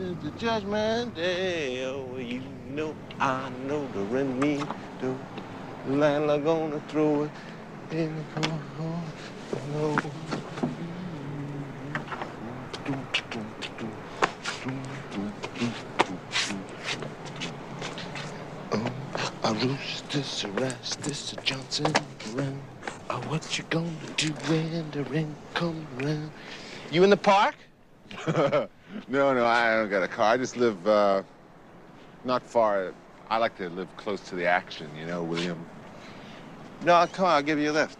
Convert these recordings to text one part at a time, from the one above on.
to the judgment day. Oh, you know, I know the me do. Landlord gonna throw it in the. No. Oh, a rooster, a rastus, a Johnson around. Oh, uh, what you gonna do when the rain come around? You in the park? no, no, I don't got a car. I just live uh, not far. I like to live close to the action, you know, William. No, come on, I'll give you a lift.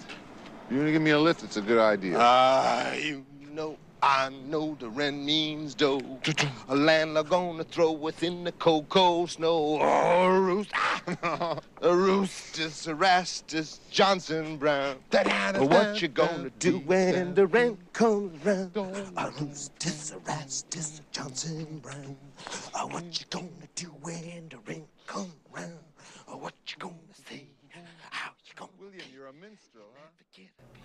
You want to give me a lift? It's a good idea. Ah, you know, I know the rent means dough. A landlord gonna throw within the cold, cold snow. Oh, a roost, a roosters, a rastus, Johnson Brown. Oh, what you gonna do when the rent comes round? A roosters, a rastus, Johnson Brown. What you gonna do when the rent comes round? What you gonna say? How you gonna William, you're a minstrel, huh?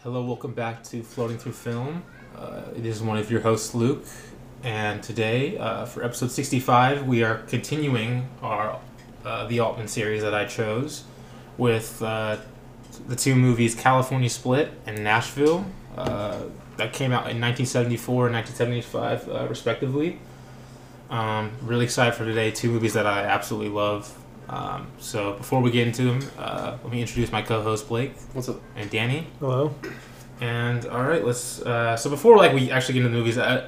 Hello, welcome back to Floating Through Film. Uh, it is one of your hosts, Luke, and today, uh, for episode 65, we are continuing our uh, the Altman series that I chose with uh, the two movies California Split and Nashville uh, that came out in 1974 and 1975, uh, respectively. Um, really excited for today. Two movies that I absolutely love. Um, so before we get into them, uh, let me introduce my co-host Blake What's up? and Danny. Hello. And all right, let's. Uh, so before like we actually get into the movies, I,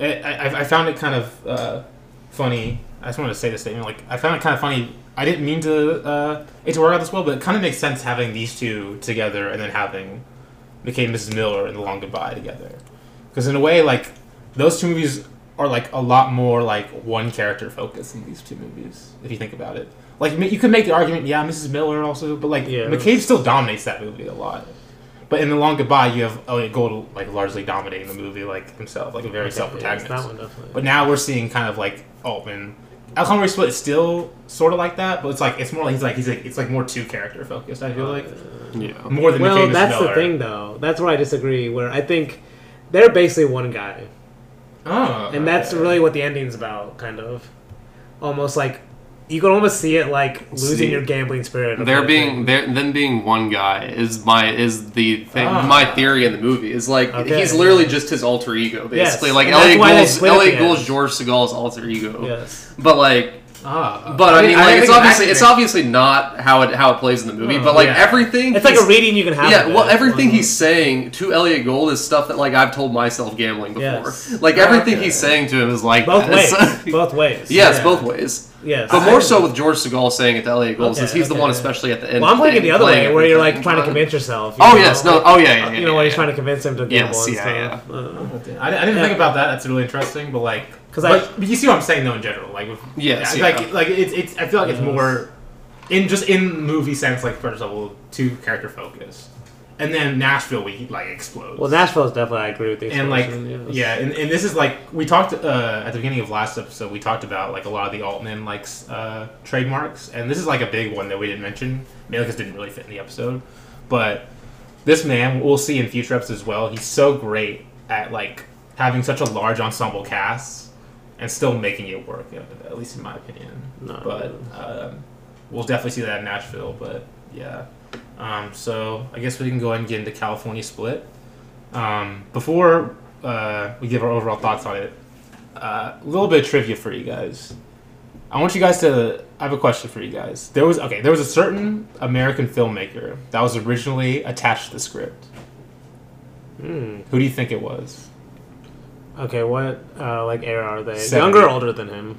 I, I I found it kind of uh, funny. I just wanted to say this statement. Like I found it kind of funny. I didn't mean to uh, it to work out this well, but it kind of makes sense having these two together and then having McCabe and Mrs. Miller and The Long Goodbye together. Because in a way, like those two movies are like a lot more like one character focused in these two movies. If you think about it, like you could make the argument, yeah, Mrs. Miller also, but like Yeah. McCabe still dominates that movie a lot. But in the Long Goodbye, you have oh, Elliot Gould like largely dominating the movie, like himself, like a very self Yeah, protagonist. that one definitely. But now we're seeing kind of like Altman. Alcombe Split is still sort of like that, but it's like it's more like he's like he's like it's like more two character focused. I feel like uh, Yeah. more than well, McCabe and that's Miller. the thing, though. That's where I disagree. Where I think they're basically one guy, Oh, and that's okay. really what the ending's about. Kind of, almost like you can almost see it like losing See, your gambling spirit. of There being thing. there them being one guy is my is the thing Ah. my theory in the movie is like Okay. he's literally just his alter ego basically Yes, like and Elliot Gould's Elliot Gould's. George Segal's alter ego yes, but like Ah, but I mean I like think it's obviously acting it's obviously not how it how it plays in the movie Oh, but like yeah. everything it's like a reading you can have. yeah, well, it. everything Well, he's saying to Elliot Gould is stuff that like I've told myself gambling before. Yes. Like everything Okay. he's saying to him is like both ways, both ways. yes, Yeah. both ways. Yes, But more so with George Segal saying it to Elliot Gould, Okay, since he's the okay. one, especially at the end. Well, I'm thinking playing- the other way, where you're like everything. trying to convince yourself. you Oh know? yes, no, Like, oh yeah, yeah, yeah you know, when he's yeah. trying to convince him to Yes, gamble and yeah, stuff. Uh, I, I didn't Yeah. think about that. That's really interesting, but like, 'Cause I- but, but you see what I'm saying though in general, like, with, Yes, yeah, like, yeah. like it's, it's. I feel like it's Yes. more in just in movie sense, like first of all, two character focus, and then Nashville we like explodes. well, Nashville is definitely. I agree with the and like yes. yeah and, and this is like we talked uh, at the beginning of last episode we talked about like a lot of the altman like uh, trademarks and this is like a big one that we didn't mention mainly because didn't really fit in the episode but this man we'll see in future episodes as well he's so great at like having such a large ensemble cast and still making it work at, least in my opinion No, but um, we'll definitely see that in nashville but yeah um, so i guess we can go ahead and get into california split um, before uh, we give our overall thoughts on it, uh, a little bit of trivia for you guys. I want you guys to. I have a question for you guys. There was okay. There was a certain American filmmaker that was originally attached to the script. Hmm. Who do you think it was? Okay, what uh, like era are they? Seventy. Younger or older than him?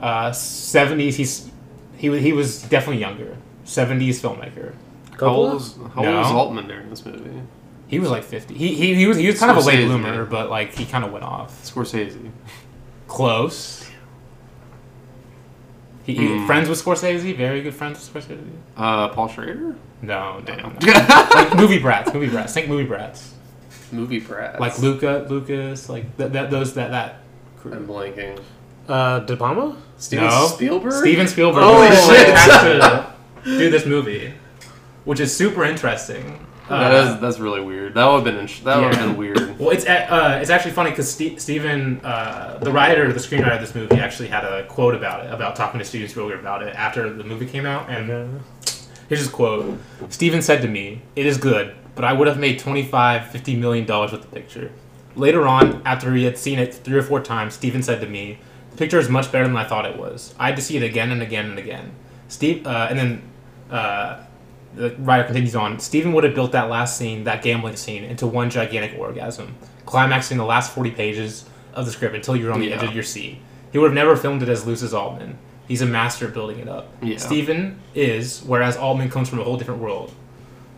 Uh, Seventies. He's he wa- he was definitely younger. Seventies filmmaker. How old Coppola? was, how old was Altman during this movie? He was like fifty. He he, he was he was kind of a late bloomer, yeah. but like he kind of went off. Scorsese. Close. He, he- Hmm. friends with Scorsese. Very good friends with Scorsese. Uh, Paul Schrader. No, no, Damn. no. like movie brats, movie brats. Think movie brats. Movie brats. Like Luca, Lucas, like that, that those that that crew. I'm blanking. Uh, De Palma? Steven No. Spielberg. Steven Spielberg. Oh, was shit. do this movie, which is super interesting. that Uh, is that's really weird. That would have been int- that would have Yeah. been weird. Well, it's uh, it's actually funny because Ste Steven, uh, the writer, the screenwriter of this movie, actually had a quote about it, about talking to Steven Spielberg about it after the movie came out. And here's his quote: "Steven said to me, it is good, but I would have made 25, 50 million dollars with the picture. Later on, after he had seen it three or four times, Steven said to me, the picture is much better than I thought it was. I had to see it again and again and again. Steve, uh, and then." Uh, the writer continues on. Steven would have built that last scene, that gambling scene, into one gigantic orgasm, climaxing the last 40 pages of the script until you're on the Yeah. edge of your seat. He would have never filmed it as loose as Altman. He's a master at building it up. Yeah. Steven is, whereas Altman comes from a whole different world.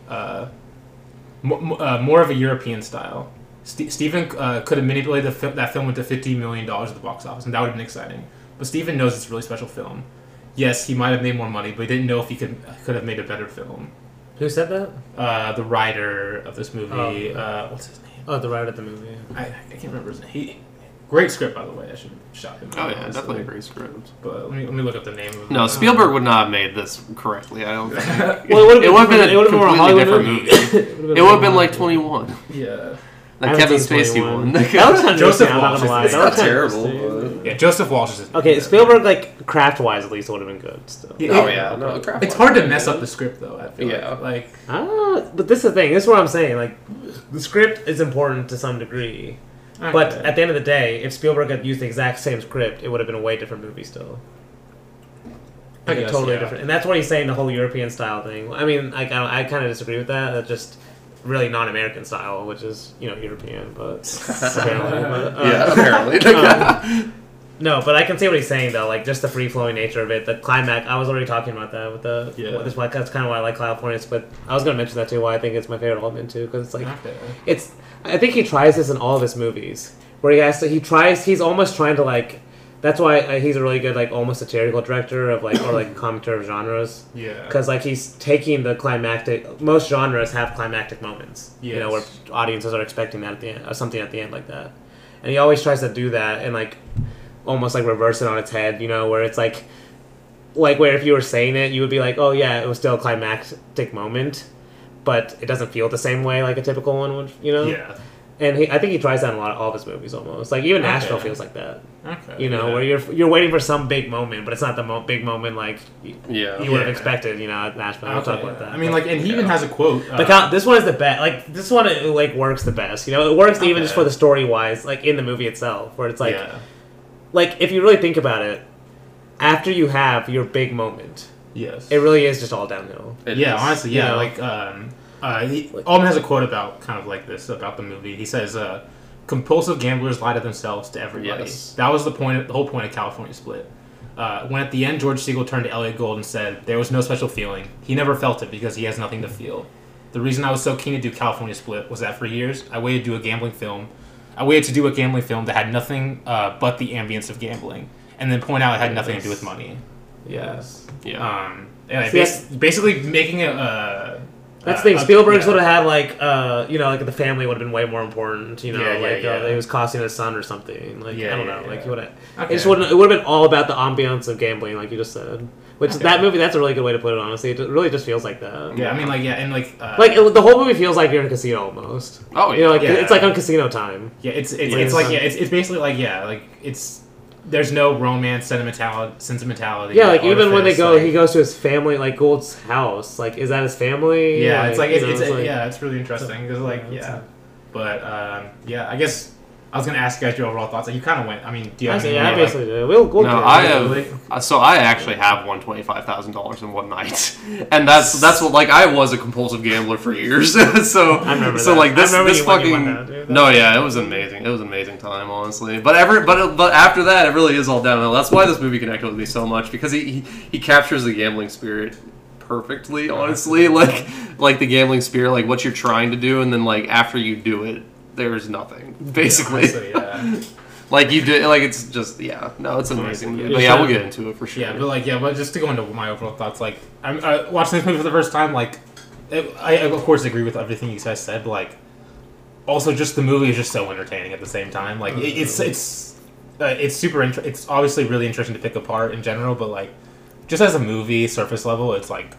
Uh, uh, more of a European style. St- Steven uh, could have manipulated the fil- that film into $50 million at the box office, and that would have been exciting. But Steven knows it's a really special film. Yes, he might have made more money, but he didn't know if he could could have made a better film Who said that? uh, the writer of this movie. Oh. Uh, what's his name? Oh, the writer of the movie. I, I can't remember his name. He, great script, by the way. I should shot him. Oh yeah, honestly. definitely a great script. But let me, let me look up the name of it. No, it. Spielberg would not have made this correctly. I don't think. Well, it would would've been a it would've more completely different movie. It would have been like 21. Yeah. Like haven't Kevin seen Spacey 21. one. That was kind of Joseph interesting, I'm not Walsh gonna lie. is- That was It's not kinda terrible. interesting. but- Yeah, Joseph Walsh is. Okay, Spielberg, like craft wise, at least would have been good. Still. Yeah, Oh yeah, no, crap. It's hard to mess up the script though. I feel Yeah. Like, like Ah, but this is the thing. This is what I'm saying. Like, the script is important to some degree, but okay. at the end of the day, if Spielberg had used the exact same script, it would have been a way different movie still. I Like, guess, totally yeah. different. And that's what he's saying. The whole European style thing. I mean, I I, I kind of disagree with that. That's just really non-American style, which is you know European, but apparently. But, uh, yeah, apparently. um, no, but I can see what he's saying though. Like just the free flowing nature of it, the climax. I was already talking about that with the Yeah. with this podcast. That's kind of why I like California But I was gonna mention that too. Why I think it's my favorite element too, because it's like it's. I think he tries this in all of his movies, where he has to. He tries. He's almost trying to like. That's why uh, he's a really good like almost satirical director of like or like commentator of genres Yeah. because like he's taking the climactic. Most genres have climactic moments, you know, where audiences are expecting that at the end, or something at the end like that, and he always tries to do that and like almost like reverse it on its head, you know, where it's like like where if you were saying it, you would be like, oh yeah, it was still a climactic moment, but it doesn't feel the same way like a typical one would, you know. Yeah. And he, I think he tries that in a lot of all of his movies almost. Like even Nashville Okay. feels like that. Okay. You know, yeah. where you're you're waiting for some big moment, but it's not the mo- big moment like you, yeah. you would have Yeah. expected. You know, at Nashville. We'll talk Okay. about that. I mean, like, and he even has a quote. Uh, this one is the best. Like this one, it, like works the best. You know, it works even just for the story wise, like in the movie itself, where it's like, yeah. Like if you really think about it, after you have your big moment, Yes. it really is just all downhill. It yeah, is. honestly, you yeah. know? Like, um, uh, he, Altman has a quote about kind of like this about the movie. He says, uh, "Compulsive gamblers lie to themselves to everybody." Yes. That was the point. The whole point of California Split. Uh, when at the end George Segal turned to Elliot Gould and said there was no special feeling, he never felt it because he has nothing to feel. The reason I was so keen to do California Split was that for years I waited to do a gambling film. I waited to do a gambling film that had nothing uh, but the ambience of gambling, and then point out it had nothing to do with money. Yes. Yeah. Um, and See, bas- basically making a. Uh, That's uh, the thing. a- Spielberg's yeah. would have had like, uh, you know, like the family would have been way more important. You know, Yeah, yeah, like yeah. Uh, it was costing his son or something. Like Yeah, I don't yeah, know. Like yeah. he would have. Okay. It wouldn't. It would have been all about the ambiance of gambling, like you just said. Which Okay. that movie, that's a really good way to put it. Honestly, it really just feels like that. Yeah, I mean, like, yeah, and like, uh, Like it, the whole movie feels like you're in a casino almost. Oh yeah. You know, like Yeah. it's like on casino time. yeah, it's it's, Yeah. it's like yeah, it's, it's basically like yeah, like it's there's no romance, sentimentality, sentimentality. Yeah, like even when they go, like- he goes to his family, like Gould's house. Like, is that his family? Yeah, it's like it's, know, it's, like- yeah, it's really interesting because like Yeah, yeah, but um, yeah, I guess I was gonna ask you guys your overall thoughts. Like you kind of went. I mean, do you have say, any yeah, I more, like- basically did. We'll, we'll No, get I it, have. like- uh, So I actually have won twenty five thousand dollars in one night, and that's that's what like I was a compulsive gambler for years. so I remember so that. like I this remember this you when you fucking won that, dude. no yeah it was amazing it was an amazing time honestly. But ever but but after that it really is all downhill. That's why this movie connected with me so much because he he, he captures the gambling spirit perfectly honestly like like the gambling spirit like what you're trying to do and then like after you do it there's nothing basically honestly, yeah. like you did like it's just yeah no it's an amazing movie but yeah we'll get into it for sure Yeah, but like yeah, but just to go into my overall thoughts, like I'm uh, watching this movie for the first time. Like, it, I, I of course agree with everything you guys said, but like, also just the movie is just so entertaining at the same time. Like, it, it's it's uh, it's super. Inter- it's obviously really interesting to pick apart in general, but like, just as a movie, surface level, it's like,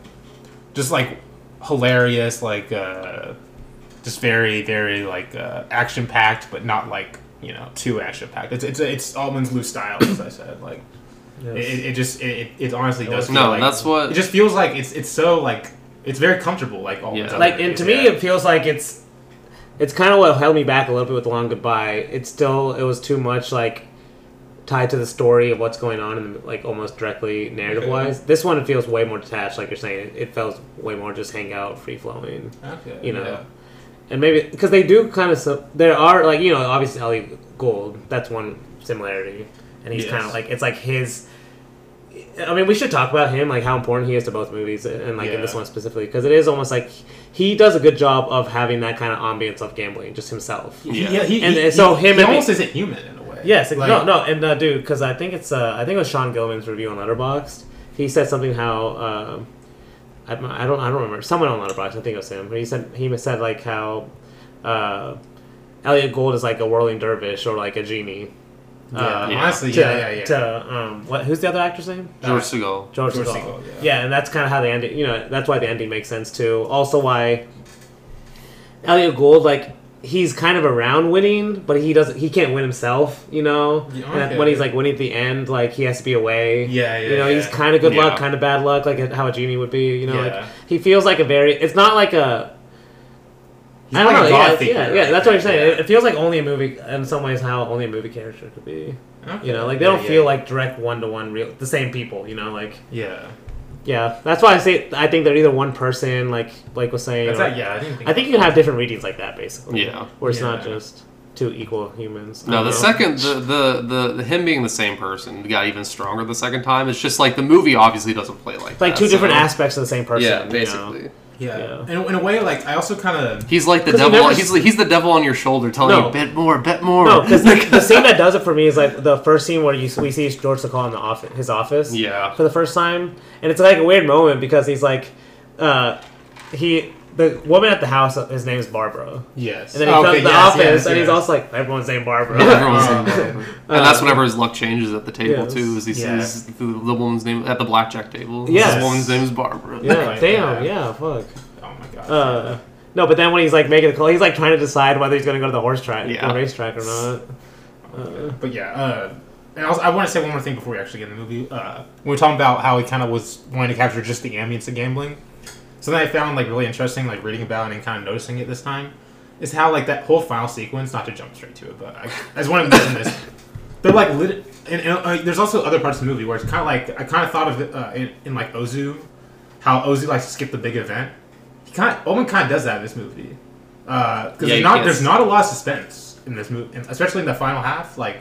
just like hilarious, like uh, just very very like uh, action packed, but not like you know too action packed. It's it's it's Altman's loose style, as I said. Like it, it, it just it, it, it honestly does. Feel No, like, that's what- it just feels like. It's it's so like it's very comfortable. Like all Yeah. like and to me it feels like it's it's kind of what held me back a little bit with the long goodbye it's still it was too much like tied to the story of what's going on and like almost directly narrative wise this one feels way more detached like you're saying it, it feels way more just hangout free flowing okay, you know yeah. And maybe because they do kind of so there are like you know obviously Elliot Gould that's one similarity and he's Yes. kind of like it's like his I mean we should talk about him like how important he is to both movies and like in this one specifically because it is almost like he does a good job of having that kind of ambience of gambling just himself Yeah, Yeah. he, And- he, and so he, him he and almost me- isn't human in a way. yes Like- no no and uh, dude because I think it's uh, I think it was Sean Gilman's review on Letterboxd he said something how uh, I, I don't I don't remember someone on Letterboxd I think it was him but he said he said like how uh, Elliot Gould is like a whirling dervish or like a genie. Yeah, Uh, Yeah. honestly, to, yeah, yeah, yeah. To um, what? Who's the other actor's name? George Uh, Segal. George, George Segal. Segal, yeah. yeah, and that's kind of how the ending. You know, that's why the ending makes sense too. Also, why Elliot Gold like he's kind of around winning, but he doesn't. He can't win himself. You know, Yeah, and when he's like winning at the end, like he has to be away. Yeah, yeah, You know, yeah. he's kind of good luck, kind of bad luck, like how a genie would be. You know, Yeah. like he feels like a very. It's not like a. He's I don't like know. Yeah, figure, yeah, yeah. That's what you're that, saying. yeah. It, feels like only a movie, in some ways, how only a movie character could be. Okay. You know, like they Yeah, don't yeah. feel like direct one to one real the same people. You know, like Yeah. Yeah. That's why I say I think they're either one person, like Blake was saying. That's or- that, yeah, I didn't think I think you can have different readings like that, basically. Yeah. where it's not just two equal humans. No, the know. second, the, the the the him being the same person got even stronger the second time. It's just like the movie obviously doesn't play like It's like that, two different aspects of the same person. Yeah, you basically. know? Yeah. Yeah. In, in a way, like, I also kind of. He's like the devil. never He's he's the devil on your shoulder, telling No. you bet more, bet more. No, because the, the scene that does it for me is like the first scene where you we see George Takal in the office, his office. Yeah. For the first time, and it's like a weird moment because he's like, uh, he the woman at the house, his name is Barbara, Yes. and then he Oh, comes okay, to the yes, office, yes, and he's yes. also like, everyone's named Barbara. Everyone's Uh, saying that. and that's whenever his luck changes at the table Yes. too. Is he Yeah. sees the, the woman's name at the blackjack table. Yes. This woman's name is Barbara. yeah, Right, damn, yeah. yeah, fuck. Oh my god. Uh, no, but then when he's like making the call, he's like trying to decide whether he's gonna go to the horse track, Yeah. the racetrack or not. Uh, But yeah, uh, and also, I want to say one more thing before we actually get in the movie. Uh, we're talking about how he kind of was wanting to capture just the ambience of gambling, something I found like really interesting, like reading about and kind of noticing it this time, is how like that whole final sequence. Not to jump straight to it, but I, I just want to mention this. They're like lit. And, and uh, there's also other parts of the movie where it's kind of like I kind of thought of it uh, in, in like Ozu, how Ozu likes to skip the big event. He kind of Owen kind of does that in this movie. Because Yeah, there's not there's not a lot of suspense in this movie, especially in the final half. Like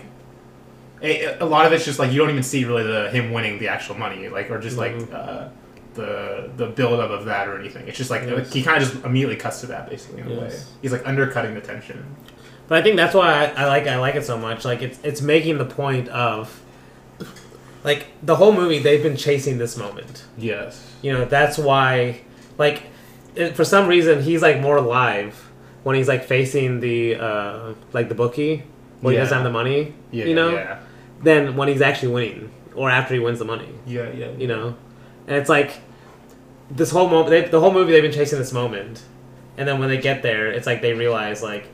a, a lot of it's just like you don't even see really the him winning the actual money, like or just like Mhm. uh, the the build up of that or anything. It's just like Yes. he kind of just immediately cuts to that basically in a way. He's like undercutting the tension. But I think that's why I, I like I like it so much. Like it's it's making the point of like the whole movie they've been chasing this moment. Yes. You know that's why like it, for some reason he's like more alive when he's like facing the uh like the bookie when he doesn't have the money. Yeah. you know Yeah. than when he's actually winning or after he wins the money. Yeah. Yeah. You know, and it's like this whole moment. They, the whole movie they've been chasing this moment, and then when they get there, it's like they realize like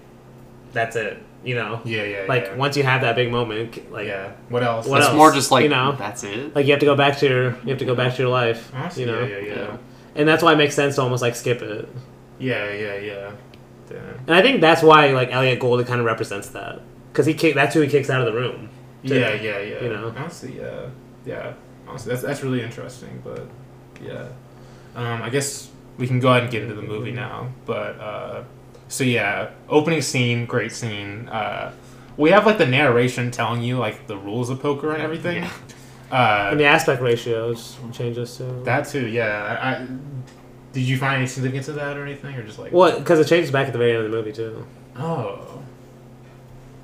that's it. You know, Yeah. Yeah. like yeah. once you have that big moment, like yeah. What else? What It's else? more just like You know? that's it. like you have to go back to your you have to go back to your life. Honestly, you know, yeah, yeah, yeah, and that's why it makes sense to almost like skip it. yeah, yeah, yeah. Damn. And I think that's why like Elliot Gould kind of represents that because he kick, that's who he kicks out of the room. too. Yeah, yeah, yeah. You know? honestly, yeah, yeah. Honestly, that's that's really interesting. But yeah, um, I guess we can go ahead and get into the movie now. But uh, so yeah, opening scene, great scene. Uh, we have like the narration telling you like the rules of poker and everything. Uh, And the aspect ratios changes too. that too, yeah. I, I, did you find any significance of that or anything, or just like Well, because it changes back at the very end of the movie too. Oh.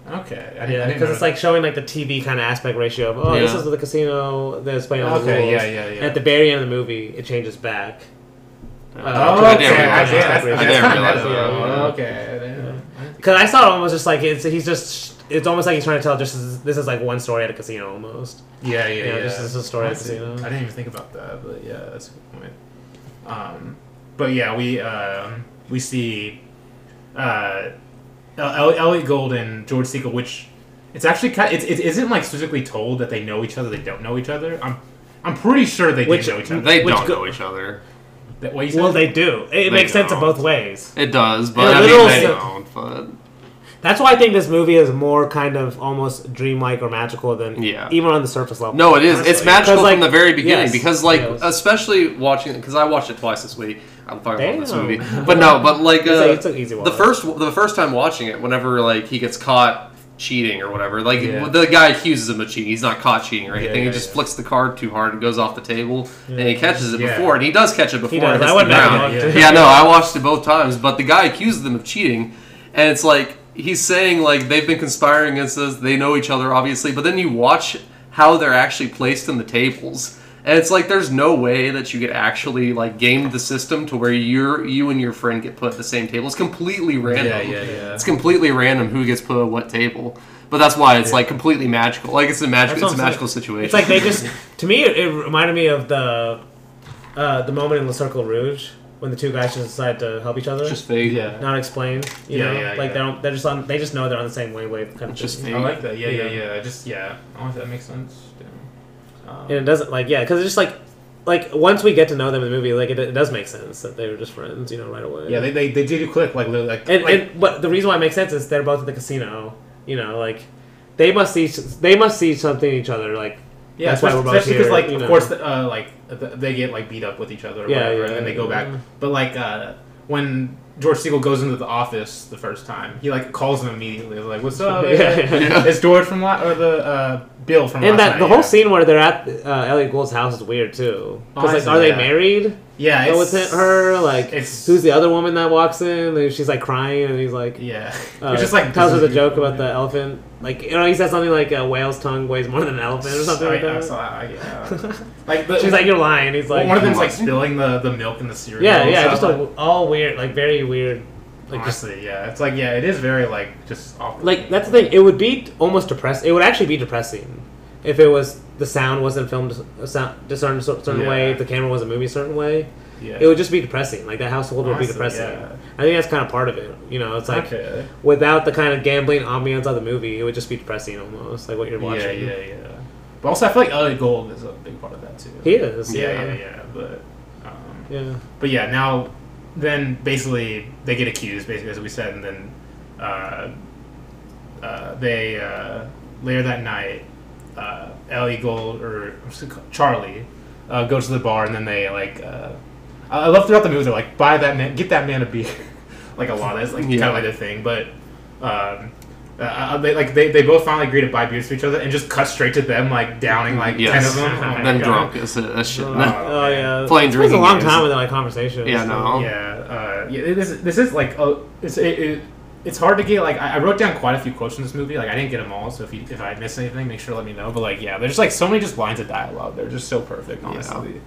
Okay. I didn't, I Yeah, didn't because it's like showing like the TV kind of aspect ratio of oh this Yeah. is the casino that's playing all the Okay, rules. yeah, yeah, yeah. At the very end of the movie, it changes back. Oh, I okay. didn't I realize that. I didn't realize that. Okay. I didn't- Because I saw it almost just like it's he's just it's almost like he's trying to tell just as, this is like one story at a casino almost. Yeah, yeah, Yeah, yeah. this is a story at Honestly, casino. I didn't even think about that, but yeah, that's a good point. Um, but yeah, we um, we see uh, Uh, El- Elliot Gould and George Segal, which it's actually kind. It, it isn't like specifically told that they know each other. They don't know each other. I'm I'm pretty sure they Which- do know each other. They Which don't go- know each other. That- what you said? Well, they do. It makes sense in both ways. It does, but a I mean, they sense- don't. But That's why I think this movie is more kind of almost dreamlike or magical than Yeah. even on the surface level. no, it is. It's magical magical 'Cause, like, from the very beginning yes, because, like, yes. especially watching because I watched it twice this week. I'm talking about this movie, but no, but like It's a- uh, it's an easy the first the first time watching it, whenever like he gets caught cheating or whatever, like Yeah. the guy accuses him of cheating. He's not caught cheating or anything. yeah, he just yeah. flicks the card too hard and goes off the table, and he catches it Yeah. before, and he does catch it before. It hits the ground. Yeah, yeah. Yeah, no, I watched it both times, but the guy accuses them of cheating, and it's like he's saying like they've been conspiring against us. They know each other, obviously, but then you watch how they're actually placed in the tables, and it's like there's no way that you could actually like game the system to where you're you and your friend get put at the same table. It's completely random. Yeah, yeah, yeah. It's completely random who gets put at what table. But that's why it's like completely magical. Like it's a magical, it's what a I'm magical situation. It's like they just to me it, it reminded me of the uh, the moment in Le Cercle Rouge when the two guys just decide to help each other. just fake. yeah. not explained, you Yeah, know, yeah, like yeah. they don't. They're just on. They just know they're on the same wavelength, kind of Just thing. I like that. Yeah, yeah, Yeah. yeah. Just yeah. I don't know if that makes sense. Yeah. Um, And it doesn't like yeah, because it's just like like once we get to know them in the movie, like it, it does make sense that they were just friends, you know, right away. yeah, they, they, they did click like literally like, and, like and but the reason why it makes sense is they're both at the casino, you know, like they must see they must see something in each other, like Yeah, That's why we're both especially because, like, of know. course, uh, like they get like beat up with each other, or Yeah, whatever, yeah, and then they go back. But like uh, when George Segal goes into the office the first time, he like calls him immediately. Like, "What's up?" Yeah, yeah, yeah. It's George from la- or the uh, Bill from and last that night, the whole yeah. scene where they're at uh, Elliot Gould's house is weird too. Because like, Honestly, are they married? Yeah, Oh, it's with her, like it's- who's the other woman that walks in? And she's like crying, and he's like, Yeah, uh, just like tells her the joke about the elephant. Like you know, he says something like a whale's tongue weighs more than an elephant or something like I- I that. saw- I- yeah. like the, She's like, "You're lying." He's like, one of them's like spilling the, the milk in the cereal. "Yeah, yeah, just like- all weird, like very weird." Like just honestly, yeah, it's like yeah, it is very like just awkward. like that's the thing. It would be almost depressing. It would actually be depressing if it was the sound wasn't filmed a sound a certain certain Yeah. way, if the camera wasn't moving a certain way. yeah, It would just be depressing. Like that household would be depressing. yeah. I think that's kind of part of it. You know, it's like okay. without the kind of gambling ambiance of the movie, it would just be depressing almost, like what you're watching. Yeah, yeah, yeah. But also, I feel like Elliot Gould is a big part of that too. He is. Yeah, Yeah, yeah, yeah. But, um, yeah. but yeah. Now, then basically they get accused, basically as we said, and then uh, uh, they uh, later that night, uh, Ellie Gould or what's it called? Charlie uh, goes to the bar, and then they like. Uh, I I love throughout the movie they're like, buy that man, get that man a beer, like a lot. That's like Yeah. kind of like the thing, but. Um, uh, uh, they like they, they both finally agree to buy beers to each other and just cut straight to them like downing like Yes. ten of them. Oh then God. drunk is it. That shit. Oh. Oh yeah. Playing It was a long games. time with that like conversation. Yeah, no. Yeah, uh, yeah. This this is like oh, it's it, it, it's hard to get like I, I wrote down quite a few quotes from this movie. Like I didn't get them all, so if you, if I miss anything, make sure to let me know. But like yeah, there's like so many just lines of dialogue. They're just so perfect, honestly.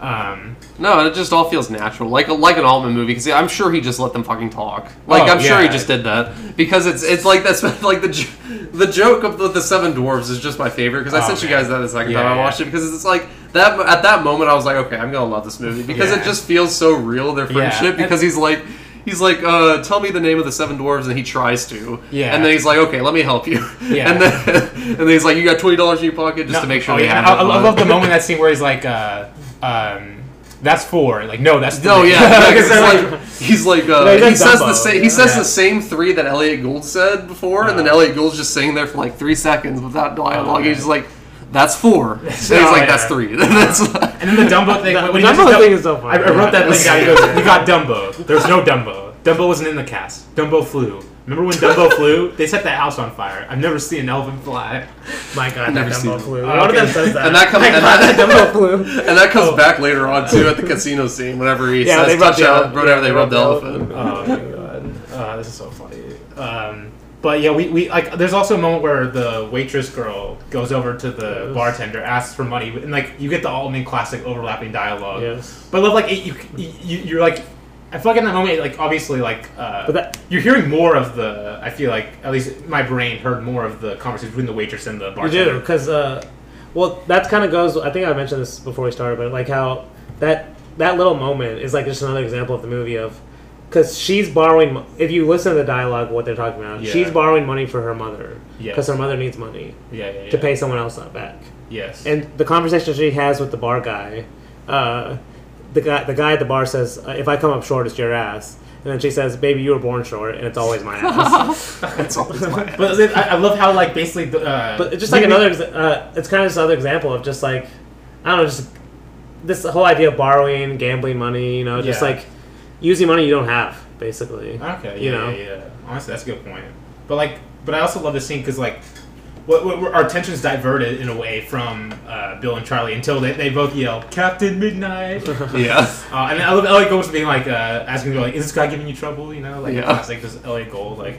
Um, No, it just all feels natural, like a, like an Altman movie. Because I'm sure he just let them fucking talk. Like Oh, I'm sure he just did that because it's it's like that's like the the joke of the, the seven dwarves is just my favorite because I Oh, sent you guys that the second Yeah, time I yeah. watched it because it's like that at that moment I was like okay I'm gonna love this movie because Yeah. it just feels so real their Yeah. friendship because he's like. He's like, uh, tell me the name of the seven dwarves, and he tries to. Yeah. And then he's like, okay, let me help you. Yeah. And then, and then he's like, you got twenty dollars in your pocket just no- to make sure oh, yeah, have I. I love the moment that scene where he's like, uh, um, "That's four. Like no, that's No, three. yeah, Like, because it's like- like, he's like uh, No, he he says the same he says Yeah. the same three that Elliot Gould said before, and then Elliot Gould's just sitting there for like three seconds without dialogue. Oh, he's just like, "That's four. and he's Oh, like, yeah. "That's three. That's And then the Dumbo thing. The- when the Dumbo thing is so funny. I, I wrote that Yeah. thing down. He goes, "We got Dumbo. There's no Dumbo. Dumbo wasn't in the cast. Dumbo flew. Remember when Dumbo flew? They set that house on fire. I've never seen an elephant fly. My God, Never that seen Dumbo it. flew. One of them says that. And that comes- and that- that Dumbo flew. and that comes Oh. back later on too at the casino scene. Whenever he Yeah, they says, rub "Touch the out," whatever they they rub the rub the elephant. Oh my god, uh, this is so funny. Um, but yeah, we, we like. There's also a moment where the waitress girl goes over to the Yes. bartender, asks for money, and like you get the Altman classic overlapping dialogue. Yes. But love like it, you, you you're like. I feel like in that moment, like obviously, like uh, But that- you're hearing more of the. I feel like at least my brain heard more of the conversation between the waitress and the bartender. You do because, uh, well, that kind of goes. I think I mentioned this before we started, but like how that that little moment is like just another example of the movie of because she's borrowing. If you listen to the dialogue, what they're talking about, Yeah. she's borrowing money for her mother Yes. because her mother needs money Yeah, yeah, yeah. to pay someone else back. Yes. And the conversation she has with the bar guy, uh, the guy the guy at the bar says, uh, "If I come up short, it's your ass." And then she says, "Baby, you were born short, and it's always my ass." That's always my ass. but it- I, I love how like basically the, uh, but it's just like another. Uh, it's kind of just another example of just like I don't know, just this whole idea of borrowing, gambling money. You know, just Yeah. like using money you don't have, basically. Okay, yeah, you know. yeah, yeah. Honestly, that's a good point. But like, but I also love this scene because like, what, what, our attention's diverted in a way from uh, Bill and Charlie until they, they both yell Captain Midnight. uh, yeah. and I love Elliot Gould being like uh, asking like, "Is this guy giving you trouble?" You know, like Yeah. classic this Elliot Gould like.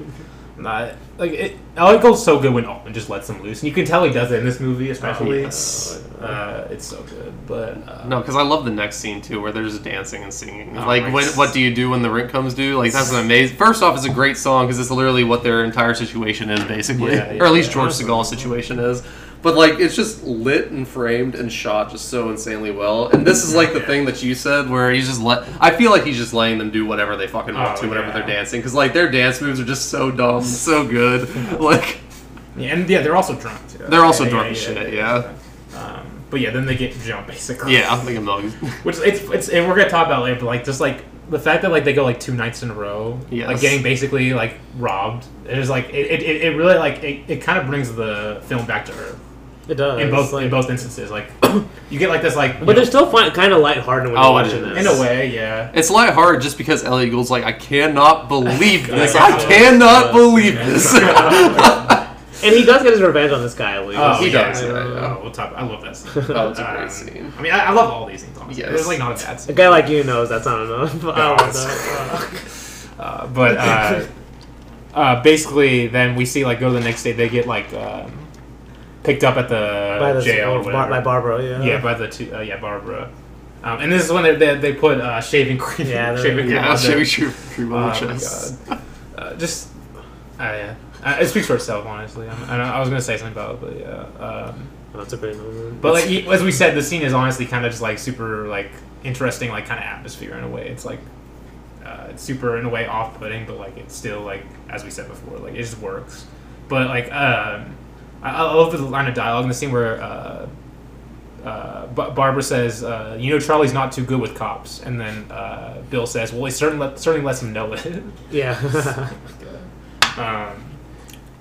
Not, like it, Elliot Gould's so good when Altman just lets him loose, and you can tell he does it in this movie, especially. yes. Uh, it's so good, but uh, No, because I love the next scene too, where they're just dancing and singing. Oh like, when, what do you do when the rent comes due? Like, that's an amazing. First off, it's a great song because it's literally what their entire situation is, basically, Yeah, yeah, or at least yeah. George Segal's situation is. But like, it's just lit and framed and shot just so insanely well. And this is like the thing that you said, where he's just let. I feel like he's just letting them do whatever they fucking want Oh, to, whenever yeah. they're dancing, because like their dance moves are just so dumb, so good. Like, yeah, and yeah, they're also drunk. Too. They're also Yeah, drunk yeah, as yeah, shit, yeah. Um, but yeah, then they get jumped basically. yeah, I'm thinking mugs. Which it's it's and we're gonna talk about later, but like just like the fact that like they go like two nights in a row, Yes. like getting basically like robbed. It is like it, it, it really like it, it kind of brings the film back to earth It does. in both like, in both instances. Like you get like this like but know, they're still fun, kind of lighthearted when Oh, you're watching this. in a way, yeah. It's lighthearted just because Elliot Gould's like, I cannot believe this. Yeah. I cannot Yeah. believe this. And he does get his revenge on this guy at least. Oh, He yeah, does, yeah, yeah, yeah. Oh, we'll talk. I love that scene. Oh, it's a great Um, scene. I mean, I, I love all these scenes. Honestly. Yes. It was like not a bad A guy like you knows that's not enough. I don't want. Uh, but uh, uh, basically, then we see like go to the next day. They get like um, picked up at the by the jail or Bar- whatever. by Barbara, yeah. yeah, by the two, uh, yeah Barbara. Um, and this is when they they, they put uh, shaving cream. Yeah, they're- shaving cream. yeah, on Chevy the- True True Oh on my the chest. god. Uh, just uh, yeah. Uh, it speaks for itself, honestly. I'm, I, I was gonna say something about it, but yeah. Um, Oh, that's a great moment. but like as we said, the scene is honestly kind of just like super like interesting, like kind of atmosphere in a way. It's like uh, it's super in a way off-putting, but like it's still like as we said before, like it just works. But like um, I, I love the line of dialogue in the scene where uh, uh, Ba- Barbara says, uh, "You know Charlie's not too good with cops," and then uh, Bill says, "Well, he certainly let, certainly lets him know it." yeah. um,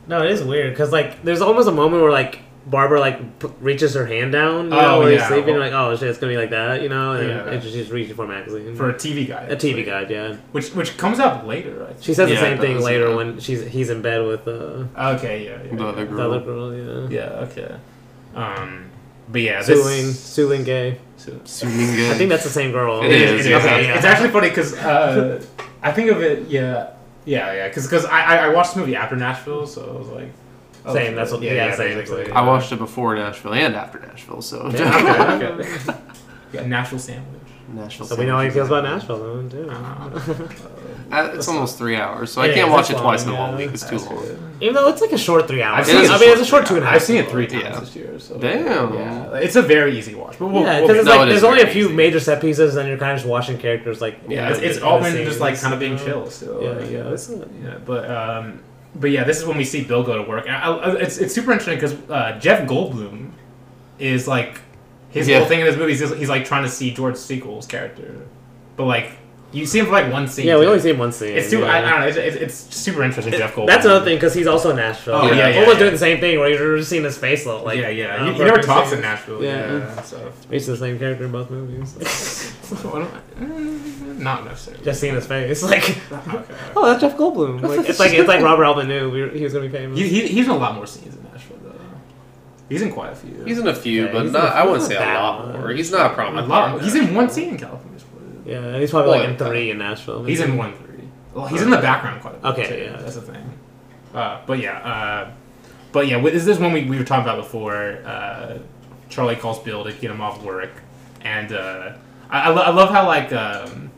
no, it is weird because like there's almost a moment where like Barbara like p- reaches her hand down, you Oh, know, where he's yeah. sleeping. You're like, oh shit, it's gonna be like that, you know. And Yeah. she's just reaching for a magazine for a TV guide, a TV guide, yeah. which which comes up later. I. She says Yeah, the same thing later yeah. when she's he's in bed with uh, Okay, yeah, yeah. The other yeah. the other girl. girl, yeah. Yeah, okay. Um, but yeah, Sueleen, this. Sueleen Gay. Su- Suminga. I think that's the same girl. It is, It yeah. okay, yeah. It's actually funny because uh, I think of it. Yeah, yeah, yeah. Because I, I I watched the movie after Nashville, so I was like, oh, Same, that's what- yeah, same, basically. same. I watched it before Nashville and after Nashville, so Yeah, okay, okay. Yeah, Nashville sandwich. Nashville. So we know how he feels about. Nashville, though, too. Uh, it's almost three hours, so I can't is, watch it that's twice long, in one yeah. week. It's too That's long. good. Even though it's like a short three hours. I've seen it I mean, it's a short two and a half. I've seen it three times Yeah. this year. So Damn. Yeah, it's a very easy watch. But we'll, Yeah, we'll because No, like there's only a few easy. major set pieces, and you're kind of just watching characters like yeah, it's, in- it's all been just like kind of being chill still. Yeah, like, yeah, yeah, it's not- yeah. But um, but yeah, this is when we see Bill go to work. And I, I, it's it's super interesting because uh, Jeff Goldblum is like his Yeah. whole thing in this movie is he's, he's like trying to see George Segal's character, but like you see him for like one scene. Yeah, we only see him one scene. It's super. yeah. I, I don't know. It's, it's, it's super interesting. Jeff Goldblum. That's another thing because he's also in Nashville. Oh, yeah, yeah, almost yeah. doing the same thing where you're just seeing his face look like. yeah, yeah. uh, He, he never talks scenes. in Nashville. Yeah. Yeah. So He's the same character in both movies. Mm, not necessarily. just seeing his face, like, Okay. oh, that's Jeff Goldblum. Like, it's like it's like Robert Altman knew we were, he was gonna be famous. He, he, he's in a lot more scenes in Nashville though. He's in quite a few. He's in a few, Yeah, but he's not. not- I wouldn't say a lot more. He's not a probably lot. He's in one scene in California. Yeah, and he's probably Well, like in three in Nashville. He's in one three. Well, he's in the background quite a bit. Okay, too. yeah. that's the thing. Uh, but yeah, uh, but yeah, this is one we, we were talking about before. Uh, Charlie calls Bill to get him off work, and uh, I, I, lo- I love how like um,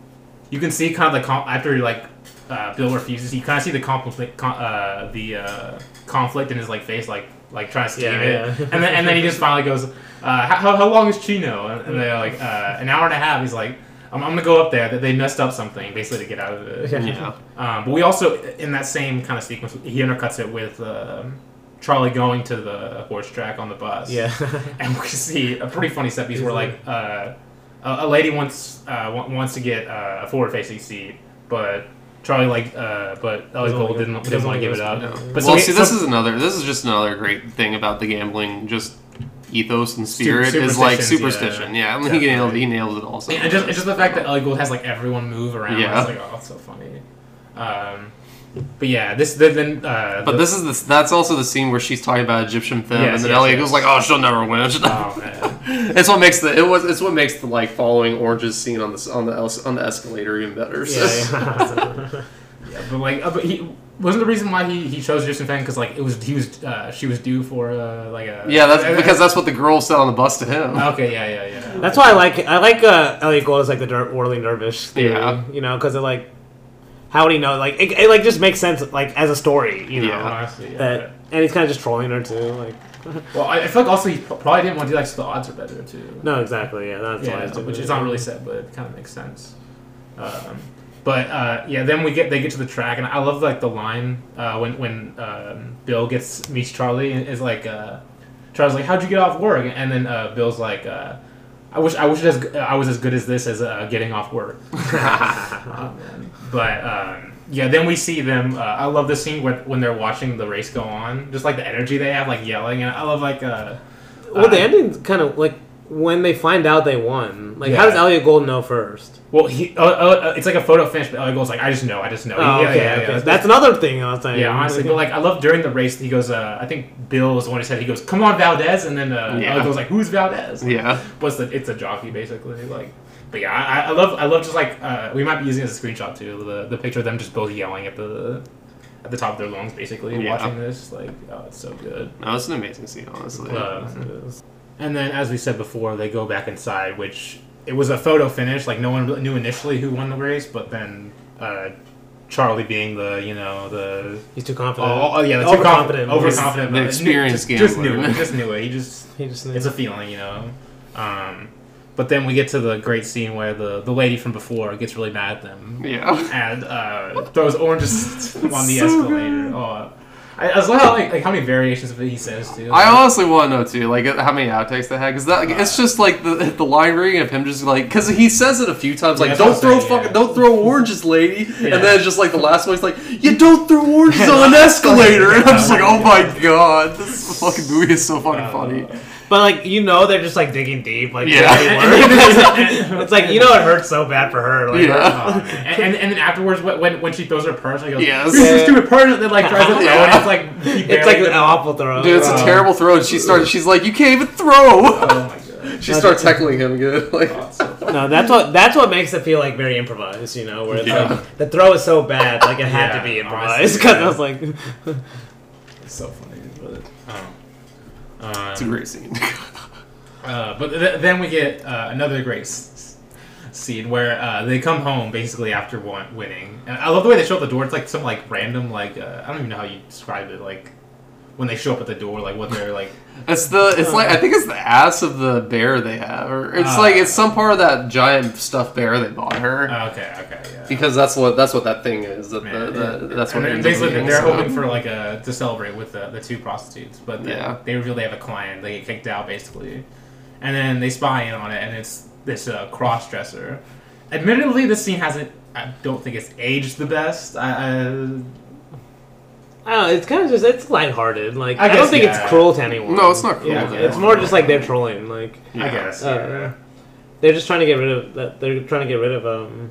you can see kind of the com- after like uh, Bill refuses, you kind of see the conflict, con- uh, the uh, conflict in his like face, like like trying to scheme Yeah, it, yeah. and then and then he just finally goes, uh, how, how long is Chino? And, and they're like uh, an hour and a half. He's like. I'm, I'm gonna go up there. That they messed up something basically to get out of it. Yeah. Um, but we also, in that same kind of sequence, he undercuts it with um Charlie going to the horse track on the bus. Yeah. and we see a pretty funny set piece where like uh, a, a lady wants uh, wa- wants to get uh, a forward facing seat, but Charlie like uh, but Ellie Doesn't Gold didn't, didn't want to give it up. wanna But well, so- see, so- this is another. This is just another great thing about the gambling, just ethos and spirit is like superstitions, yeah. superstition. Yeah, I mean, he nailed. He nailed it also. and just, it's just the fact that Ellie Gould has like everyone move around. Yeah. It's like oh, it's so funny. Um, but yeah, this then. Uh, But the- this is the, that's also the scene where she's talking about Egyptian film, Yes, and then yes, Elliot yes. goes like, "Oh, she'll never win." She'll Oh man. It's what makes the it was it's what makes the like following Orange's scene on the on the on the escalator even better. So- yeah, yeah. Yeah, but like, uh, but he wasn't the reason why he, he chose Justin Fan because like it was he was uh, she was due for uh, like a Yeah, that's because that's what the girl said on the bus to him. okay yeah yeah yeah That's why I like I like uh, Elliot Gould as like the der- whirling dervish theory. Yeah. You know, because it like how would he know? Like it, it like just makes sense like as a story. You know Yeah. honestly yeah. that, and he's kind of just trolling her too. Like well I, I feel like also he probably didn't want to do that so the odds are better too no, exactly. Yeah, that's why. yeah he's doing which is not really said but it kind of makes sense um, but uh, yeah then we get they get to the track and I love like the line uh, when when um, Bill gets meets Charlie and is like uh, Charlie's like how'd you get off work and then uh, Bill's like. Uh, I wish I wish it as, I was as good as this as uh, getting off work. Man. But um, yeah, then we see them. Uh, I love this scene when, when they're watching the race go on, just like the energy they have, like yelling, and I love like. Uh, Well, the uh, ending's kind of like when they find out they won. Like, how does Elliot Gould know first? Well, he uh, uh, it's like a photo finish, but Ellie goes like, "I just know, I just know." Oh, yeah, okay, yeah, okay. yeah. That's another thing I was saying. yeah, honestly, but like I love during the race. He goes, uh, I think Bill was the one who said he goes, "Come on, Valdez," and then uh, Yeah. Ellie goes like, "Who's Valdez?" Yeah, What's the? It's a jockey basically. Like, but yeah, I, I love I love just like uh, we might be using it as a screenshot too. The the picture of them just both yelling at the at the top of their lungs, basically Yeah. watching this. Like, oh, it's so good. no, it's an amazing scene, honestly. Uh, and then, as we said before, they go back inside, which it was a photo finish. Like no one knew initially who won the race, but then uh, Charlie being the you know the He's too oh, confident. oh yeah the too overconfident. confident, overconfident, The experienced just, just knew gambler. it, just knew it. He just He just it's a feeling, you know. Um, but then we get to the great scene where the the lady from before gets really mad at them Yeah, and uh, throws oranges on the so escalator. Oh, I, I how like, like how many variations of it he says too. I honestly want to know too, like how many outtakes they had, because that like, it's just like the the line reading of him just like because he says it a few times, like Yeah, don't what I'm throw saying, fucking yeah. don't throw oranges, lady, and then it's just like the last one, he's like you don't throw oranges on an escalator, and I'm just like oh my god, this fucking movie is so fucking Uh, funny. But like you know, they're just like digging deep. Like Yeah. yeah. it's like you know it hurts so bad for her. Like, Yeah. Uh, and, and, and then afterwards, when- when when she throws her purse, I go, Yes. "This is a Yeah. stupid purse." And then like tries to throw, Yeah. and it's like It's like an awful throw. Dude, it's a Uh, terrible throw, and she starts. She's like, "You can't even throw." Oh my god. she starts heckling him good. Like, Oh, it's so funny. No, that's what that's what makes it feel like very improvised. You know, where it's Yeah. like the throw is so bad, like it had Yeah, to be improvised. Because yeah. I was like, It's so funny. But, um, it's a great scene. Uh, but th- then we get uh, another great s- s- scene where uh, they come home basically after one- winning, and I love the way they show up the door. It's like some like random like uh, I don't even know how you describe it. Like when they show up at the door, like what they're like. It's the. It's like I think it's the ass of the bear they have, or it's Ah. like it's some part of that giant stuffed bear they bought her. Oh, okay, okay, yeah. Because that's what that's what that thing is. That, Man, the, the, that's what and it then ends up basically being, they're so. hoping for like a to celebrate with the, the two prostitutes, but Yeah. they reveal they have a client. They get kicked out basically, and then they spy in on it, and it's this uh, cross dresser. Admittedly, this scene hasn't. I don't think it's aged the best. I, I, I don't know. It's kind of just it's lighthearted. Like I I, don't think yeah. it's cruel to anyone. No, it's not cruel. Yeah, to yeah. It's more just like they're trolling. Like I guess. uh, they're just trying to get rid of that. They're trying to get rid of um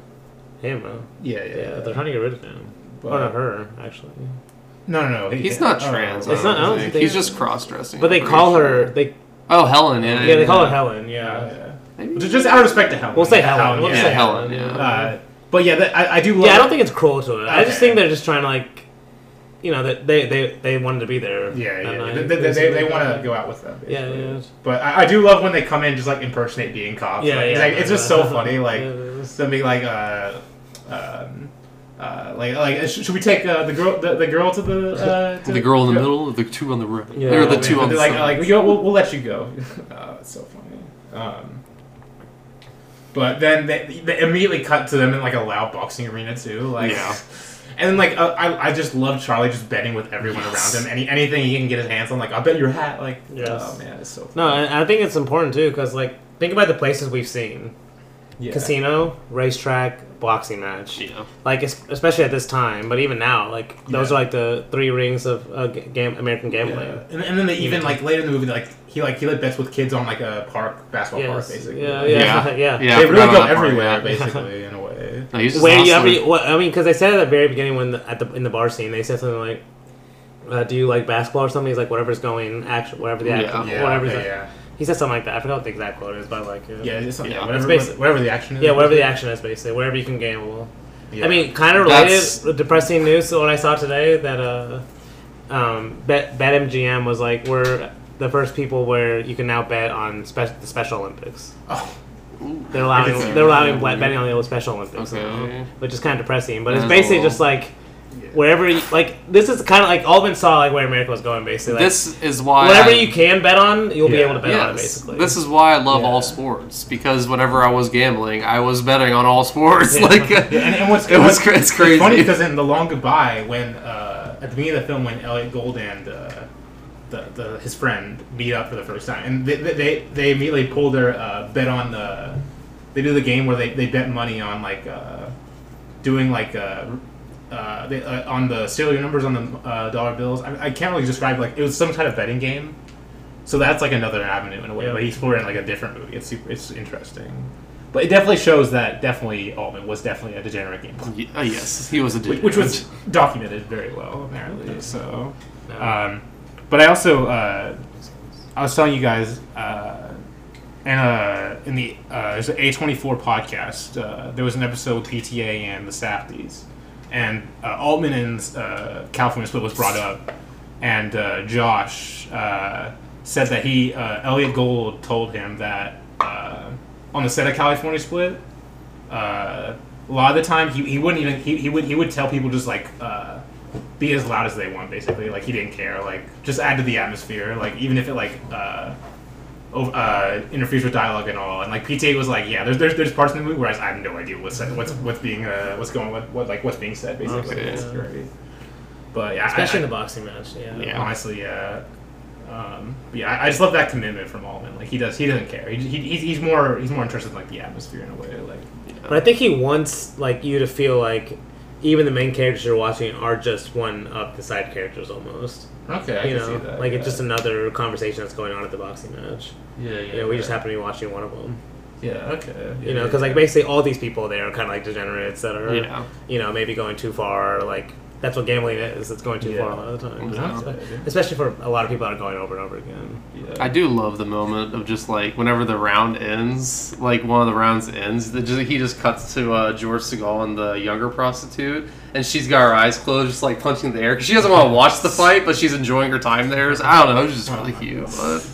him. Yeah, yeah, yeah, they're trying to get rid of him. But- or not her, actually. No, no, no. he- He's not oh, trans. oh, It's don't I don't think. think- He's just cross dressing. But they call her. They Oh, Helen. Yeah. yeah, they call her Helen. Yeah, Yeah. yeah. Maybe. Just, just out of respect to Helen. We'll say Helen. We'll yeah. Yeah, say Helen, Helen. yeah. Uh, but yeah, that, I, I do love. Yeah, I don't think it's cruel to it. I just think they're just trying to like, you know, that they, they they wanted to be there. Yeah, yeah. night, They, they, they, basically. want to go out with them. Yeah, basically. yeah. But I, I do love when they come in just like impersonate being cops. Yeah, Like, it's, yeah, like, it's just so funny. Like Yeah, it is. them being like, uh, um, uh, like like should we take uh, the girl the, the girl to the uh, to The girl in the middle, or the two on the right, Yeah. or the Oh, two Yeah, on the like side. like you know, we'll, we'll let you go. uh, it's so funny. Um, But then they, they immediately cut to them in like a loud boxing arena too. Like, Yeah. And then like uh, I, I just love Charlie just betting with everyone Yes. around him. Any anything he can get his hands on, like I'll bet your hat. Like, Yes. oh man, it's so No, and I think it's important too because like think about the places we've seen: yeah. casino, racetrack, boxing match. Yeah. Like especially at this time, but even now, like those Yeah. are like the three rings of uh, game American gambling. Yeah. And, and then they even like later in the movie, like he like he like bets with kids on like a park basketball park basically. Yeah, yeah, Yeah. yeah. Yeah. They really go that part, everywhere yeah. basically in a way. No, he's just Where you hustling. every, what, I mean, because they said at the very beginning when the, at the in the bar scene, they said something like, uh, "Do you like basketball or something?" He's like, "Whatever's going, action, whatever the action, Yeah, whatever's." yeah, the-" yeah. He said something like that. I forgot what the exact quote is, but like, yeah, Yeah, it's something, Yeah. whatever, It's whatever the action is. yeah, whatever the action is, basically, wherever you can gamble. Yeah. I mean, kind of related, That's- depressing news to what I saw today that uh, um, Bet BetMGM was like we're the first people where you can now bet on spe- the Special Olympics. oh, They're allowing they're allowing bet- betting on the old Special Olympics, Okay. now, which is kind of depressing. But it's is a basically just like wherever you, like this is kind of like Altman saw like where America was going basically. Like, This is why whatever I- you can bet on, you'll be able to bet on it basically. This is why I love Yeah. all sports because whenever I was gambling, I was betting on all sports. Yeah. Like, Yeah, and, and what's it was what's- cra- it's crazy. It's funny because in the Long Goodbye, when uh, at the beginning of the film, when Elliot Gould and uh, the, the his friend meet up for the first time, and they they, they immediately pull their uh, bet on the they do the game where they, they bet money on like uh, doing like uh, uh, they, uh, on the serial numbers on the uh, dollar bills. I, I can't really describe like it was some kind of betting game. So that's like another avenue in a way, Yeah. but he's exploring like a different movie. It's super, it's interesting, but it definitely shows that definitely Altman was definitely a degenerate game player Y- uh, yes, he was a which, which was documented very well apparently. So, um, but I also uh, I was telling you guys, uh, and uh, in the uh, there's an A twenty four podcast. Uh, there was an episode with PTA and the Safdies, and uh, Altman and uh, California Split was brought up, and uh, Josh uh, said that he uh, Elliot Gould told him that uh, on the set of California Split uh, a lot of the time he, he wouldn't even he, he would he would tell people just like uh, be as loud as they want basically like he didn't care like just add to the atmosphere like even if it like uh, over, uh, interferes with dialogue and all and like PTA was like yeah there's there's, there's parts in the movie where I, I have no idea what's said, what's what's being uh, what's going what, what like what's being said basically Okay. It's great. but yeah especially I, in the boxing match. Yeah. Yeah. honestly yeah um, but yeah, I, I just love that commitment from Altman. Like he does, he doesn't care. He, he, he's, he's more he's more interested in like the atmosphere in a way. Like But I think he wants like you to feel like even the main characters you're watching are just one of the side characters almost. okay, I you can know, see that. like yeah. it's just another conversation that's going on at the boxing match. yeah, yeah. You know, we just happen to be watching one of them. Yeah, okay. You know, because like basically all these people there are kind of like degenerates that are, Yeah. you know, maybe going too far. Like that's what gambling is. It's going too far a lot of the time. Exactly. Especially for a lot of people that are going over and over again. yeah. I do love the moment of just like whenever the round ends, like one of the rounds ends, that just, he just cuts to uh, George Segal and the younger prostitute, and she's got her eyes closed, just like punching the air because she doesn't want to watch the fight, but she's enjoying her time there. So, I don't know, it was just really cute. But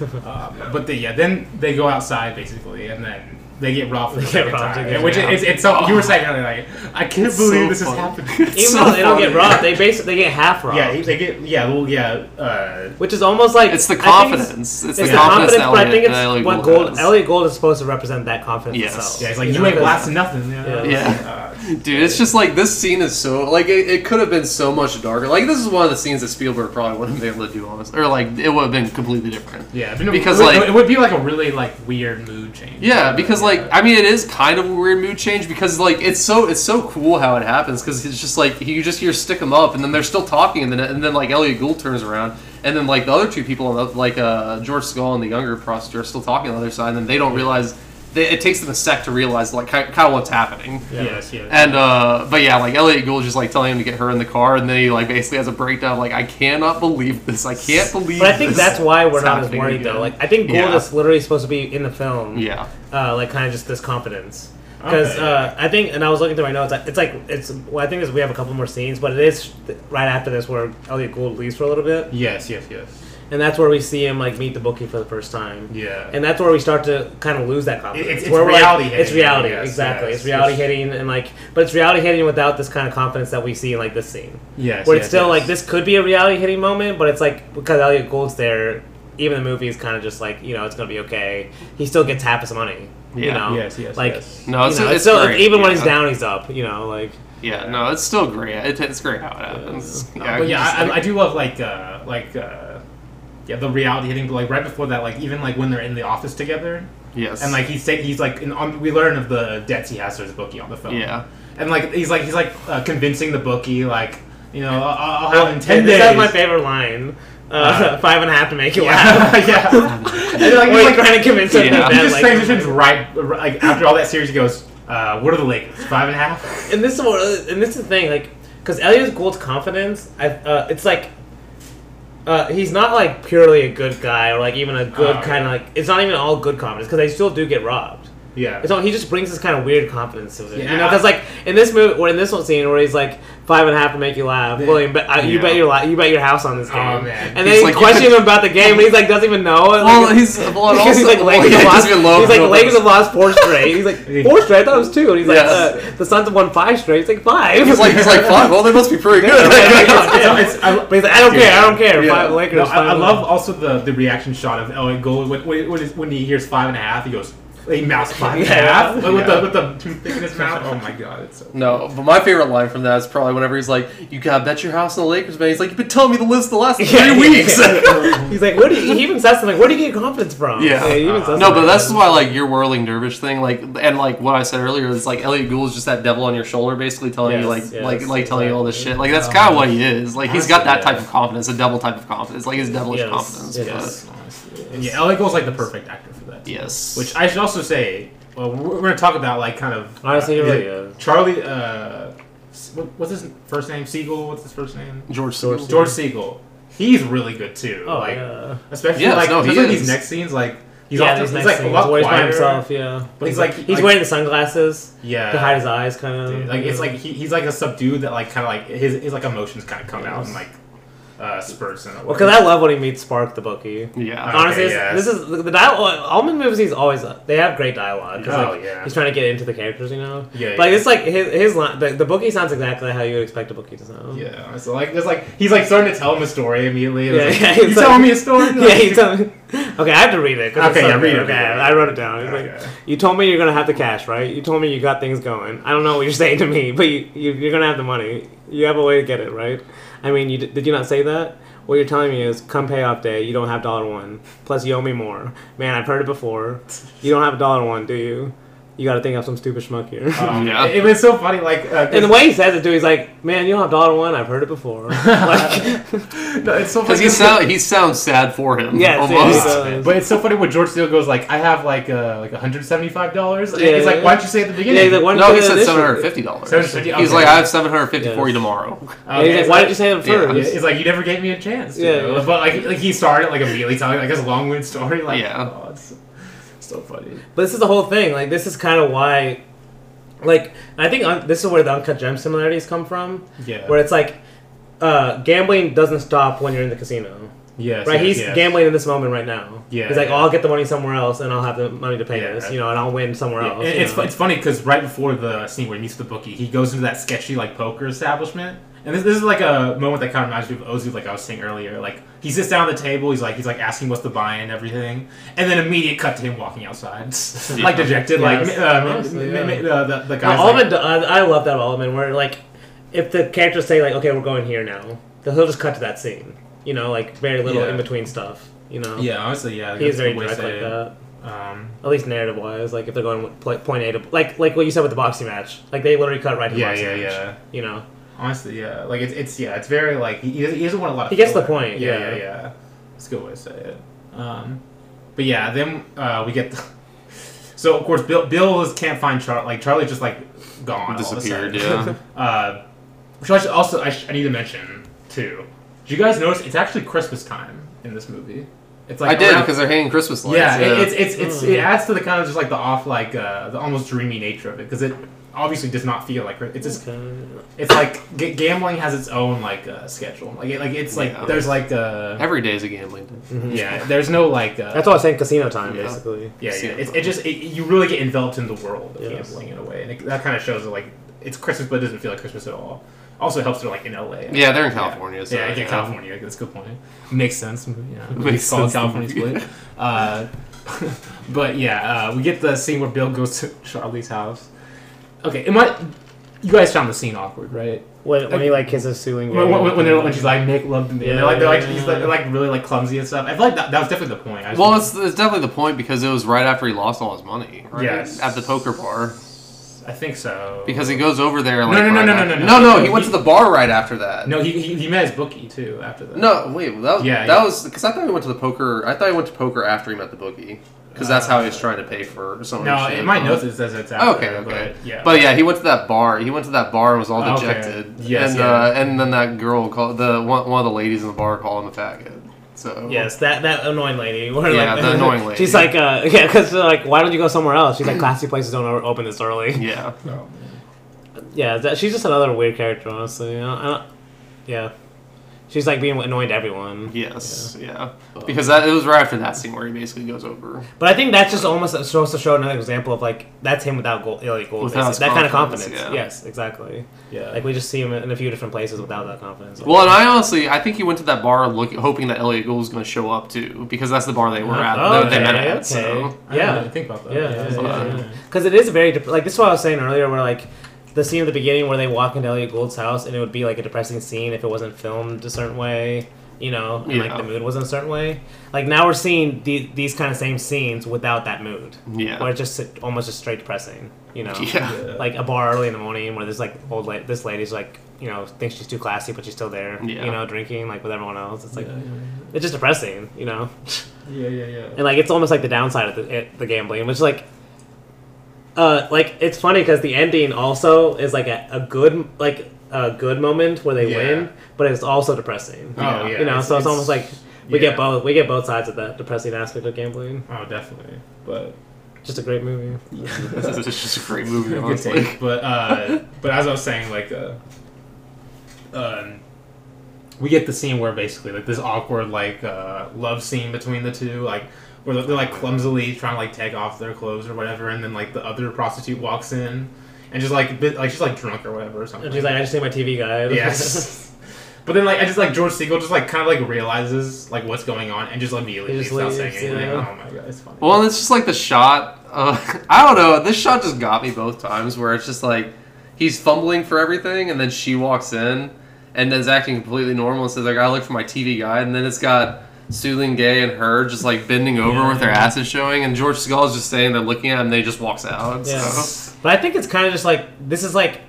Um, but they, yeah, then they go outside basically, and then they get robbed for the second robbed time. again, Which yeah. it's, it's so you were saying earlier, like I can't It's believe so this is funny. happening. Even so though they don't get funny. robbed, they basically they get half robbed. yeah, they get yeah, well, yeah. Uh, which is almost like it's the I think it's- confidence. It's, It's the the confidence, confidence, but I think it's Elliot what Gould Gold, has. Elliot Gould is supposed to represent that confidence Yes. itself. yeah, it's like You you, know, ain't 'cause- blasting nothing. Yeah, Yeah. Uh, Dude, it's just like this scene is so like it, it could have been so much darker. Like this is one of the scenes that Spielberg probably wouldn't have been able to do, honest, or like it would have been completely different. yeah, Because, it would, like- it would be like a really like weird mood change. Yeah, because like I mean, it is kind of a weird mood change because like it's so it's so cool how it happens because it's just like you just hear stick 'em up and then they're still talking and then and then like Elliot Gould turns around and then like the other two people on the, like uh, George Segal and the younger prostitute are still talking on the other side and then they don't realize they, it takes them a sec to realize like kind of what's happening. yes, yes. And uh, but yeah, like Elliot Gould just like telling him to get her in the car, and then he like basically has a breakdown. Like I cannot believe this. I can't believe. This. But I think this that's why we're is not as happening worried though. Like I think Gould Yeah. is literally supposed to be in the film. yeah, uh, like kind of just this confidence. Because Okay. uh, I think, and I was looking through my notes. It's like it's. Well, I think is we have a couple more scenes, but it is right after this where Elliot Gould leaves for a little bit, yes, yes, yes. And that's where we see him like meet the bookie for the first time. Yeah. And that's where we start to kind of lose that confidence. It's- it's where we're like- reality it's hitting, reality, yes, exactly. yes. It's reality hitting, and like, but it's reality hitting without this kind of confidence that we see in like this scene, yes. where yes, it's still yes. like this could be a reality hitting moment, but it's like because Elliot Gould's there, even the movie is kind of just like you know it's gonna be okay. He still gets half his money. You know, Yes, yes, like yes. No, it's, you know, it's still great. even when he's down, he's up. You know, like Yeah, no, it's still great. It, it's great how it happens. Yeah, but yeah, I, like- I do love like uh, like uh, yeah the reality hitting. But like right before that, like even like when they're in the office together, yes, and like he's say, he's like in, on, we learn of the debts he has to his bookie on the phone. yeah, and like he's like he's like uh, convincing the bookie like you know I'll, I'll have in ten this days. is my favorite line. Uh, Uh, five and a half to make you laugh. yeah, yeah. And like, Or he's he's like trying to convince him Yeah. to he just like, transitions right like after all that series. He goes, uh, "What are the Lakers? Five and a half?" and this is what, and this is the thing, like, because Elliot Gould's confidence, I, uh, it's like, uh, he's not like purely a good guy or like even a good Oh, kind of like. It's not even all good confidence because they still do get robbed. Yeah, It's all, he just brings this kind of weird confidence to it, you know. Because like in this movie, or in this one scene where he's like five and a half to make you laugh, Yeah. William, bet, uh, you Yeah. bet your li- you bet your house on this game. Oh, game, man. and He's then like- he questions him about the game, and he's like doesn't even know. and, Well, like, he's well, because he's like Lakers yeah, lost. doesn't even know He's like about Lakers have lost four straight. He's like four straight. I thought it was two. And he's like Yes. uh, the Suns have won five straight. He's like five. He's like he's like fuck. Well, they must be pretty good. It's- it's- I- but he's like, I don't care. I don't care. Yeah. Five Lakers. No, I, I love also the, the reaction shot of Elliot Gould when, when, when, when he hears five and a half. He goes, he mouths five a Yeah. half with, Yeah. the with the toothpick in his mouth. Oh my god, it's so. No, but my favorite line from that is probably whenever he's like, "You gotta bet your house on the Lakers, man." He's like, "You've been telling me the list the last three Yeah. weeks." he's like, "What?" do you, he even says something? Like, Where do you get your confidence from? Yeah. he even says No, but that's why like your whirling dervish thing, like and like what I said earlier is like Elliot Gould is just that devil on your shoulder, basically telling you like yes, like like telling you all this shit. Like that's Um, kind of what he is. Like he's got that type of confidence, a devil type of confidence, like his devilish Yes, confidence. yes. But- Yes, honestly. And yeah, Elliot Gould's like the perfect actor for that. too. Yes. Which I should also say. Well, we're, we're gonna talk about like kind of Honestly, he uh, really is. Charlie. Uh, what's his first name? Segal. What's his first name? George George George. George Segal. He's really good too. Oh like, yeah. especially Yes, like no, especially is. these next scenes. Like he's yeah, often, these he's like scenes a lot he's by quieter. himself. Yeah, But he's like- he's like- wearing the sunglasses Yeah, to hide his eyes, kind of. Like it's like he, he's like a subdued that like kind of like his his like emotions kind of come out and like uh, spurts and Well, because I love when he meets Spark the bookie. Yeah. Honestly, Okay, this- yes. this is the, the dialogue. Altman movies He's always they have great dialogue. 'cause, Oh, like, yeah. he's trying to get into the characters, you know. Yeah, Like yeah. it's like his his line. The, the bookie sounds exactly how you would expect a bookie to sound. Yeah, so like there's like he's like starting to tell him a story immediately. and Yeah, it's yeah, he's you like- telling me a story? yeah, he told me. Okay, I have to read it. 'cause it's Okay, yeah, read good. it, read Okay, it, I wrote it down. Okay. like, you told me you're gonna have the cash, right? You told me you got things going. I don't know what you're saying to me, but you, you you're gonna have the money. You have a way to get it, right? I mean, you did you not say that? What you're telling me is, come payoff day, you don't have dollar one. Plus, you owe me more. Man, I've heard it before. You don't have a dollar one, do you? You got to think of some stupid schmuck here. Um, Yeah. it, it was so funny. Like uh, and the way he says it too, he's like, "Man, you don't have dollar one. I've heard it before." like, no, it's so funny Because funny he sound he sounds sad for him. Yes, yeah, almost. he. But it's so funny when George Steele goes like, "I have like uh, like 175 dollars." Yeah, he's like, yeah. "Why don't you say at the beginning?" yeah, he's like, No, he said that seven initially?" hundred fifty dollars. $750, He's okay. like, I have seven hundred fifty for you tomorrow. And he's like, "Why didn't you say that Yeah. first? Yeah, it's like you never gave me a chance. To, Yeah, yeah. But like, like he started like immediately telling like his long winded story. Like, Yeah. So funny. But this is the whole thing. Like, this is kind of why. Like, I think un- this is where the uncut gem similarities come from. Yeah. Where it's like, uh, gambling doesn't stop when you're in the casino. yes. Right? yes, He's yes. gambling in this moment right now. Yeah, He's like, yeah. oh, I'll get the money somewhere else, and I'll have the money to pay Yeah. this, you know, and I'll win somewhere Yeah, else. you it's, know? it's funny because right before the scene where he meets the bookie, he goes into that sketchy like poker establishment, and this, this is like a moment that kind of reminds me of Ozu, like I was saying earlier. Like he sits down at the table, he's like he's like asking what's the buy and everything, and then immediate cut to him walking outside, like dejected, like Yes. uh, Honestly, yeah. uh, the, the guy's Altman, like, do- I, I love that Altman where like, if the characters say like, okay, we're going here now, then he'll just cut to that scene. You know, like very little Yeah. in between stuff. You know, yeah, honestly, yeah, he's very the way to direct like that. Um, At least narrative wise, like if they're going with pl- point A to like like what you said with the boxing match, like they literally cut right to yeah, boxing yeah, match. yeah. You know, Honestly, yeah, like it's it's yeah, it's very like he, he doesn't, want a lot. Of He gets the point, Yeah, yeah. yeah, yeah. It's a good way to say it. Um, but yeah, then uh, we get. The, so of course, Bill Bill is, can't find Charlie. Like Charlie's just like gone, all of a Disappeared, yeah. uh, which I should also I, sh- I need to mention too. Did you guys notice it's actually Christmas time in this movie? It's like I did because they're hanging Christmas lights. yeah, Yeah, it- it's it's it's it adds to the kind of just like the off like uh, the almost dreamy nature of it because it obviously does not feel like it's just it's like g- gambling has its own like uh, schedule like it, like it's like Yeah. there's like uh every day is a gambling day. yeah there's no like uh, that's what I was saying. Casino time, Yeah. basically. yeah yeah Casino it's, time. it just it, you really get enveloped in the world of Yes. gambling in a way and it, that kind of shows that like it's Christmas but it doesn't feel like Christmas at all Also helps they're like in LA. Yeah, they're in California. So, yeah, yeah, California. That's a good point. Makes sense. Yeah, Makes call it sense. California split. Uh, but yeah, uh, we get the scene where Bill goes to Charlie's house. Okay, am I? You guys found the scene awkward, right? When, when he like kisses Sue and When, when, when, they're, when she's like make love to me, and they're like they're like, Yeah. he's like, they're like really like clumsy and stuff. I feel like that, that was definitely the point. I Well, it's, it's definitely the point because it was right after he lost all his money. Right? Yes. At the poker bar. I think so Because he goes over there. Like, no, no, right no, after- no, no, no, no. no. He He- went to the bar right after that. No, he, he, he met his bookie too after that. No, wait. That was, Yeah, that yeah. was because I thought he went to the poker. I thought he went to poker after he met the bookie. Because that's how he was trying to pay for some. no, shit. in my notes it says it's after. Okay, okay. But yeah, But yeah, he went to that bar. He went to that bar and was all Okay. dejected. Yes, and yeah. uh, and then that girl called the one, one of the ladies in the bar called him a faggot. So Yes, that that annoying lady. Yeah, like, the annoying lady. She's like, uh, yeah, because like, why don't you go somewhere else? She's like, classy places don't open this early. yeah. Yeah, that, she's just another weird character, honestly. I don't, I don't, yeah, she's like being annoying to everyone. Yes, yeah. Because that it was right after that scene where he basically goes over. But I think that's just almost supposed to show another example of like that's him without gold, like gold Without his that kind of confidence, confidence. yeah. Yes, exactly. yeah. Like we just see him in a few different places without that confidence. Well, and I honestly, I think he went to that bar look, hoping that Elliot Gould was going to show up too, because that's the bar they were at. Oh, they- they met okay, at. So. I didn't yeah. really think about that. Yeah, that's yeah, fine. yeah, yeah. Because it is very dep- like this is what I was saying earlier, where like the scene at the beginning where they walk into Elliot Gould's house, and it would be like a depressing scene if it wasn't filmed a certain way, you know, and like the mood wasn't a certain way. Like now we're seeing the, these kind of same scenes without that mood, Yeah. where it's just almost just straight depressing, you know. Yeah. Like a bar early in the morning where there's like old la- this lady's like you know thinks she's too classy but she's still there, Yeah. you know, drinking like with everyone else. It's like Yeah, yeah, it's just depressing, you know. yeah, yeah, yeah. and like it's almost like the downside of the, it, the gambling, which is like, uh, like it's funny because the ending also is like a, a good like a good moment where they Yeah. win, but it's also depressing. Oh, yeah, you know, it's- so it's, it's- almost like we yeah. get both we get both sides of that depressing aspect of gambling. Oh, definitely. But Just a great movie. This is just a great movie, good honestly. take. But uh, but as I was saying, like, uh, um, we get the scene where basically like this awkward like uh, love scene between the two, like where they're, they're like clumsily trying to like take off their clothes or whatever, and then like the other prostitute walks in and just like bit, like she's like drunk or whatever or something. And she's like, I just need my TV guide. yes. But then, like, I just like George Segal just like kind of like realizes like what's going on and just immediately He leaves just without saying anything. yeah. Oh my god, it's funny. Well, and it's just like the shot. Uh, I don't know. This shot just got me both times, where it's just like he's fumbling for everything, and then she walks in and is acting completely normal and says, like "I gotta look for my TV guide," and then it's got Sueleen Gay and her just like bending over Yeah, with their asses showing, and George Segal is just standing there looking at him, and then he just walks out. Yeah. So. But I think it's kind of just like this is like,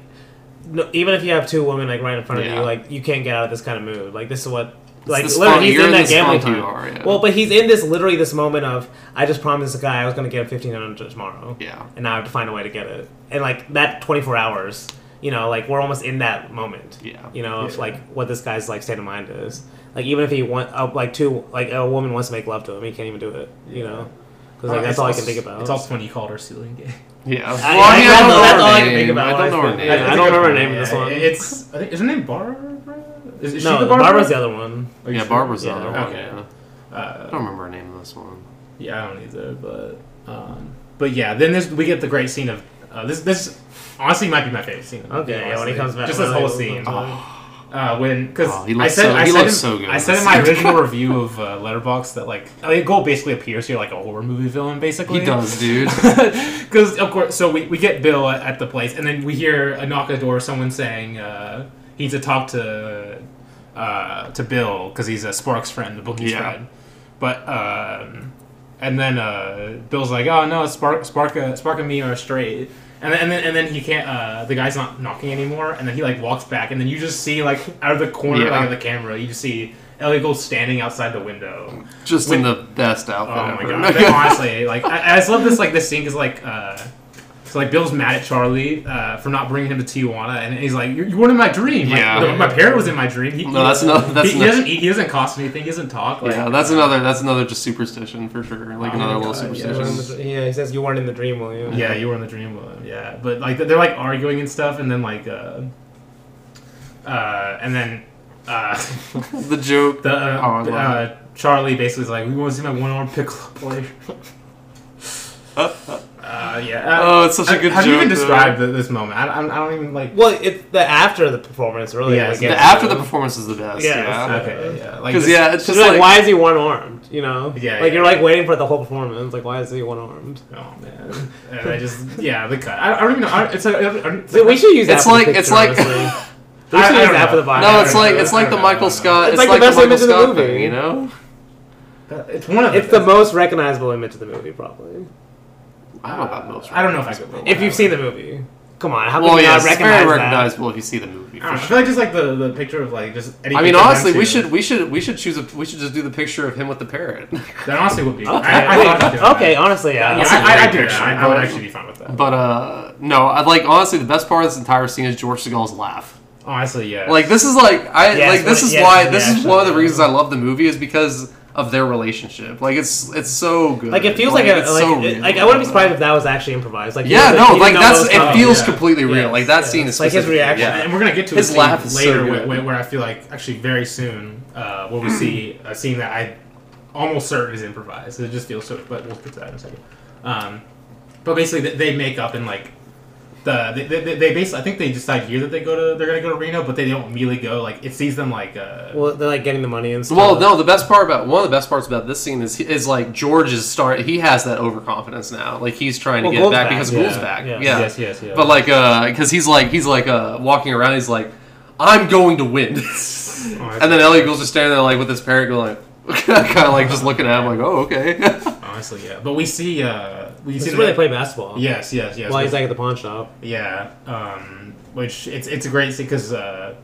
no, even if you have two women like right in front of Yeah. you, like you can't get out of this kind of mood. Like this is what. Like literally, he's in that gambling time. are, yeah. Well, but he's in this literally this moment of I just promised this guy I was going to get him fifteen hundred tomorrow, Yeah. and now I have to find a way to get it. And like that twenty four hours, you know, like we're almost in that moment. Yeah. You know, of like what this guy's like state of mind is. Like even if he want uh, like two like a woman wants to make love to him, he can't even do it. You know, because like Uh, that's it's all I can think about. It's also when you called her Sueleen Gay. Yeah. I- Well, I- I mean, I that's- don't know that's her all I can name. think about I don't know her name. I don't remember her name in this one. It's I think is her name Barbara? Is, is no, she the Barbara? Barbara's the other one. Are you Yeah, sure? Barbara's the Yeah, other one. okay. Yeah. I Uh, don't remember her name in this one. yeah, I don't either. But um, but yeah, then this we get the great scene of uh, this. This honestly might be my favorite scene. Okay, yeah, when he comes back, just this whole scene. they- Uh, when because Oh, he I said so- I said looks in, so good I said in my original review of uh, Letterboxd that like Elliot Gould basically appears here like a horror movie villain basically. He does, dude. Because of course, so we, we get Bill at, at the place, and then we hear a knock at the door. Someone saying uh, he needs to talk to uh, to Bill because he's a Sparks friend, the bookie's Yeah. friend. But um, and then uh, Bill's like, "Oh no, Spark, Spark, uh, Spark and me are straight." And then, and then and then he can't. Uh, the guy's not knocking anymore. And then he like walks back, and then you just see like out of the corner Yeah. like of the camera, you just see Elliot Gould standing outside the window. Just in the best outfit Oh my ever. god! Honestly, like I, I just love this like this scene because like uh, so like Bill's mad at Charlie uh, for not bringing him to Tijuana, and he's like, "You, you weren't in my dream. Like, Yeah. the- my parent was in my dream. He, No, that's not- that's he, he doesn't eat. He doesn't cost anything. He doesn't talk. Like, yeah, that's another. That's another just superstition for sure. Like Oh another my little God, yeah. superstition. Yeah, he says you weren't in the dream, will you? Yeah, you were in the dream with him. Yeah, but like they're like arguing and stuff, and then like uh, uh, and then uh, The joke. the uh, Oh, I love uh, Charlie basically is like, "We want to see my one arm pickle player." Uh, yeah. Oh, it's such a good How do you even joke, describe the, this moment? I, I, I don't even like. Well, it's the after the performance really. Yeah, like, The, after you. the performance is the best. Yeah, Yeah. Okay, yeah. Like Because this- yeah, it's Just just like, like why is he one armed? You know? Yeah, Like you're yeah. like waiting for the whole performance. Like why is he one armed? Oh man. And I just yeah the cut. I, I don't even know. I, it's a, it's We, we should use. It's for the like- it's like- we should use don't that for the vibe. no, it's like it's like the. Michael Scott. It's It's, like like, the best Michael image in the Scott movie. you know. It's one of It's the most recognizable image of the movie, probably. I don't know about most. I don't know if I could. If you've seen the movie, come on, how can you yeah, not it's recognize very that? recognizable if you see the movie. I, For don't know, I feel like just like the, the picture of like just. Any I mean, picture of honestly, we two. should we should we should choose a we should just do the picture of him with the parrot. That honestly would be. Okay, I, I wait, thought about doing okay, that. honestly, yeah. Yeah, That's a I, I, I great do that. picture, I, I would but- actually be fine with that. But uh, no, I like honestly the best part of this entire scene is George Segal's laugh. honestly, yeah. Like this is like I Yes, like this what- is yes, why this is one of the yeah. reasons I love the movie is because of their relationship. Like it's it's so good. Like it feels like, a it's like, so it- real. like I wouldn't be surprised if that was actually improvised. Like Yeah, doesn't- no, like that's it stuff. feels yeah. completely real. Yes, like that yes. scene is Like his reaction. Yeah. and we're gonna get to His a laugh is so later good. where, where I feel like actually very soon uh, where we see a scene that I almost certain is improvised. It just feels so. But we'll get to that in a second. Um, but basically, they- they make up in like the they, they, they basically I think they decide here that they go to they're gonna go to Reno, but they don't immediately go. Like it sees them like uh, Well, they're like getting the money and stuff. Well, no, the best part about one of the best parts about this scene is is like George is start. He has that overconfidence now. Like he's trying to Well, get Gould's back, back, because yeah, Gould's back. yeah. Yeah. yes yes yes. But like, uh, because he's like he's like uh walking around. He's like, I'm going to win. and then Ellie Gould's just standing there like with his parrot going like, kind of like just looking at him like, oh okay. honestly, yeah. But we see uh we this see is where they play basketball. Yes yes yes. While he's like at the pawn shop. Yeah, um, which it's it's a great scene because uh,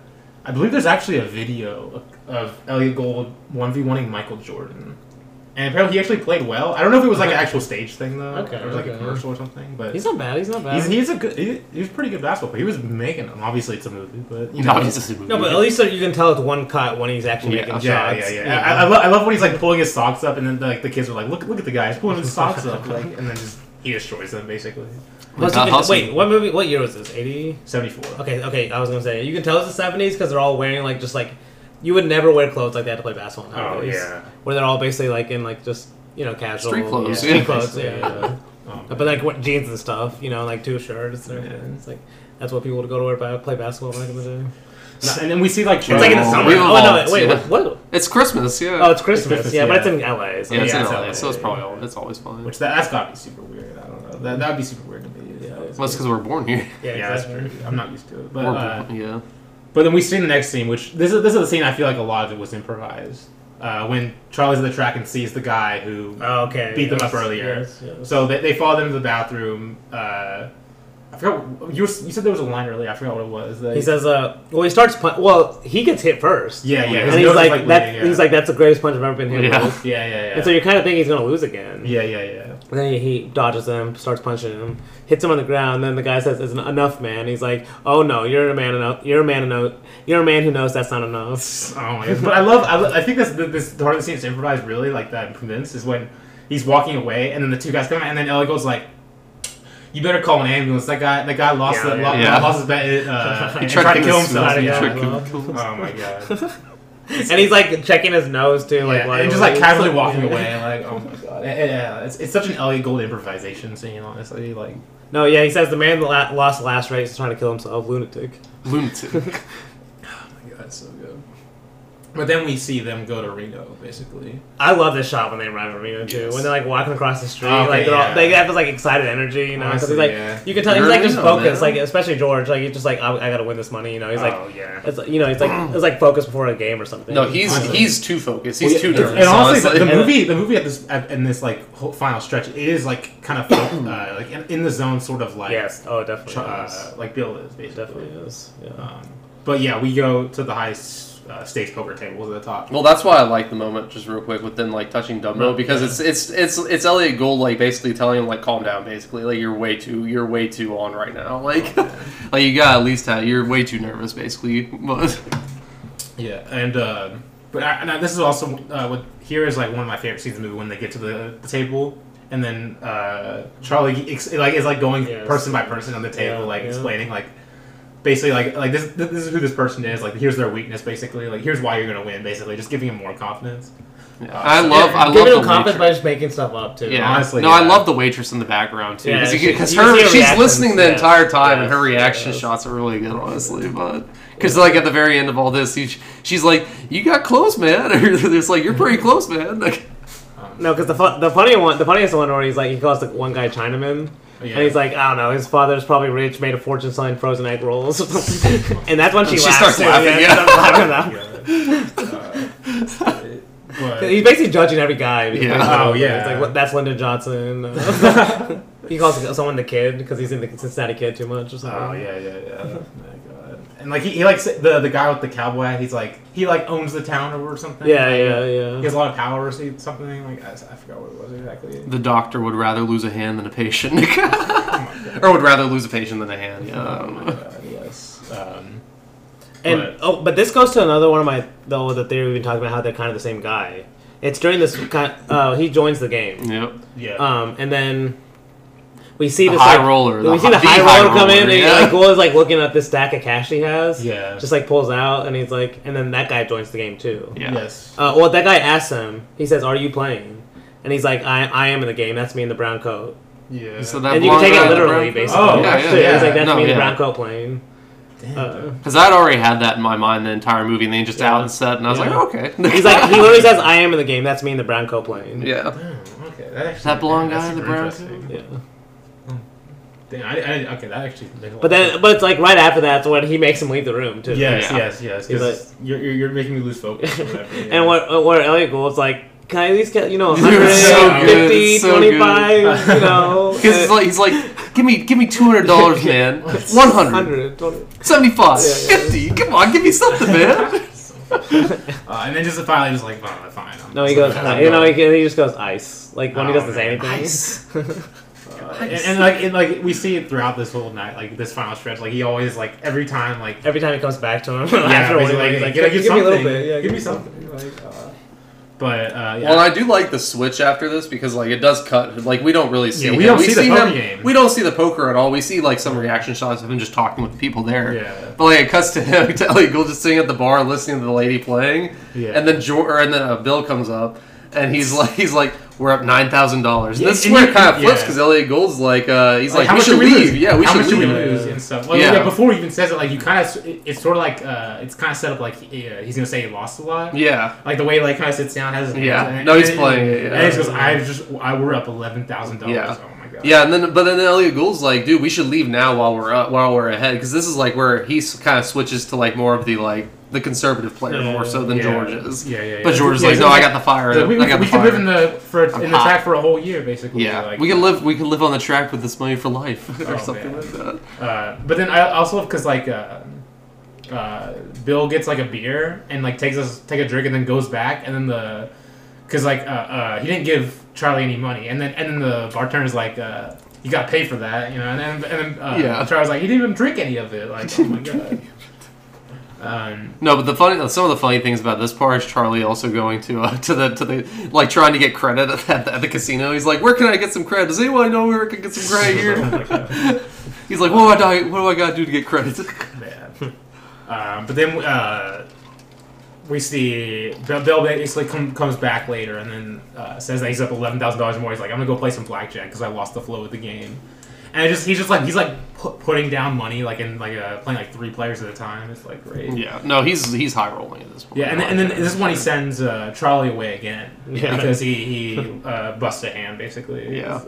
I believe there's actually a video of Elliot Gould one v oneing Michael Jordan, and apparently he actually played well. I don't know if it was like an actual stage thing though, Okay, or it was like a commercial or something. But He's he's not bad. He's not bad. he's, he's a good he, he was a pretty good basketball player. He was making them. Obviously, it's a movie, but you know. No, he's just a movie. no, but at least you can tell it's one cut when he's actually Yeah. making yeah, shots. yeah, yeah. I, I, love, I love when he's like pulling his socks up, and then like the kids are like, "Look, look at the guy! He's pulling his socks up!" Like, and then just he destroys them basically. Plus, can- wait, what movie? What year was this? Eighty. Seventy four. Okay, okay. I was gonna say you can tell it's the seventies because they're all wearing like just like you would never wear clothes like that to play basketball. Oh yeah. Where they're all basically like in like just you know casual Street clothes, yeah, yeah. street clothes, yeah. yeah. Oh, But like what jeans and stuff, you know, like two shirts. And Yeah. everything. It's like that's what people would go to wear ba- play basketball back in the day. No, and then we see like It's like in the Oh, summer. Oh no! evolved, Wait, yeah. what? what? It's Christmas, yeah. Oh, it's Christmas. Christmas, yeah, but it's in LA. So yeah, it's yeah, in LA, LA, so it's probably al- it's always fun. Which that, that's gotta be super weird. I don't know. That that'd be super weird to me. Yeah, Yeah, it's- well, it's because we're born here. yeah, yeah, that's true. I'm not used to it. But We're uh, born- yeah. But then we see the next scene, which this is this is the scene I feel like a lot of it was improvised. Uh, when Charlie's at the track and sees the guy who Oh, okay. beat them yes, up earlier. yes, yes. So they, they follow them to the bathroom. Uh, I forgot you were, you said there was a line earlier. I forgot what it was. That- He says, "Uh, well, he starts. Pun- well, he gets hit first. yeah, yeah. and he's nose is, like, that. bleeding, yeah. He's like, that's the greatest punch I've ever been hit Yeah. with. yeah, yeah, yeah. And so you're kind of thinking he's gonna lose again. yeah, yeah, yeah. And then he, he dodges him, starts punching him, hits him on the ground. Then the guy says, "It's enough, man." He's like, "Oh no, you're a man enough. You're a man enough. You're a man who knows that's not enough." Oh my god! But I love. I, lo- I think this this part of the scene that's improvised really like that I'm convinced is when he's walking away and then the two guys come and then Ellie goes like, "You better call an ambulance." That guy that guy lost Yeah, the, yeah. lo- Yeah. lost his bet. Uh, He tried tried to to kill himself. Yeah. yeah. Tried to well. kill himself. Oh my god! and he's like checking his nose too, like yeah, and just like casually walking away, like oh my god! Yeah, it's, it's such an Elliot Gould improvisation scene, honestly. Like, No, yeah, he says the man that la- lost the last race is trying to kill himself. Lunatic. Lunatic. oh my god, so good. But then we see them go to Reno, basically. I love this shot when they arrive at Reno too. Yes. When they're like walking across the street, Okay, like they're yeah. all, they have this like excited energy, you know. Because he's Honestly, like, yeah. you can tell You're he's like just focused, man. like especially George, like he's just like I, I gotta win this money, you know. He's like, oh yeah. it's you know, he's like it's like focused before a game or something. no, he's Honestly. he's too focused. He's Well, too yeah, nervous. And honestly, the, the movie, the movie at this at, in this like whole final stretch, it is like kind of uh, like in, in the zone, sort of like yes, oh, definitely uh, is. like Bill is basically. Definitely is. Yeah. Um, but yeah, we go to the highest uh, stakes poker tables at the top. Well, that's why I like the moment, just real quick, with them like touching Dumbo because it's it's it's it's Elliot Gould like basically telling him like calm down, basically like you're way too you're way too on right now, like like you got at least have, you're way too nervous, basically. Yeah, and uh, but I, and I, this is also uh, what here is like one of my favorite scenes in the movie when they get to the, the table. And then uh, Charlie ex- like is like going Yes. person by person on the table, Yeah, like yeah. explaining like basically like like this this is who this person is. Like here's their weakness, basically. Like here's why you're gonna win, basically. Just giving him more confidence. Yeah. Uh, I love, I love Giving the him confidence waitress. by just making stuff up too. Yeah, Honestly, no, I love the waitress in the background too, Yeah, she- because you her her she's listening the yes, entire time, and her reaction yes. shots are really good, honestly. But because like at the very end of all this, he, she's like, "You got close, man." Or it's like, "You're pretty close, man." Like, No, because the fu- the funny one, the funniest one where he's like he calls the one guy Chinaman. Yeah. And he's like, I don't know, his father's probably rich, made a fortune selling frozen egg rolls. and that's when she, She laughs. starts too, laughing, she yeah. starts laughing now. but He's basically judging every guy. Yeah. Oh, oh, yeah. It's like, what, that's Lyndon Johnson. he calls someone the kid because he's in the Cincinnati Kid too much or something. Oh yeah, yeah, yeah. Oh, my God. And like he, he likes the the guy with the cowboy hat. He's like he like owns the town or something. Yeah, Like, yeah, yeah. He has a lot of power or something. Like I, I forgot what it was exactly. the doctor would rather lose a hand than a patient, or would rather lose a patient than a hand. Yeah. Oh my god, yes. Um, And But- oh, but this goes to another one of my though the theory we've been talking about how they're kind of the same guy. It's during this kind. Uh, he joins the game. Yep. yeah. Um, and then we see The this high like, roller, the We see the the high high roller come in, roller, and yeah. like Goal is like looking at this stack of cash he has. yeah. Just like pulls out, and he's like, and then that guy joins the game too. Yeah. yes. Uh, well, that guy asks him. He says, "Are you playing?" And he's like, "I, I am in the game. That's me in the brown coat." Yeah. So that and you can take it literally, basically. Oh, yeah, Too. yeah, He's like, "That's no, me in the brown coat playing." Damn. Uh, Because I'd already had that in my mind the entire movie, and then just Yeah. out and set, and I was Yeah. like, okay. he's like, he literally says, "I am in the game. That's me in the brown coat playing." yeah. Damn, okay. That, actually, That blonde that's guy in the brown coat. Yeah. Damn, I, I, okay, that actually. makes a lot But of then, but it's like right after that's when he makes him leave the room too. Yes, Yeah. yes, yes. He's Because you're, you're, you're making me lose focus. Or whatever, yeah. And what where Elliot Gould's like, can I at least get you know Dude, 100, so good, 50, so 25, you know? Because he's like, he's like, give me, give me two hundred dollars, man. One hundred. 100, 20. Seventy-five. Yeah, yeah. Fifty. Come on, give me something, man. uh, and then just finally, just like, fine, fine. I'm No, he goes, gonna- you know, he, he just goes ice. Like when he Oh, doesn't say man, anything. Uh, and, and like, and like we see it throughout this whole night, like this final stretch. Like he always, like every time, like Every time he comes back to him, yeah, after basically, like, like, give, give, give me a little something. bit. Yeah, give me something. Like, uh, but uh, yeah. Well, I do like the switch after this because like it does cut. Like we don't really see. Yeah, we him. don't see the poker him. game. We don't see the poker at all. We see like some reaction shots of him just talking with the people there. Yeah. But like it cuts to him to Elliot Gould just sitting at the bar listening to the lady playing. Yeah. And then George, and then uh, Bill comes up and he's like he's like we're up nine thousand dollars. Yeah, This is where it kind of flips yeah. because Elliot Gould's like uh, he's like, how we much should we leave. lose? Yeah, we how should much did leave. we lose and stuff. Well, Yeah. yeah. before he even says it, like you kind of, it's sort of like uh, it's kind of set up like uh, he's gonna say he lost a lot. Yeah. Like the way like kind of sits down, has his. Yeah. and- No, he's and- playing it, yeah. And he goes, I just, I we're up eleven thousand dollars. Yeah. Oh my god. Yeah, and then but then Elliot Gould's like, dude, we should leave now while we're up, while we're ahead, because this is like where he kind of switches to like more of the like the conservative player Yeah, more so than yeah. George is. Yeah, yeah, yeah. But George is Yeah, like, no, I got the fire. So we, we could live in the for I'm in the track for a whole year, basically. yeah, like, we can live. We can live on the track with this money for life, or Oh, something man. like that. Uh, but then I also because like uh, uh, Bill gets like a beer and like takes us take a drink and then goes back and then the because like uh, uh, he didn't give Charlie any money and then and then the bartender's like uh, you got to pay for that you know and then and then uh, Yeah. Charlie's like he didn't even drink any of it like oh my god. Um, No, but the funny, some of the funny things about this part is Charlie also going to uh, to the to the like trying to get credit at the, at the casino. He's like, where can I get some credit? Does anyone know where I can get some credit here? He's like, what do I what do I got to do to get credit? man. um, but then uh, we see Bill, Bill basically come, comes back later and then uh, says that he's up eleven thousand dollars more. He's like, I'm gonna go play some blackjack because I lost the flow of the game. And just he's just like he's like pu- putting down money like in like uh, playing like three players at a time. It's like great. yeah, no, he's he's high rolling at this point. Yeah, and then, and then this is when he sends uh, Charlie away again Yeah. because he he uh, busts a hand basically. Yeah.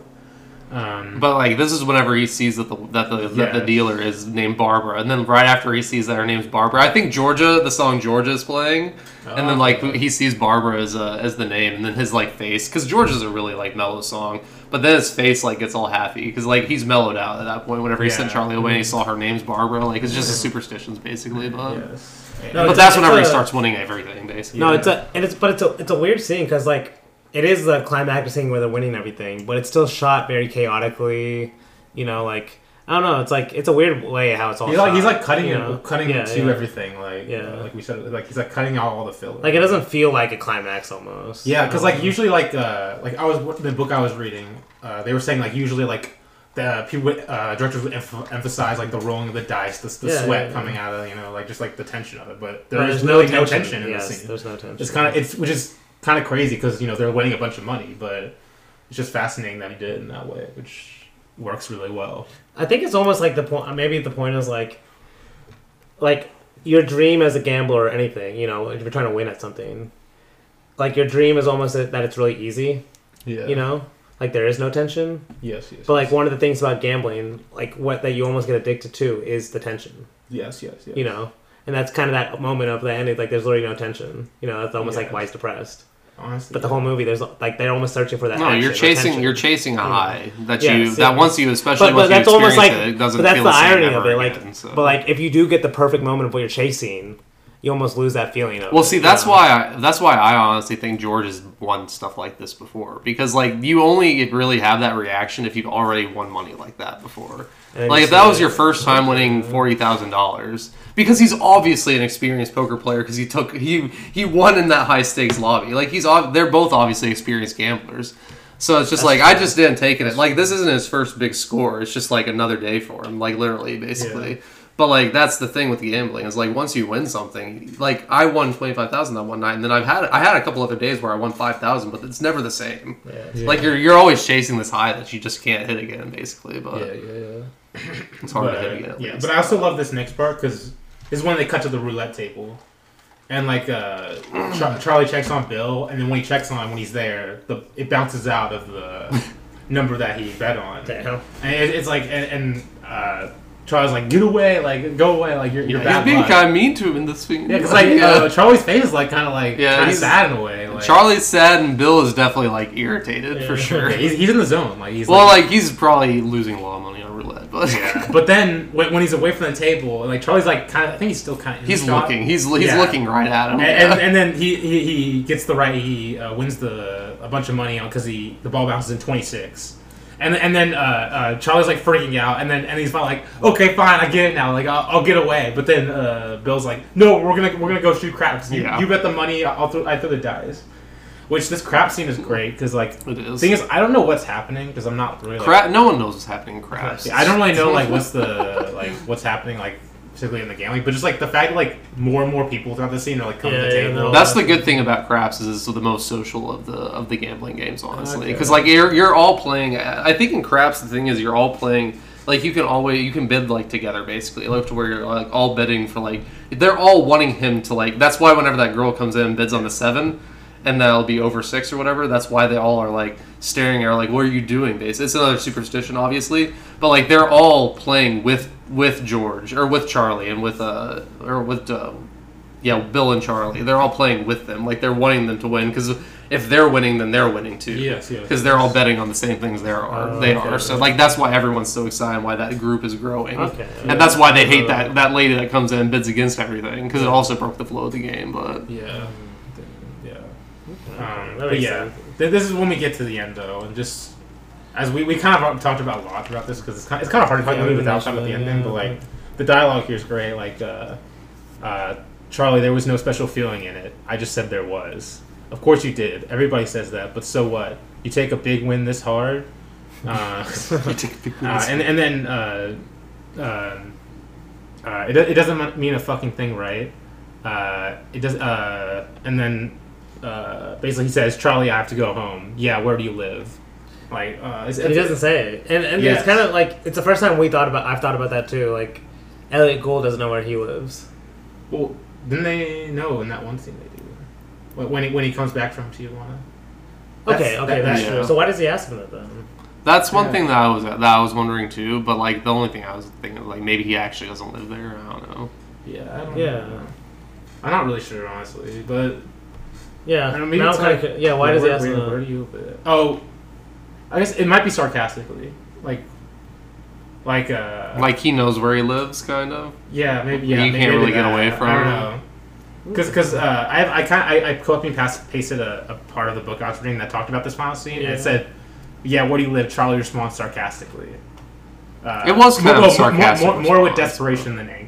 Um, But like this is whenever he sees that the that the that the dealer is named Barbara, and then right after he sees that her name's Barbara, I think Georgia, the song Georgia is playing, and then like he sees Barbara as uh, as the name, and then his like face, because Georgia's a really like mellow song, but then his face like gets all happy because like he's mellowed out at that point. Whenever he sent Yeah. Charlie away, and he saw her name's Barbara, like it's just his superstitions basically. But yes. No, but it's- that's it's whenever he a- starts winning everything, basically. No, it's a and it's but it's a it's a weird scene because like it is the climactic scene where they're winning everything, but it's still shot very chaotically. You know, like I don't know. It's like it's a weird way how it's all. He's like he's like cutting you it, know? cutting Yeah, to yeah. everything. Like Yeah. like we said, like he's like cutting out all the filler. Like it doesn't feel like a climax almost. Yeah, because like Um, usually like uh like I was the book I was reading, uh, they were saying like usually like the people would, uh, directors would emph- emphasize like the rolling of the dice, the, the Yeah, sweat yeah, yeah. coming out of you know like just like the tension of it. But there's there's really no tension in yes, this scene. There's no tension. It's kind of it's which is kind of crazy because you know they're winning a bunch of money, but it's just fascinating that he did it in that way, which works really well. I think it's almost like the point. Maybe the point is like, like your dream as a gambler or anything. You know, if you're trying to win at something, like your dream is almost that it's really easy. Yeah, You know, like there is no tension. Yes, yes. But like one of the things about gambling, like what that you almost get addicted to is the tension. yes, yes, yes. You know, and that's kind of that moment of the ending. Like there's literally no tension. You know, that's almost like why he's depressed. Honestly, But the whole movie, there's like they're almost searching for that. No, action you're chasing. tension. You're chasing a high that Yes, you yes. that once you, especially but, once that's you almost experience like it, it doesn't but that's feel the the same irony ever of it like again, so. but like if you do get the perfect moment of what you're chasing you almost lose that feeling of Well, it, see, you that's know? why I that's why I honestly think George has won stuff like this before because like you only really have that reaction if you've already won money like that before. Like if that was your first time winning forty thousand dollars, because he's obviously an experienced poker player because he took he he won in that high stakes lobby. Like he's they're both obviously experienced gamblers. So it's just like I just didn't take it. Like this isn't his first big score. It's just like another day for him. Like literally, basically. But like that's the thing with gambling is like once you win something, like I won twenty five thousand that one night, and then I've had I had a couple other days where I won five thousand, but it's never the same. Yeah. Yeah. Like you're you're always chasing this high that you just can't hit again, basically. But yeah, yeah, yeah. it's hard but, to hit again. At yeah, least. but I also love this next part because this is when they cut to the roulette table, and like uh, Char- Charlie checks on Bill, and then when he checks on him when he's there, the it bounces out of the number that he bet on, Damn. and it, it's like and, and uh, Charlie's like get away, like go away, like you're you're He's bad being luck. kind of mean to him in this thing. Yeah, because like uh, Charlie's face is like kind of like Yeah, kind of he's- sad in a way. Like, Charlie's sad and Bill is definitely like irritated for sure. yeah, he's, he's in the zone. Like he's well, like, like he's probably losing a lot of money on roulette, but yeah. But then when, when he's away from the table, like Charlie's like kind of, I think he's still kind of he's looking. He's he's Yeah. looking right at him. and, and, and then he, he, he gets the right he uh, wins the a bunch of money on because he the ball bounces in 26 and and then uh, uh, Charlie's like freaking out and then and he's finally like okay fine I get it now like I'll, I'll get away but then uh, Bill's like no we're gonna we're gonna go shoot craps you, Yeah. you bet the money I'll throw, I throw the dice which this crap scene is great because like it is. thing is I don't know what's happening because I'm not really like, Crap, no one knows what's happening in craps. yeah, I don't really know like what's the like what's happening like particularly in the gambling, but just like the fact that like more and more people throughout the scene are like coming to Yeah, the yeah, table. no. That's the good thing about craps is it's the most social of the of the gambling games, honestly. Okay. Because like you're you're all playing. I think in craps the thing is you're all playing. Like you can always you can bid like together basically, like to where you're like all bidding for like they're all wanting him to like. That's why whenever that girl comes in and bids on the seven, and that'll be over six or whatever. That's why they all are like staring at her like, "What are you doing?" Basically, it's another superstition, obviously, but like they're all playing with with George or with Charlie and with uh or with uh, yeah Bill and Charlie. They're all playing with them, like they're wanting them to win because if they're winning, then they're winning too. Yes, yes. Because they're all betting on the same things they are. Oh, they okay. are. So like that's why everyone's so excited. Why that group is growing. Okay. And that's why they hate that that lady that comes in and bids against everything because it also broke the flow of the game. But Yeah. Yeah. That but makes yeah, sense. th- this is when we get to the end though, and just as we, we kind of talked about a lot about this because it's kind, it's kind of hard to talk Yeah, about it without mentioned talking about the that, ending, yeah, but like the dialogue here is great. Like uh, uh, Charlie, there was no special feeling in it. I just said there was. Of course you did. Everybody says that, but so what? You take a big win this hard. Uh, Uh, and and then uh, um, uh, it, it doesn't mean a fucking thing, right? Uh, it does. Uh, and then uh, basically he says, "Charlie, I have to go home." Yeah, where do you live? Like, uh, it's, And he doesn't say it, and and Yes. it's kind of like it's the first time we thought about. I've thought about that too. Like, Elliot Gould doesn't know where he lives. Well, didn't they know in that one scene they do? When- When he when he comes back from Tijuana. That's- Okay, okay, that- that's yeah. true. So why does he ask him that then? that's one Yeah. thing that I was that I was wondering too. But like the only thing I was thinking like maybe he actually doesn't live there. I don't know. Yeah, I don't Yeah. know. I'm not really sure honestly, but Yeah, I don't know, maybe it's like- cu- yeah. Why does he ask where, him where do you live? Oh, I guess it might be sarcastically, like, like uh, Like he knows where he lives, kind of. yeah, maybe yeah. You maybe can't really get that. away from I don't it. know. Because because uh, I have, I kind I, I copy and paste, pasted a, a part of the book I was reading that talked about this final scene, and it said, "Yeah, where do you live?" Charlie responds sarcastically. Uh, It was kind of a more, sarcastic more, more, more with desperation than anger.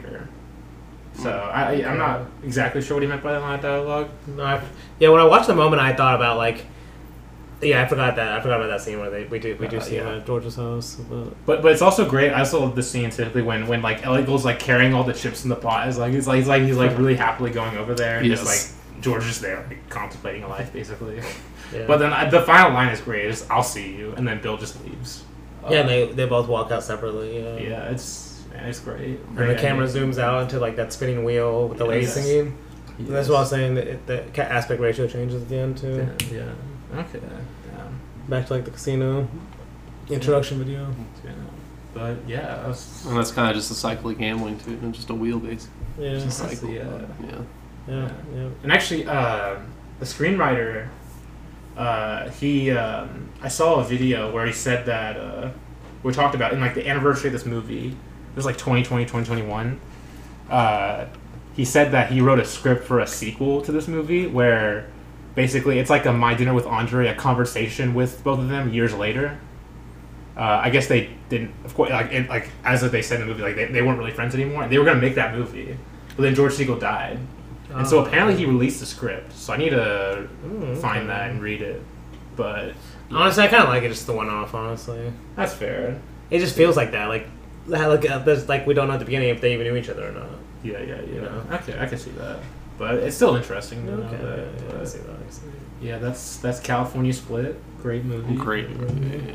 So I, I- I'm not exactly sure what he meant by that line of dialogue. No, I, yeah, when I watched the moment, I thought about like, yeah, I forgot that. I forgot about that scene where they we do we do Uh, see him at George's house. But But but it's also great. I also love the scene typically when when like Elliot goes like carrying all the chips in the pot. Is like he's like he's like he's like really happily going over there and just like George is there, like, contemplating a life, basically. Yeah. But then uh, the final line is great. It's, "I'll see you," and then Bill just leaves. Uh, yeah, and they, they both walk out separately. Yeah. yeah, it's man, it's great. And Great the camera ending. zooms out into like that spinning wheel with the lady singing. Yes. That's what I was saying. The, the aspect ratio changes at the end too. Yeah. yeah. Okay. Yeah. Back to like the casino introduction video. yeah. But yeah, was, And that's kind of just a cycle of gambling too, and just a wheelbase. Yeah, Just Cycle. the, uh, yeah. yeah, yeah. And actually, uh, the screenwriter, uh, he, um, I saw a video where he said that uh, we talked about in like the anniversary of this movie. It was like 2020, 2021. Uh, he said that he wrote a script for a sequel to this movie where basically it's like a My Dinner with Andre, a conversation with both of them years later. Uh, I guess they didn't, of course, like, it, like as they said in the movie, like they, they weren't really friends anymore. And they were gonna make that movie, but then George Segal died, and so Oh. apparently he released the script. So I need to Ooh, find okay. that and read it. But Honestly, I kind of like it just the one off. Honestly, that's fair. it just feels like that. Like, that- like uh, there's like we don't know at the beginning if they even knew each other or not. Yeah, yeah, yeah. know. Okay, I can see that. But it's still interesting to know that. yeah, yeah, I but- see that, I see. yeah, that's that's California Split. Great movie. Great movie.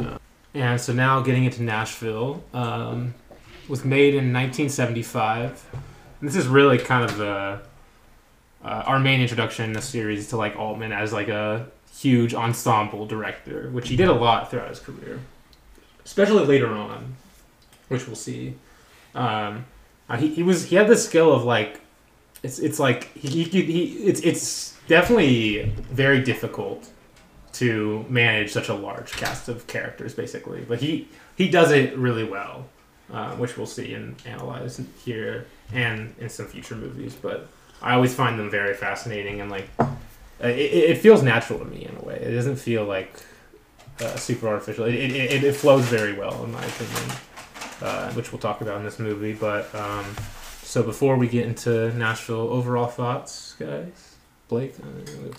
Yeah. And so now getting into Nashville, um, was made in 1975. And this is really kind of the uh, our main introduction in the series to like Altman as like a huge ensemble director, which he did a lot throughout his career, especially later on, which we'll see. Um, uh, he, he was he had the skill of like it's it's like he, he, he it's it's definitely very difficult to manage such a large cast of characters basically. But he he does it really well uh, which we'll see and analyze here and in some future movies. But i always find them very fascinating and like uh, it, it feels natural to me in a way. It doesn't feel like uh, super artificial. It, it, it, it flows very well in my opinion uh, which we'll talk about in this movie but um, so before we get into nashville overall thoughts guys blake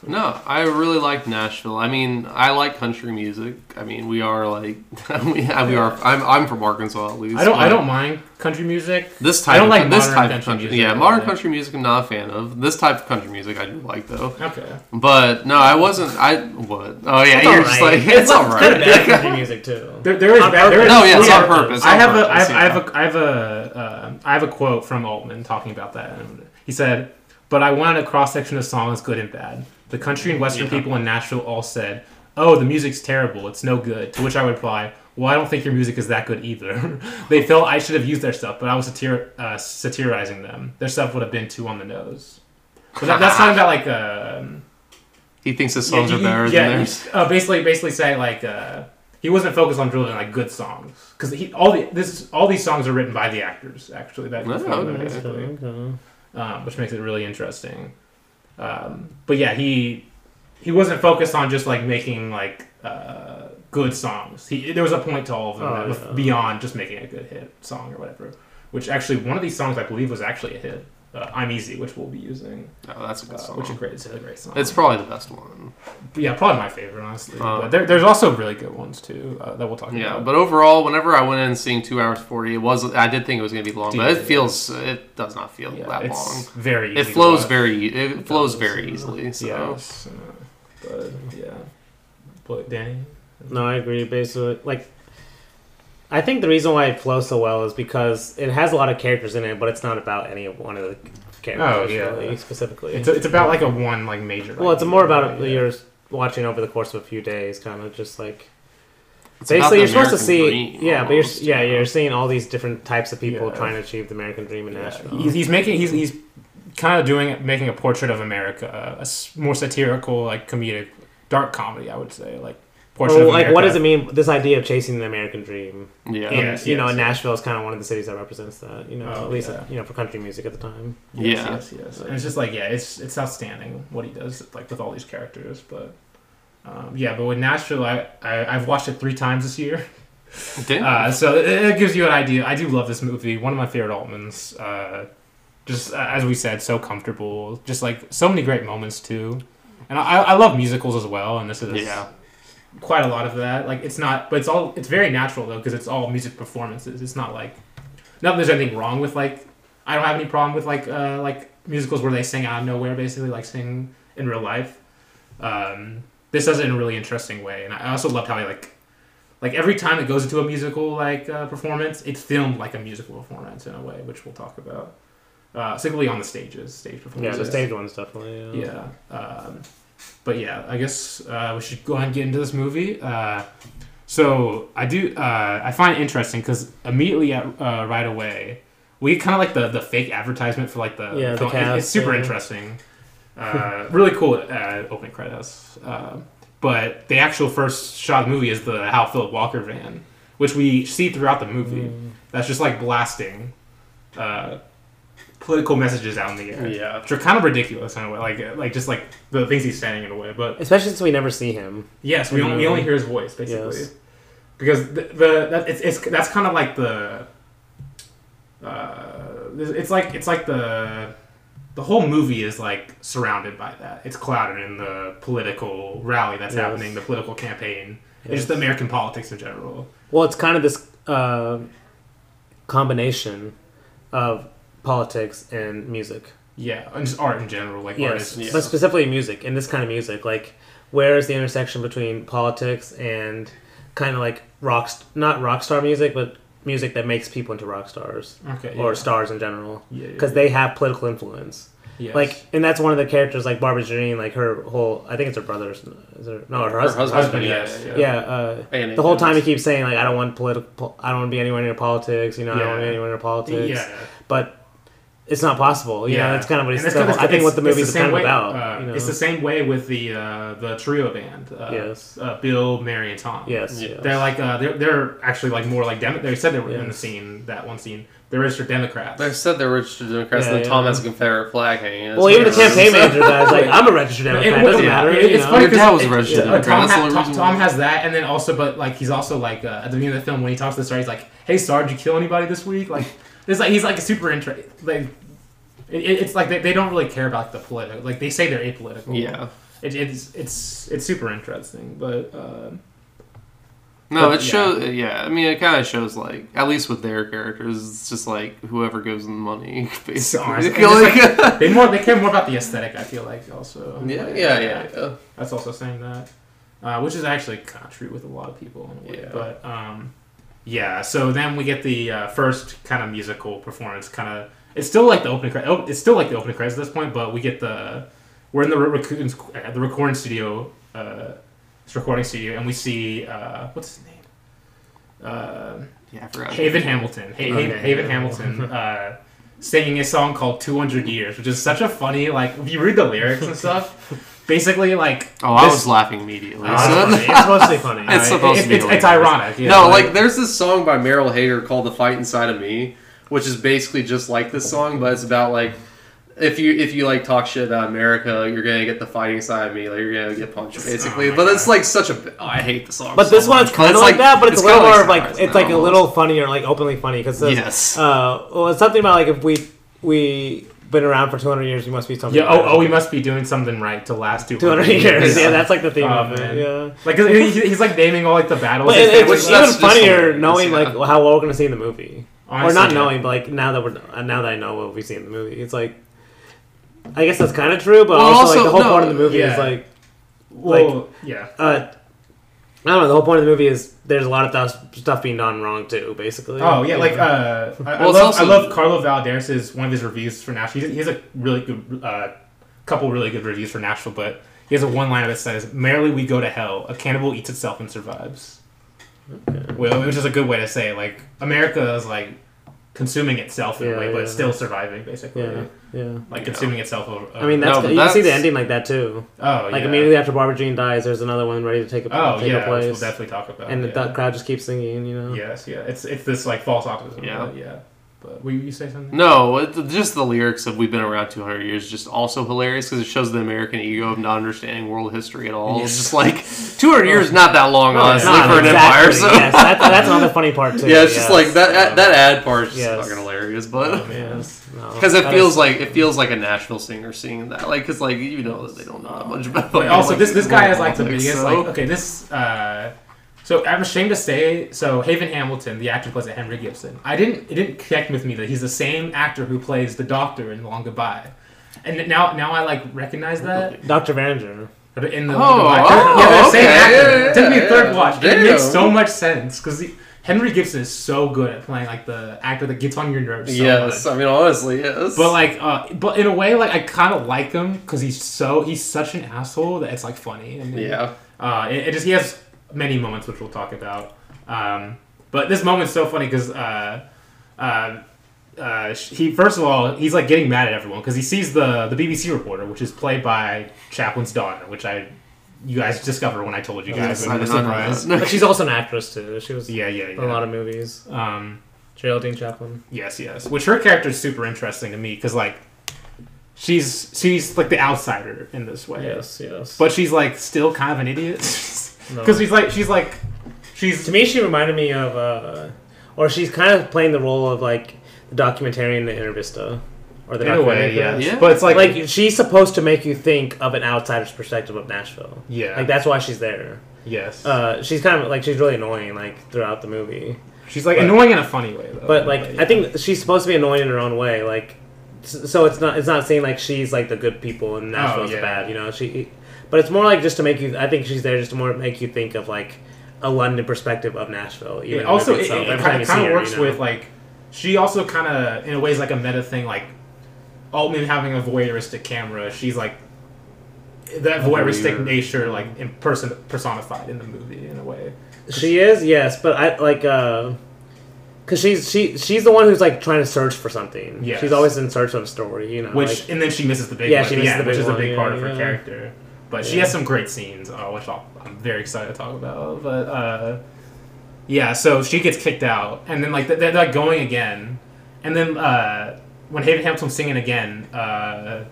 No, I really like Nashville. I mean, I like country music. I mean, we are like we, we are. I'm I'm from Arkansas at least. I don't. I don't mind country music. This type. I don't of, like this type of country country. music Yeah, modern all. country music. I'm not a fan of. This type of country music I do like though. Okay. But no, I wasn't. I what? Oh yeah, It's you're alright. just like it's all Kind of bad country music too. There, there is. On bad- there is. No, yeah, it's yeah, on purpose. I on have a. I purpose, have, I have yeah. a. I have a. Uh, I have a quote from Altman talking about that. He said, "But I wanted a cross section of songs, good and bad. The country and western Yeah. people in Nashville all said." Oh, the music's terrible. It's no good. To which I would reply, "Well, I don't think your music is that good either." they felt I should have used their stuff, but I was satir- uh, satirizing them. Their stuff would have been too on the nose. But that, that's talking about like um, He thinks his songs yeah, are better yeah, than theirs. Uh, basically, basically say like uh, he wasn't focused on drilling like good songs because all the this all these songs are written by the actors actually that Oh, perform okay. basically, Okay. Um, which makes it really interesting. Um, but yeah, he he wasn't focused on just like making like uh, good songs. He there was a point to all of them Oh, yeah. beyond just making a good hit song or whatever. Which actually one of these songs I believe was actually a hit. Uh, I'm Easy, which we'll be using, Oh, that's a good uh, song. which is great. It's a great song. It's probably the best one. Yeah, probably my favorite, honestly. Uh, but there, there's also really good ones too uh, that we'll talk Yeah, about. Yeah, but overall, whenever I went in seeing two hours forty, it was I did think it was going to be long, but it feels it does not feel yeah, that it's long. very. Easy It flows very it flows does, very easily. So Yes, uh, but yeah. But Danny, No, I agree. Basically, like, I think the reason why it flows so well is because it has a lot of characters in it, but it's not about any of one of the characters Oh, yeah. really, specifically. it's, it's about like a one like major. well, it's more about right? you're watching over the course of a few days, kind of just like it's basically you're supposed to see, dream yeah, but you're yeah you know? you're seeing all these different types of people Yeah. trying to achieve the American dream in Yeah, Nashville. he's, he's making he's he's kind of doing making a portrait of America, a more satirical like comedic, dark comedy, I would say, like portrait Well, of like, what does it mean? This idea of chasing the American dream. Yeah, And, Yes, you know, yes, and yes. Nashville is kind of one of the cities that represents that. You know, Oh, at least yeah. you know for country music at the time. Yes, Yeah. yes, yes. And it's just like yeah, it's it's outstanding what he does like with all these characters. But um, yeah, but with Nashville, I, I I've watched it three times this year, uh, so it, it gives you an idea. I do love this movie. One of my favorite Altmans. Uh, just uh, as we said, so comfortable. Just like so many great moments too. And I, I love musicals as well, and this is yeah, quite a lot of that. Like it's not, but it's all it's very natural though because it's all music performances. It's not like not that there's anything wrong with like I don't have any problem with like uh like musicals where they sing out of nowhere basically like sing in real life. Um, this does it in a really interesting way, and I also loved how he like like every time it goes into a musical like uh, performance, it's filmed like a musical performance in a way, which we'll talk about. Uh, particularly on the stages, stage performances. Yeah, the stage one's definitely. Yeah. Yeah. Um, but yeah, I guess uh, we should go ahead and get into this movie. Uh, so I do. Uh, I find it interesting because immediately at, uh, right away, we kind of like the the fake advertisement for like the Yeah, the. It- it's super yeah. interesting. Uh, really cool uh, opening credits. Uh, but the actual first shot of the movie is the Hal Phillip Walker van, which we see throughout the movie. Mm. That's just like blasting uh, political messages out in the air Yeah. which are kind of ridiculous in a way, like like just like the things he's saying in a way. But Especially since we never see him. yes, we only, we only hear his voice basically, Yes. because the, the that, it's, it's that's kind of like the uh, it's like it's like the the whole movie is like surrounded by that. It's clouded in the political rally that's Yes. happening, the political campaign, and Yes. just the American politics in general. Well, it's kind of this uh, combination of politics and music. Yeah, and just art in general, like Yes, artists. yeah. but specifically music and this kind of music. Like, where is the intersection between politics and kind of like rock, not rock star music, but music that makes people into rock stars Okay, or yeah. stars in general? Yeah, yeah, Because yeah. they have political influence. Yes. Like, and that's one of the characters, like Barbara Jean, like her whole, I think it's her brother's, is her, no, her, Her husband. husband, husband, yeah, yes, yeah. Yeah, uh, the whole time he keeps saying like I don't want political, I don't want to be anywhere near politics. You know, I don't want to be Yeah. anywhere near politics. yeah. but it's not possible. You know, that's kind of what he's. it's. it's I think what the movie's it's the kind same of about. uh, you know? It's the same way with the uh, the trio band. Uh, Yes. Uh, Bill, Mary, and Tom. yes, yes. They're like uh, they're, they're actually like more like Dem- they said they were in the scene that one scene. They're registered Democrats. They said they're registered Democrats, Yeah, and then Tom yeah. has a Confederate flag hanging. well, even the campaign manager guy's like, I'm a registered Democrat. It- It doesn't yeah, matter. it- you it's know? funny Your dad was a registered Democrat, Tom, ha- Tom, Tom has that, and then also, but like he's also like uh, at the beginning of the film when he talks to the star, he's like, "Hey, Star, did you kill anybody this week?" Like, it's like he's like super interested. Like, it, it- it's like they, they don't really care about the political. Like they say they're apolitical. Yeah. It, it's it's it's super interesting, but uh, No, But, it yeah. shows. Yeah, I mean, it kind of shows like at least with their characters, it's just like whoever gives them the money, basically. honest- it's Like- they more they care more about the aesthetic. I feel like also. yeah, Like, yeah, yeah, yeah. That's also saying that, uh, which is actually kind of true with a lot of people. In a way. Yeah. But um, yeah. So then we get the uh, first kind of musical performance. Kind of, it's still like the opening. Cre- oh, it's still like the opening credits at this point, but we get the we're in the rec- uh, the recording studio, uh, this recording studio, and we see uh, what's his name. Uh, Yeah, I forgot. Haven Hamilton. Ha- Haven, Okay. Haven Hamilton uh, singing a song called 200 Years, which is such a funny, like, if you read the lyrics and stuff, basically, like. Oh, I was laughing immediately. Oh, so- that's funny. It's supposed to be funny. It's Alright, supposed it- to be it's, it's hilarious. ironic. Yeah, no, like there's this song by Merle Haggard called "The Fightin' Side of Me," which is basically just like this song, but it's about like if you if you like talk shit about America, you're gonna get the fighting side of me, like you're gonna get punched, basically. Oh my but it's like such a. Oh, I hate the song. But so this one's much. kind of It's like, that, but it's, a little more of like Stars it's like a now, little funnier, like openly funny because Yes. uh, well, it's something about like if we we been around for 200 years, you must be something. Yeah, oh, oh, we must be doing something right to last 200, 200 years. Yeah, that's like the theme Oh, of it. man. Yeah. Like, he- he- he's like naming all, like, the battles. But it, it's even funnier knowing yeah. like how well we're gonna see in the movie, or not yeah. knowing, but like now that we're uh, now that I know what we see in the movie, it's like I guess that's kind of true, but Well, also, like the whole no, point of the movie is yeah. like Well, yeah. uh, I don't know. The whole point of the movie is there's a lot of th- stuff being done wrong too, basically. Oh yeah, like uh, I, I Well, it's love also- I love Carlo Valadares' one of his reviews for Nashville. He, he has a really good uh, couple really good reviews for Nashville, but he has a one liner that says, "Merrily we go to hell. A cannibal eats itself and survives." Well, which is a good way to say it. Like America is like consuming itself in Yeah, a way, but yeah. still surviving basically. yeah, yeah. Like Yeah. consuming itself over. I mean, that's but you can see the ending like that too. oh yeah. Like yeah. immediately after Barbara Jean dies, there's another one ready to take a Oh take yeah, a which place, we'll definitely talk about. and the crowd just keeps singing. You know. Yes, yeah. It's it's this like false optimism. Yeah. but, yeah. But will you say something? No, it, just the lyrics of "We've been around 200 years" just also hilarious because it shows the American ego of not understanding world history at all. It's just like 200 years, is not that long, honestly, Not for an exactly, empire. So yes, that, that's another funny part too. yeah, it's just like that. That ad part is just Yes. fucking hilarious, Oh, but man. Yes, no, because it feels is- like it feels like a Nashville singer singing that, like because like you know that they don't know that much about. But also, like, this this guy has like the politics, biggest so- like okay this. uh So I'm ashamed to say so Haven Hamilton, the actor who plays it, Henry Gibson. I didn't it didn't connect with me that he's the same actor who plays the Doctor in Long Goodbye. and now now I like recognize that Dr. Verringer. in the, Oh, the watch. oh, yeah, the same actor. yeah, yeah, it took me a third yeah. watch. It makes so much sense because Henry Gibson is so good at playing like the actor that gets on your nerves. So yes, much. I mean honestly, yes. But like, uh, but in a way, like I kind of like him because he's so he's such an asshole that it's like funny. And yeah, uh, it, it just he has many moments which we'll talk about. Um, but this moment's so funny because uh, uh, uh, he first of all he's like getting mad at everyone because he sees the the BBC reporter, which is played by Chaplin's daughter, which I you guys discovered when I told you guys. Yes, I were did surprised. But she's also an actress too. She was Yeah, yeah, in a lot of movies. Um, Geraldine Chaplin. Yes, yes. Which her character is super interesting to me because like she's she's like the outsider in this way. Yes, yes. But she's like still kind of an idiot No. because she's like she's like she's to me, she reminded me of, uh, or she's kind of playing the role of like the documentarian in the Intervista, or the in a way, yeah. Yeah. But it's like, Like, she's supposed to make you think of an outsider's perspective of Nashville. yeah, Like that's why she's there. yes. Uh, she's kind of like she's really annoying like throughout the movie. she's like but- annoying in a funny way though. But like I think she's supposed to be annoying in her own way. Like so it's not it's not saying like she's like the good people and Nashville's Oh, yeah. the bad. You know she, but it's more like just to make you. I think she's there just to more make you think of like a London perspective of Nashville. Yeah, also with it, it, kind of works you know? with like she also kind of in a way is like a meta thing like Altman having a voyeuristic camera. She's like that voyeuristic Voyeur. nature like in person personified in the movie in a way. She is, yes, but I like uh cuz she's she she's the one who's like trying to search for something. Yeah, She's always in search of a story, you know. which like- and then she misses the big Yeah, one, she misses end, the which big is a one, big yeah, part of her yeah. character. But she has some great scenes, uh, which I'll, I'm very excited to talk about. But uh, yeah, so she gets kicked out, and then like they're, they're like going again, and then uh, when Haven Hamilton's singing again. Uh,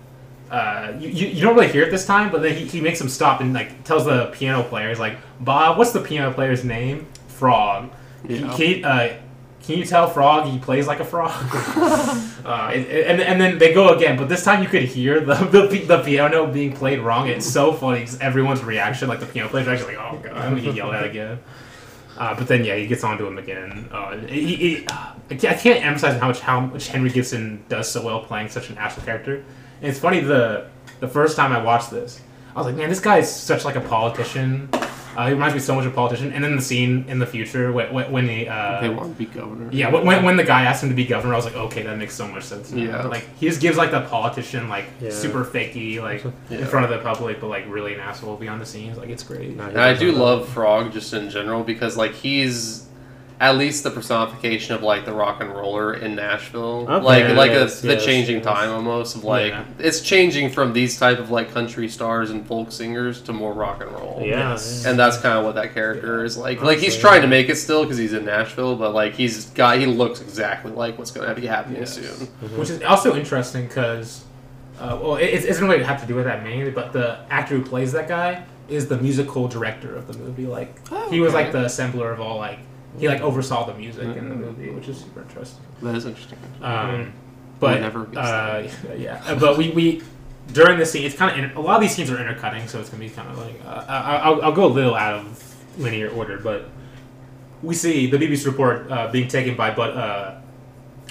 uh, you, you, don't really hear it this time, but then he, he makes him stop and like tells the piano player, he's like, Bob, what's the piano player's name? Frog. Yeah. Can, you, uh, can you tell Frog he plays like a frog? uh, and, and, and then they go again, but this time you could hear the, the, the piano being played wrong. It's so funny 'cause everyone's reaction, like the piano player's actually like, oh god, I'm gonna get yelled at again. Uh, but then yeah, he gets onto him again. Uh, he, he, I can't I can't emphasize how much how much Henry Gibson does so well playing such an asshole character. And it's funny the the first time I watched this, I was like, man, this guy is such like a politician. Uh, he reminds me so much of a politician. And then the scene in the future when when, when he uh, they want to be governor. yeah, when, when, when the guy asked him to be governor, I was like, okay, that makes so much sense. now. Yeah. like he just gives like the politician, like Yeah. super fakey, like in front of the public, but like really an asshole behind the scenes. Like it's great. No, And I do love Frog just in general because like he's at least the personification of like the rock and roller in Nashville. Okay, like like a, yes, the changing yes. time almost of like Yeah. it's changing from these type of like country stars and folk singers to more rock and roll. Yeah. Yes. And that's kind of what that character is like. Like he's trying to make it still because he's in Nashville, but like he's got he looks exactly like what's going to be happening Yes. soon. Which is also interesting because, uh, well, it, it doesn't really have to do with that mainly, but the actor who plays that guy is the musical director of the movie. Like he was like the assembler of all like he like oversaw the music in the movie, which is super interesting. That is interesting. Um, but never uh, yeah, but we, we during the scene, it's kind of a lot of these scenes are intercutting, so it's gonna be kind of like uh, I, I'll, I'll go a little out of linear order, but we see the BBC report uh, being taken by Bud, uh,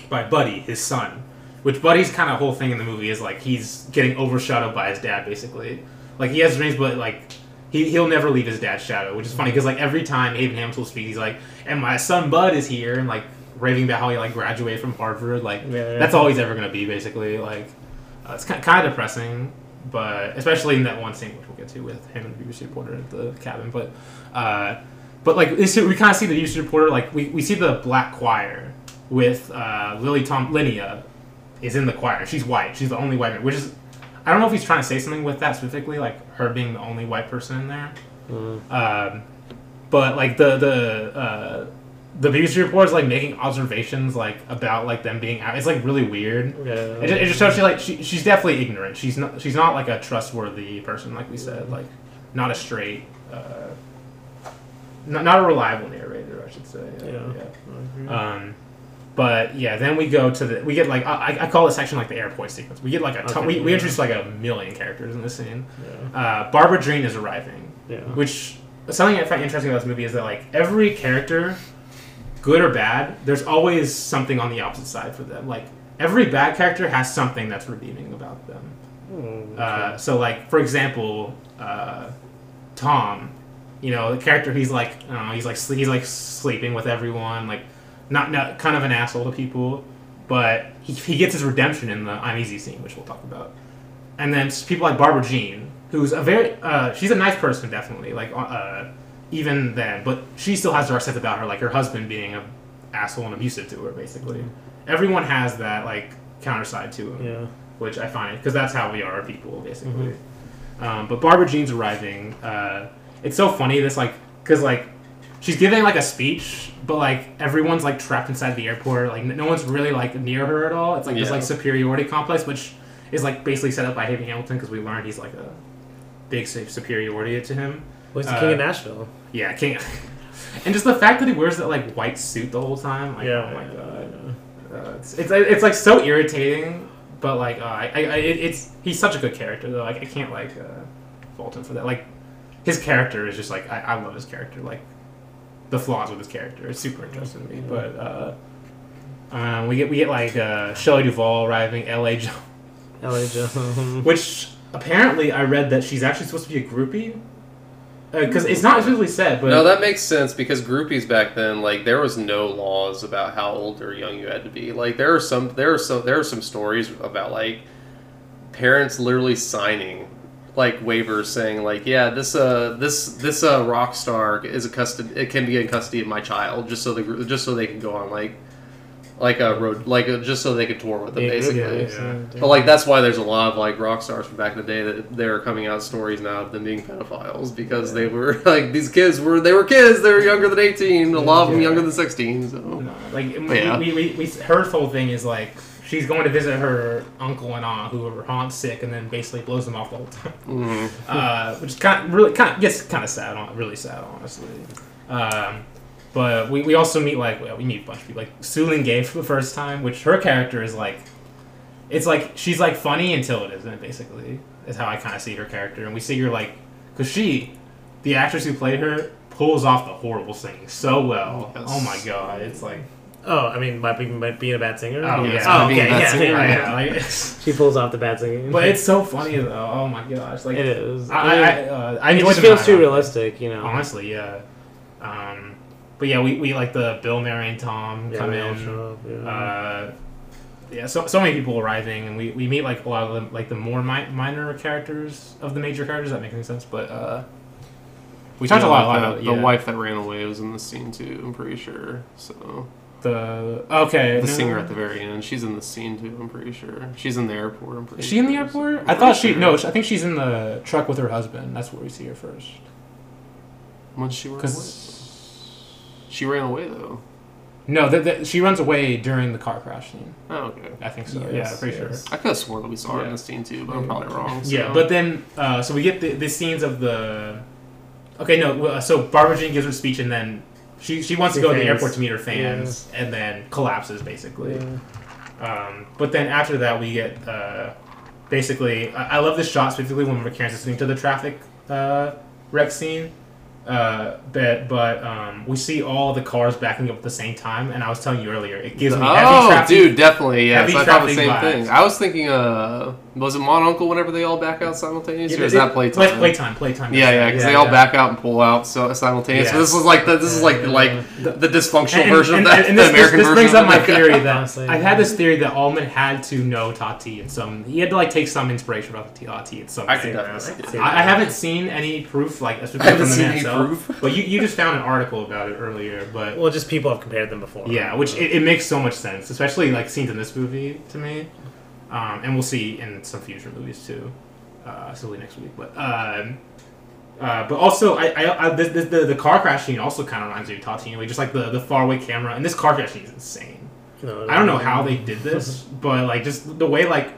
by Buddy, his son, which Buddy's kind of whole thing in the movie is like he's getting overshadowed by his dad, basically. Like he has dreams, but like he he'll never leave his dad's shadow, which is funny because like every time Haven Hamilton will speak, he's like, "And my son Bud is here," and like raving about how he like graduated from Harvard. Like Yeah, yeah. that's all he's ever gonna be, basically. Like uh, it's kind kind of depressing, but especially in that one scene, which we'll get to with him and the BBC reporter at the cabin. But uh, but like this, we kind of see the BBC reporter like we, we see the black choir with uh, Lily Tom Linnea is in the choir. She's white. She's the only white man, which is I don't know if he's trying to say something with that specifically, like her being the only white person in there. Um, but like the the uh, the BBC report is like making observations like about like them being out. It's like really weird. Yeah. It just, it just shows you like she, she's definitely ignorant. She's not she's not like a trustworthy person, like we said. Like not a straight, uh, not, not a reliable narrator, I should say. Yeah. yeah. Um, but yeah, then we go to the we get like I, I call this section like the airport sequence. We get like a ton, Okay, we, we introduce like a million characters in this scene. Yeah. Uh, Barbara Jean is arriving, Yeah. which something I find interesting about this movie is that like every character, good or bad, there's always something on the opposite side for them. Like every bad character has something that's redeeming about them. Hmm, Uh, so like for example, uh, Tom, you know the character he's like I don't know, he's like he's like sleeping with everyone like not, not kind of an asshole to people, but he, he gets his redemption in the I'm Easy scene, which we'll talk about. And then people like Barbara Jean, who's a very uh, she's a nice person definitely like uh, even then, but she still has dark sides about her like her husband being a asshole and abusive to her basically. Everyone has that like counter side to him Yeah. which I find because that's how we are people basically. Um, but Barbara Jean's arriving. Uh, it's so funny. This like because like she's giving like a speech, but like everyone's like trapped inside the airport. Like no one's really like near her at all. It's like this Yeah. like superiority complex, which is like basically set up by Haven Hamilton because we learned he's like a big su- superiority to him. Who's the Uh, king of Nashville? Yeah, king. and just the fact that he wears that like white suit the whole time. Like, Yeah. Oh my god. Uh, it's, it's it's like so irritating, but like uh, I, I it, it's he's such a good character though. Like I can't like uh, fault him for that. Like his character is just like I, I love his character. Like the flaws with his character is super interesting to me. But uh, um, we get we get like uh, Shelley Duvall arriving, L.A. Jones, L.A. Jones. which apparently I read that she's actually supposed to be a groupie. Because it's not explicitly said, but No, that makes sense because groupies back then, like there was no laws about how old or young you had to be. Like there are some, there are some, there are some stories about like parents literally signing like waivers saying like, yeah, this uh, this this uh, rock star is a custody, it can be in custody of my child, just so the just so they can go on like like a road, like a, just so they could tour with them, Yeah, basically. yeah, yeah. yeah. But like that's why there's a lot of like rock stars from back in the day that they're coming out stories now of them being pedophiles because they were like these kids were they were kids they were younger than 18 a lot of them Yeah. younger than 16 so No, like yeah. we, we, we, her whole thing is like she's going to visit her uncle and aunt who are aunt's sick, and then basically blows them off all the whole time. mhm. Uh, which is kind of really kind of gets kind of sad, on really sad, honestly. Um, but we, we also meet like well, we meet a bunch of people like Sueleen Gay for the first time, which her character is like it's like she's like funny until it isn't. Basically, is how I kind of see her character, and we see her like because she, the actress who played her, pulls off the horrible singing so well. Yes. Oh my god, it's like Oh, I mean, by being, by being a bad singer. Oh, Yes, yeah. Oh, okay. Yeah, singer, yeah, yeah, yeah. like, She pulls off the bad singing. but it's so funny though. Oh my gosh, like it is. I, I, I, uh, I it just feels too realistic, you know. Honestly, yeah. Um, but yeah, we, we like the Bill, Mary, and Tom Yeah, come in. show up, yeah. Uh, yeah, so so many people arriving, and we, we meet like a lot of the like the more mi- minor characters of the major characters. That makes any sense, but uh, we talked Yeah, a lot, like a lot the, about the wife that ran away was in the scene too I'm pretty sure so The okay, the no. singer at the very end she's in the scene too I'm pretty sure she's in the airport I'm pretty Is she in the airport? I'm I thought she pretty no. I think she's in the truck with her husband. That's where we see her first. when she ran away she ran away though no, the, the, she runs away during the car crash scene. oh okay I think so. Yes, yeah, pretty yes. I could have sworn that we saw her in the scene too but I'm probably wrong sure. Yeah, but then uh, so we get the, the scenes of the. Okay, no. So Barbara Jean gives her speech, and then she she wants to Her go to the airport to meet her fans, and then collapses basically. Yeah. Um, but then after that, we get uh, basically. I, I love this shot specifically when McCarran's listening to the traffic uh, wreck scene. Uh, but but um, we see all the cars backing up at the same time, and I was telling you earlier, it gives me heavy oh, traffic. dude, definitely. yeah. heavy I thought the same vibes. thing. I was thinking, uh, was it Mon Oncle whenever they all back out simultaneously, or is It- that it- playtime? Play, playtime, playtime. Yeah, yeah, because they all yeah. back out and pull out so simultaneously. Yeah. This is like the this is like Yeah. like the dysfunctional And- version and- of that. and the this, this, American this version brings up my that. theory that Honestly, I yeah. had this theory that Altman had to know Tati and some. He had to like take some inspiration from Tati at some. I can point. definitely see I, I haven't seen any proof like I haven't seen any proof. But you, you just found an article about it earlier. But Well, just people have compared them before. yeah, which it, it makes so much sense, especially like scenes in this movie to me. Um, and we'll see in some future movies too. Uh, silly next week, but. Um, uh, but also, I, I, I this, this, the the car crash scene also kind of reminds me of anyway. Just like the the far away camera, and this car crash scene is insane. No, I don't know how they did this, but like just the way like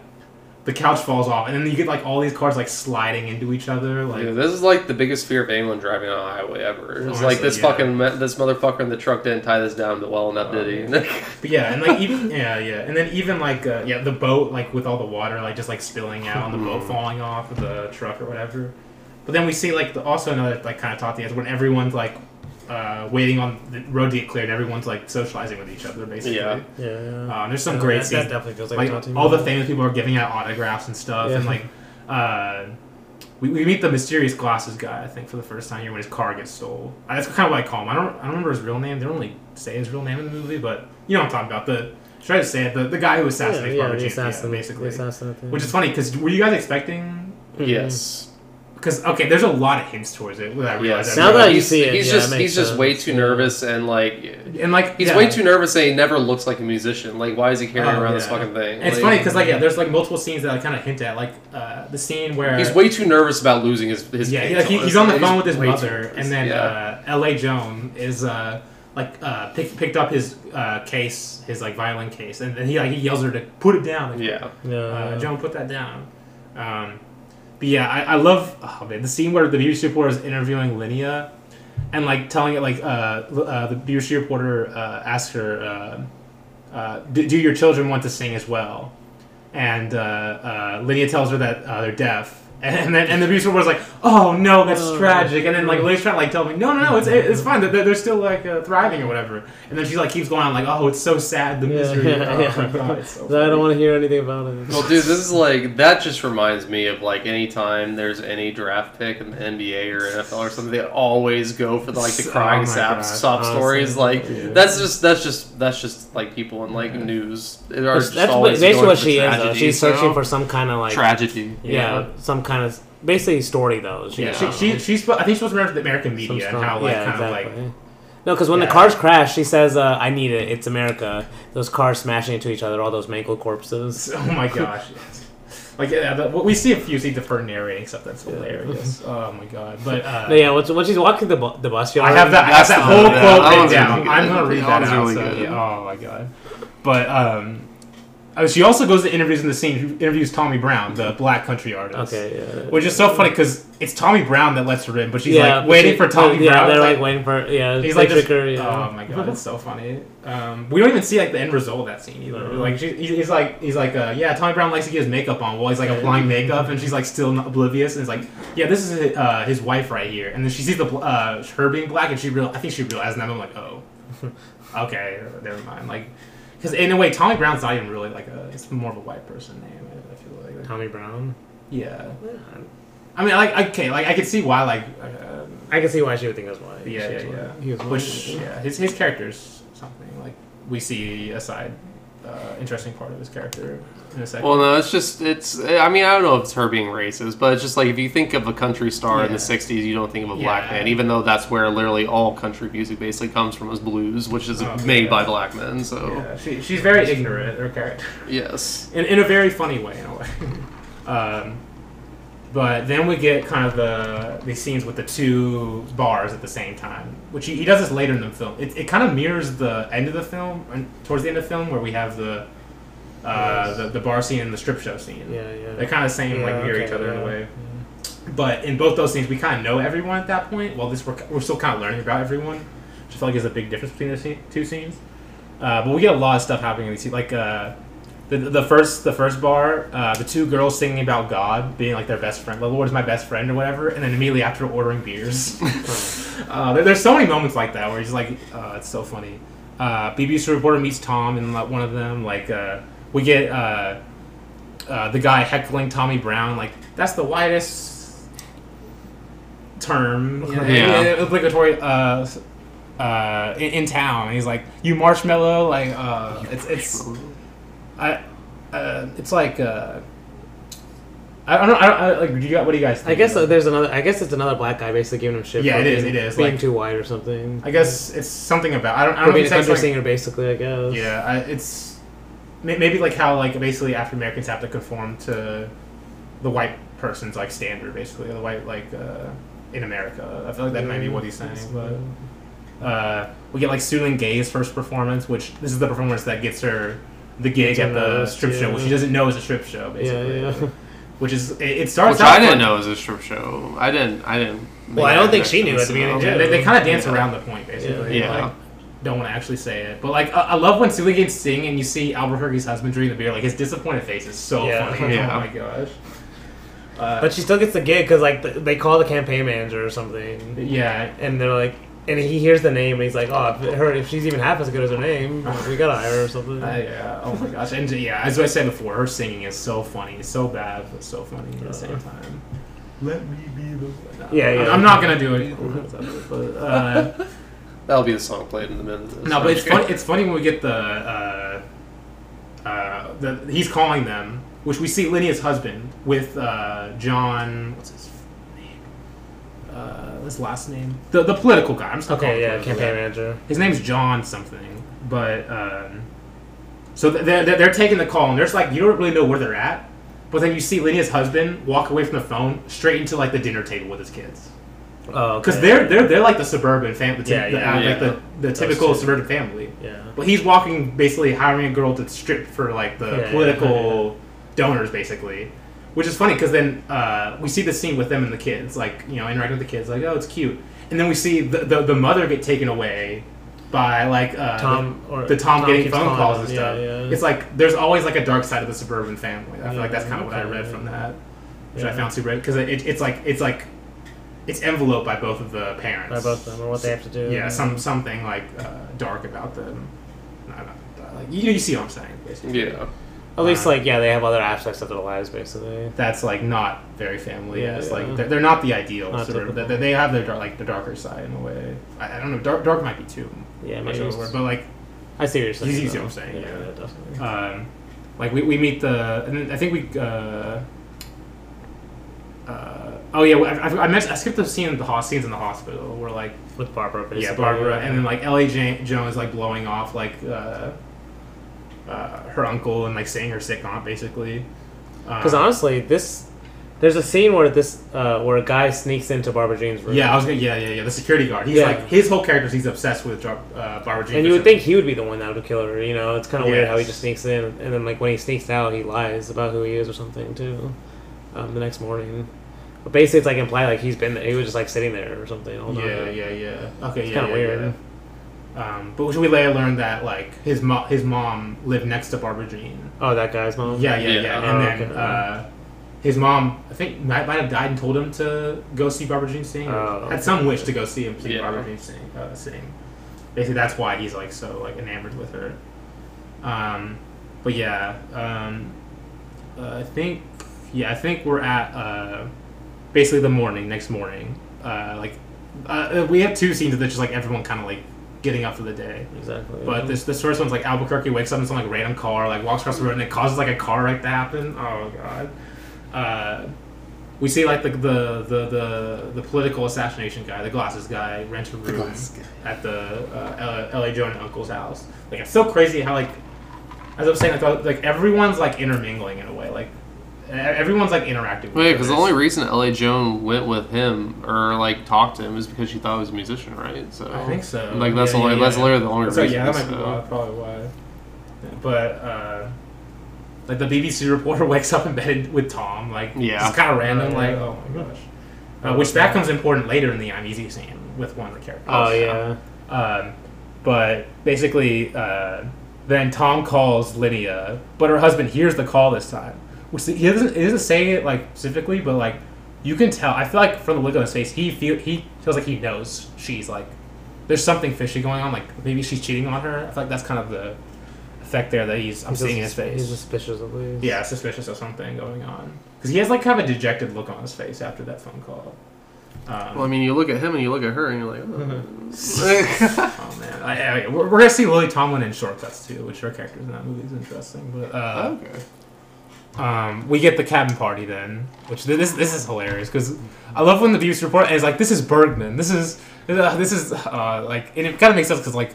the couch falls off, and then you get like all these cars like sliding into each other. Like Dude, this is like the biggest fear of anyone driving on a highway ever. It's Honestly, like this yeah. fucking this motherfucker in the truck didn't tie this down well enough, did he? but yeah, and like even yeah yeah, and then even like uh, yeah the boat like with all the water like just like spilling out, and the boat falling off of the truck or whatever. But then we see like the, also another like kind of Tati is when everyone's like uh, waiting on the road to get cleared. Everyone's like socializing with each other, basically. Yeah. Yeah, yeah. Um, there's some Yeah, great that, scenes. that definitely feels like, like a Toronto all the movie. famous people are giving out autographs and stuff, and like uh, we, we meet the mysterious glasses guy. I think for the first time here when his car gets stolen. Uh, That's kind of what I call him. I don't I don't remember his real name. They don't really say his real name in the movie, but you know what I'm talking about. The try to say it. The, the guy who yeah, assassinates yeah, Barbara the Jean, yeah, assassin, basically. assassin. Which is funny because were you guys expecting? Yes. Because okay, there's a lot of hints towards it. Without Yes. realizing. Now that you see it, he's yeah, just it makes he's just way too nervous and like and like he's yeah. way too nervous and he never looks like a musician. Like why is he carrying Oh, around this fucking thing? And it's Like, funny because like yeah, there's like multiple scenes that I kind of hint at, like uh, the scene where he's way too nervous about losing his his. yeah, case, like, he, he's on the honestly. phone with his way mother, and then Yeah. uh, L.A. Joan is uh, like uh, pick, picked up his uh, case, his like violin case, and then he like he yells at her to put it down. Like, yeah. Yeah. uh, Joan, put that down. Um, but yeah, I, I love oh man, the scene where the BBC reporter is interviewing Linnea, and like telling it like uh, uh, the BBC reporter uh, asks her, uh, uh, do, "Do your children want to sing as well?" And uh, Linnea tells her that they're deaf. And then and the BBC reporter's like, "Oh no, that's Oh. tragic." And then like Linnea trying to like tell me, "No, no, no, it's it's fine. They're, they're still like uh, thriving or whatever." And then she like keeps going on like, "Oh, it's so sad, the Yeah, misery." yeah, oh, yeah. God, so I don't want to hear anything about it. Well, dude, this is like that. Just reminds me of like anytime there's any draft pick in the NBA or NFL or something, they always go for the, like the Oh crying my sap, God, sob honestly, stories. Like yeah. that's just that's just that's just like people in like news. Are That's, just that's basically what for she is. Though. tragedy, She's so- searching for some kind of like tragedy. yeah, some kind of basically story though. She, Yeah, Yeah. she, she, she's. I think she's supposed to remember the American some media and how like yeah, kind exactly. of like No, because when Yeah. the cars crash, she says, uh, "I need it. It's America." Those cars smashing into each other, all those mangled corpses. oh my gosh, yes. like yeah, the, we see a few scenes of her narrating stuff that's hilarious. Oh my god, but uh, But yeah, when, when she's walking the, bu- the bus yard, I have that. I have That's that whole one, yeah, quote that written down. really I'm gonna read That that out. really so, yeah, oh my god, but um. Uh, She also goes to interviews in the scene. She interviews Tommy Brown, the black country artist. Okay, yeah. Which is so funny because it's Tommy Brown that lets her in, but she's yeah, like waiting she- for Tommy Yeah, Brown. they're It's like, waiting for yeah. He's like, her, yeah. oh my god, it's so funny. Um, we don't even see like the end result of that scene either. Uh-huh. Like she, he's he's like, he's like, uh, yeah, Tommy Brown likes to get his makeup on while he's like applying makeup, and she's like still oblivious, and it's like, yeah, this is his, uh, his wife right here, and then she sees the uh, her being black, and she real, I think she realizes that. I'm like, oh, okay, never mind. Like, because in a way, Tommy Brown's not even really like a, it's more of a white person name. I, I feel like, Tommy Brown. yeah. I mean, like, okay, like I could see why, like. Uh, I can see why she would think that's why. yeah, yeah, white. yeah. He was Which, yeah, his his character's something like we see a side uh, interesting part of his character in a second. Well, no, it's just it's. I mean, I don't know if it's her being racist, but it's just like if you think of a country star in the '60s, you don't think of a black man, even though that's where literally all country music basically comes from, is blues, which is Oh, made yeah. by black men. So yeah, she, she's very ignorant. Her character, yes, in, in a very funny way, in a way. um, but then we get kind of the these scenes with the two bars at the same time, which he, he does this later in the film. It, it kind of mirrors the end of the film, and towards the end of the film, where we have the uh, the, the bar scene and the strip show scene. Yeah, yeah. They're kind of the same, like Yeah, mirror okay, each other in a way. But in both those scenes, we kind of know everyone at that point. Well, this we're, we're still kind of learning about everyone. Which I feel like is a big difference between the two scenes. Uh, but we get a lot of stuff happening in these scenes. Like uh, the, the first the first bar, uh, the two girls singing about God being like their best friend. The Lord is my best friend or whatever. And then immediately after ordering beers. uh, there, there's so many moments like that where he's like, uh, it's so funny. Uh, BBC reporter meets Tom in like, one of them. Like uh, we get. Uh, uh, the guy heckling Tommy Brown, like that's the widest term, you know, Yeah. obligatory uh, uh, in, in town. And he's like, "You marshmallow," like uh, it's it's I uh, it's like uh, I don't know. I don't I, like. Do you got what do you guys? Think I guess of? there's another. I guess it's another black guy basically giving him shit. Yeah, for it is, being- it is, being like- too white or something. I guess it's something about I don't. I don't know being if a country like, singer, basically. I guess. Yeah, I, it's may- maybe like how like basically African Americans have to conform to the white person's like standard, basically the white like uh, in America. I feel like that might be what he's saying. But uh, we get like Sueleen Gay's first performance, which this is the performance that gets her the gig Gets at the noticed, strip show, which she doesn't know is a strip show, basically. Yeah, yeah. Which is it, it starts which out I didn't fun- know was a strip show. I didn't. I didn't. Well, I don't think she knew connection, at the beginning, so- they, they kind of dance around the point, basically. Yeah. Like, don't want to actually say it, but like I, I love when Silly Gates sing and you see Albuquerque's husband drinking the beer. Like his disappointed face is so Yeah. funny. Yeah. Oh my gosh. Uh, But she still gets the gig because like the, they call the campaign manager or something, yeah, and they're like, and he hears the name and he's like, oh, if, her, if she's even half as good as her name, we gotta hire her or something. Uh, yeah. Oh my gosh. And yeah, as I said before, her singing is so funny. It's so bad, but so funny at the same time. Let me be the. No, Yeah, yeah. I'm not gonna do it. But, uh, That'll be the song played in the minute. no, but it's funny. It's funny when we get the. Uh, uh, the he's calling them, which we see Lydia's husband with uh, John. What's his name? Uh, his last name? The the political guy. I'm just gonna call Okay, yeah, campaign guy. manager. His name's John something, but um, so they're, they're, they're taking the call, and there's like you don't really know where they're at, but then you see Lydia's husband walk away from the phone straight into like the dinner table with his kids, Oh, because okay. they're they're they're like the suburban family, the, Yeah, the, yeah, uh, yeah. like the the typical suburban family. yeah. But he's walking basically hiring a girl to strip for like the Yeah, political donors, basically. Which is funny because then uh, we see the scene with them and the kids, like you know, interacting with the kids, like oh, it's cute, and then we see the the, the mother get taken away by like uh, Tom the, or the Tom, Tom getting phone calls and stuff. yeah. It's like there's always like a dark side of the suburban family. I feel like that's kind of what I read from that, which I found super because it, it's like it's like it's enveloped by both of the parents. By both of them or what they have to do. Yeah, some something like uh, dark about them. No, not, like you, you see what I'm saying, basically. Yeah. At least Uh, like yeah, they have other aspects of their lives basically. That's like not very family. Yeah, yeah. like they're, they're not the ideal. Not sort of- they, they have their dark, like the darker side in a way. I, I don't know. Dark, dark might be too. Yeah, much maybe. of a word, but like I see what you're saying. You see what I'm saying, Yeah, yeah. definitely. um, like we, we meet the and I think we uh, uh, oh yeah I, I, I, meant, I skipped the scene in the scenes in the hospital where like With Barbara, basically. yeah Barbara and then like Ellie Jane, Jones like blowing off like uh, uh, her uncle and like saying her sick aunt basically Because Um, honestly, this there's a scene where this uh, where a guy sneaks into Barbara Jean's room. yeah I was gonna yeah yeah yeah the security guard he's Yeah. like his whole character is he's obsessed with uh, Barbara Jean and you would think he would be the one that would kill her. You know, it's kind of weird how he just sneaks in, and then like when he sneaks out, he lies about who he is or something too. Um, the next morning, but basically it's like implied like he's been there. He was just like sitting there or something. All yeah night. yeah yeah okay It's yeah, kinda yeah, weird. yeah. Um, but we later learned that like his mo- his mom lived next to Barbara Jean Oh, that guy's mom. Yeah, yeah, Yeah. yeah. Oh, And then okay. uh, his mom, I think, might, might have died and told him to go see Barbara Jean sing. or Oh, had some wish to go see him see Yeah. Barbara Jean sing. Uh, sing. Basically, that's why he's like so like enamored with her. Um, but yeah, um, uh, I think yeah, I think we're at uh, basically the morning next morning. Uh, like uh, we have two scenes that's just like everyone kind of like getting up for the day. exactly. But this this first one's like Albuquerque wakes up in some like random car, like walks across the road and it causes like a car wreck to happen. Oh god. Uh, we see like the the, the the the political assassination guy, the glasses guy, rent a room at the uh, L- LA Joan uncle's house. Like it's so crazy how like as I was saying, like, like everyone's like intermingling in a way, like everyone's like interacting. with Wait, each because the other. only reason L.A. Joan went with him or like talked to him is because she thought he was a musician, right? So I think so. Like that's Yeah, only yeah, that's yeah. literally the only So reason. yeah, that might be so- why, probably why. But uh, like the BBC reporter wakes up in bed with Tom, like Yeah. it's kind of random. Yeah. Like oh my gosh, uh, which that comes important later in the I'm Easy scene with one of the characters. oh yeah. Um, but basically, uh, then Tom calls Lydia, but her husband hears the call this time. Which he doesn't, he doesn't say it like specifically, but like you can tell. I feel like from the look on his face, he feel he feels like he knows she's like there's something fishy going on. Like maybe she's cheating on her. I feel like that's kind of the effect there that he's I'm He's seeing in his face. He's suspicious of least. yeah, suspicious of something going on because he has like kind of a dejected look on his face after that phone call. Um, Well, I mean, you look at him and you look at her and you're like, oh. Oh man, I, I, we're, we're gonna see Lily Tomlin in Short Cuts too, which her character in that movie is interesting. But uh, okay. Um, we get the cabin party then, which th- this this is hilarious because I love when the BBC report is like, "This is Bergman. This is uh, this is uh, like," and it kind of makes sense because like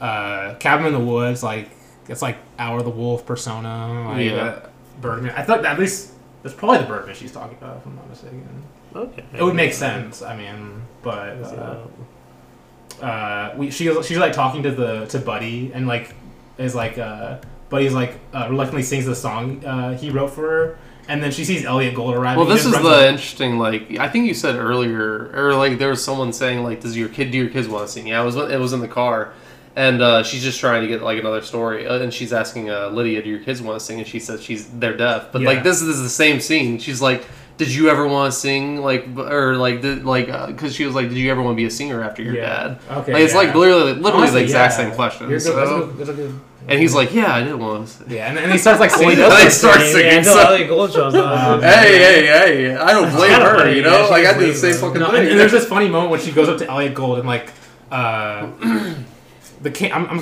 uh, Cabin in the Woods, like it's like Hour of the Wolf persona. Like, Yeah. uh, Bergman. I thought at least that's probably the Bergman she's talking about, if I'm not mistaken. Okay. It would make sense. I mean, but. Uh, uh, we she she's like talking to the to Buddy and like is like uh Buddy's like uh, reluctantly sings the song uh, he wrote for her and then she sees Elliot Gould arriving. Well, this is the up- interesting. Like, I think you said earlier, or like there was someone saying, like, does your kid, do your kids want to sing? Yeah, it was. It was in the car, and uh, she's just trying to get like another story, uh, and she's asking uh, Lydia, do your kids want to sing? And she says she's they're deaf, but Yeah. like this is the same scene. She's like, did you ever want to sing like or like did, like because she was like, did you ever want to be a singer after your Yeah. dad? Okay, Like, it's like literally literally Honestly, the exact yeah. same question. You're that's a so- good- that's a good- and he's like, yeah, I did want to. Sing. yeah, and, and he starts like Well, singing. he does like, start Yeah, singing. until so- Elliot Gould shows. Um, hey, hey, hey! I don't blame kinda her. funny, You know, she like I just did the same them. fucking No, thing. and, and there's this funny moment when she goes up to Elliot Gould and like, uh, the king. I'm, I'm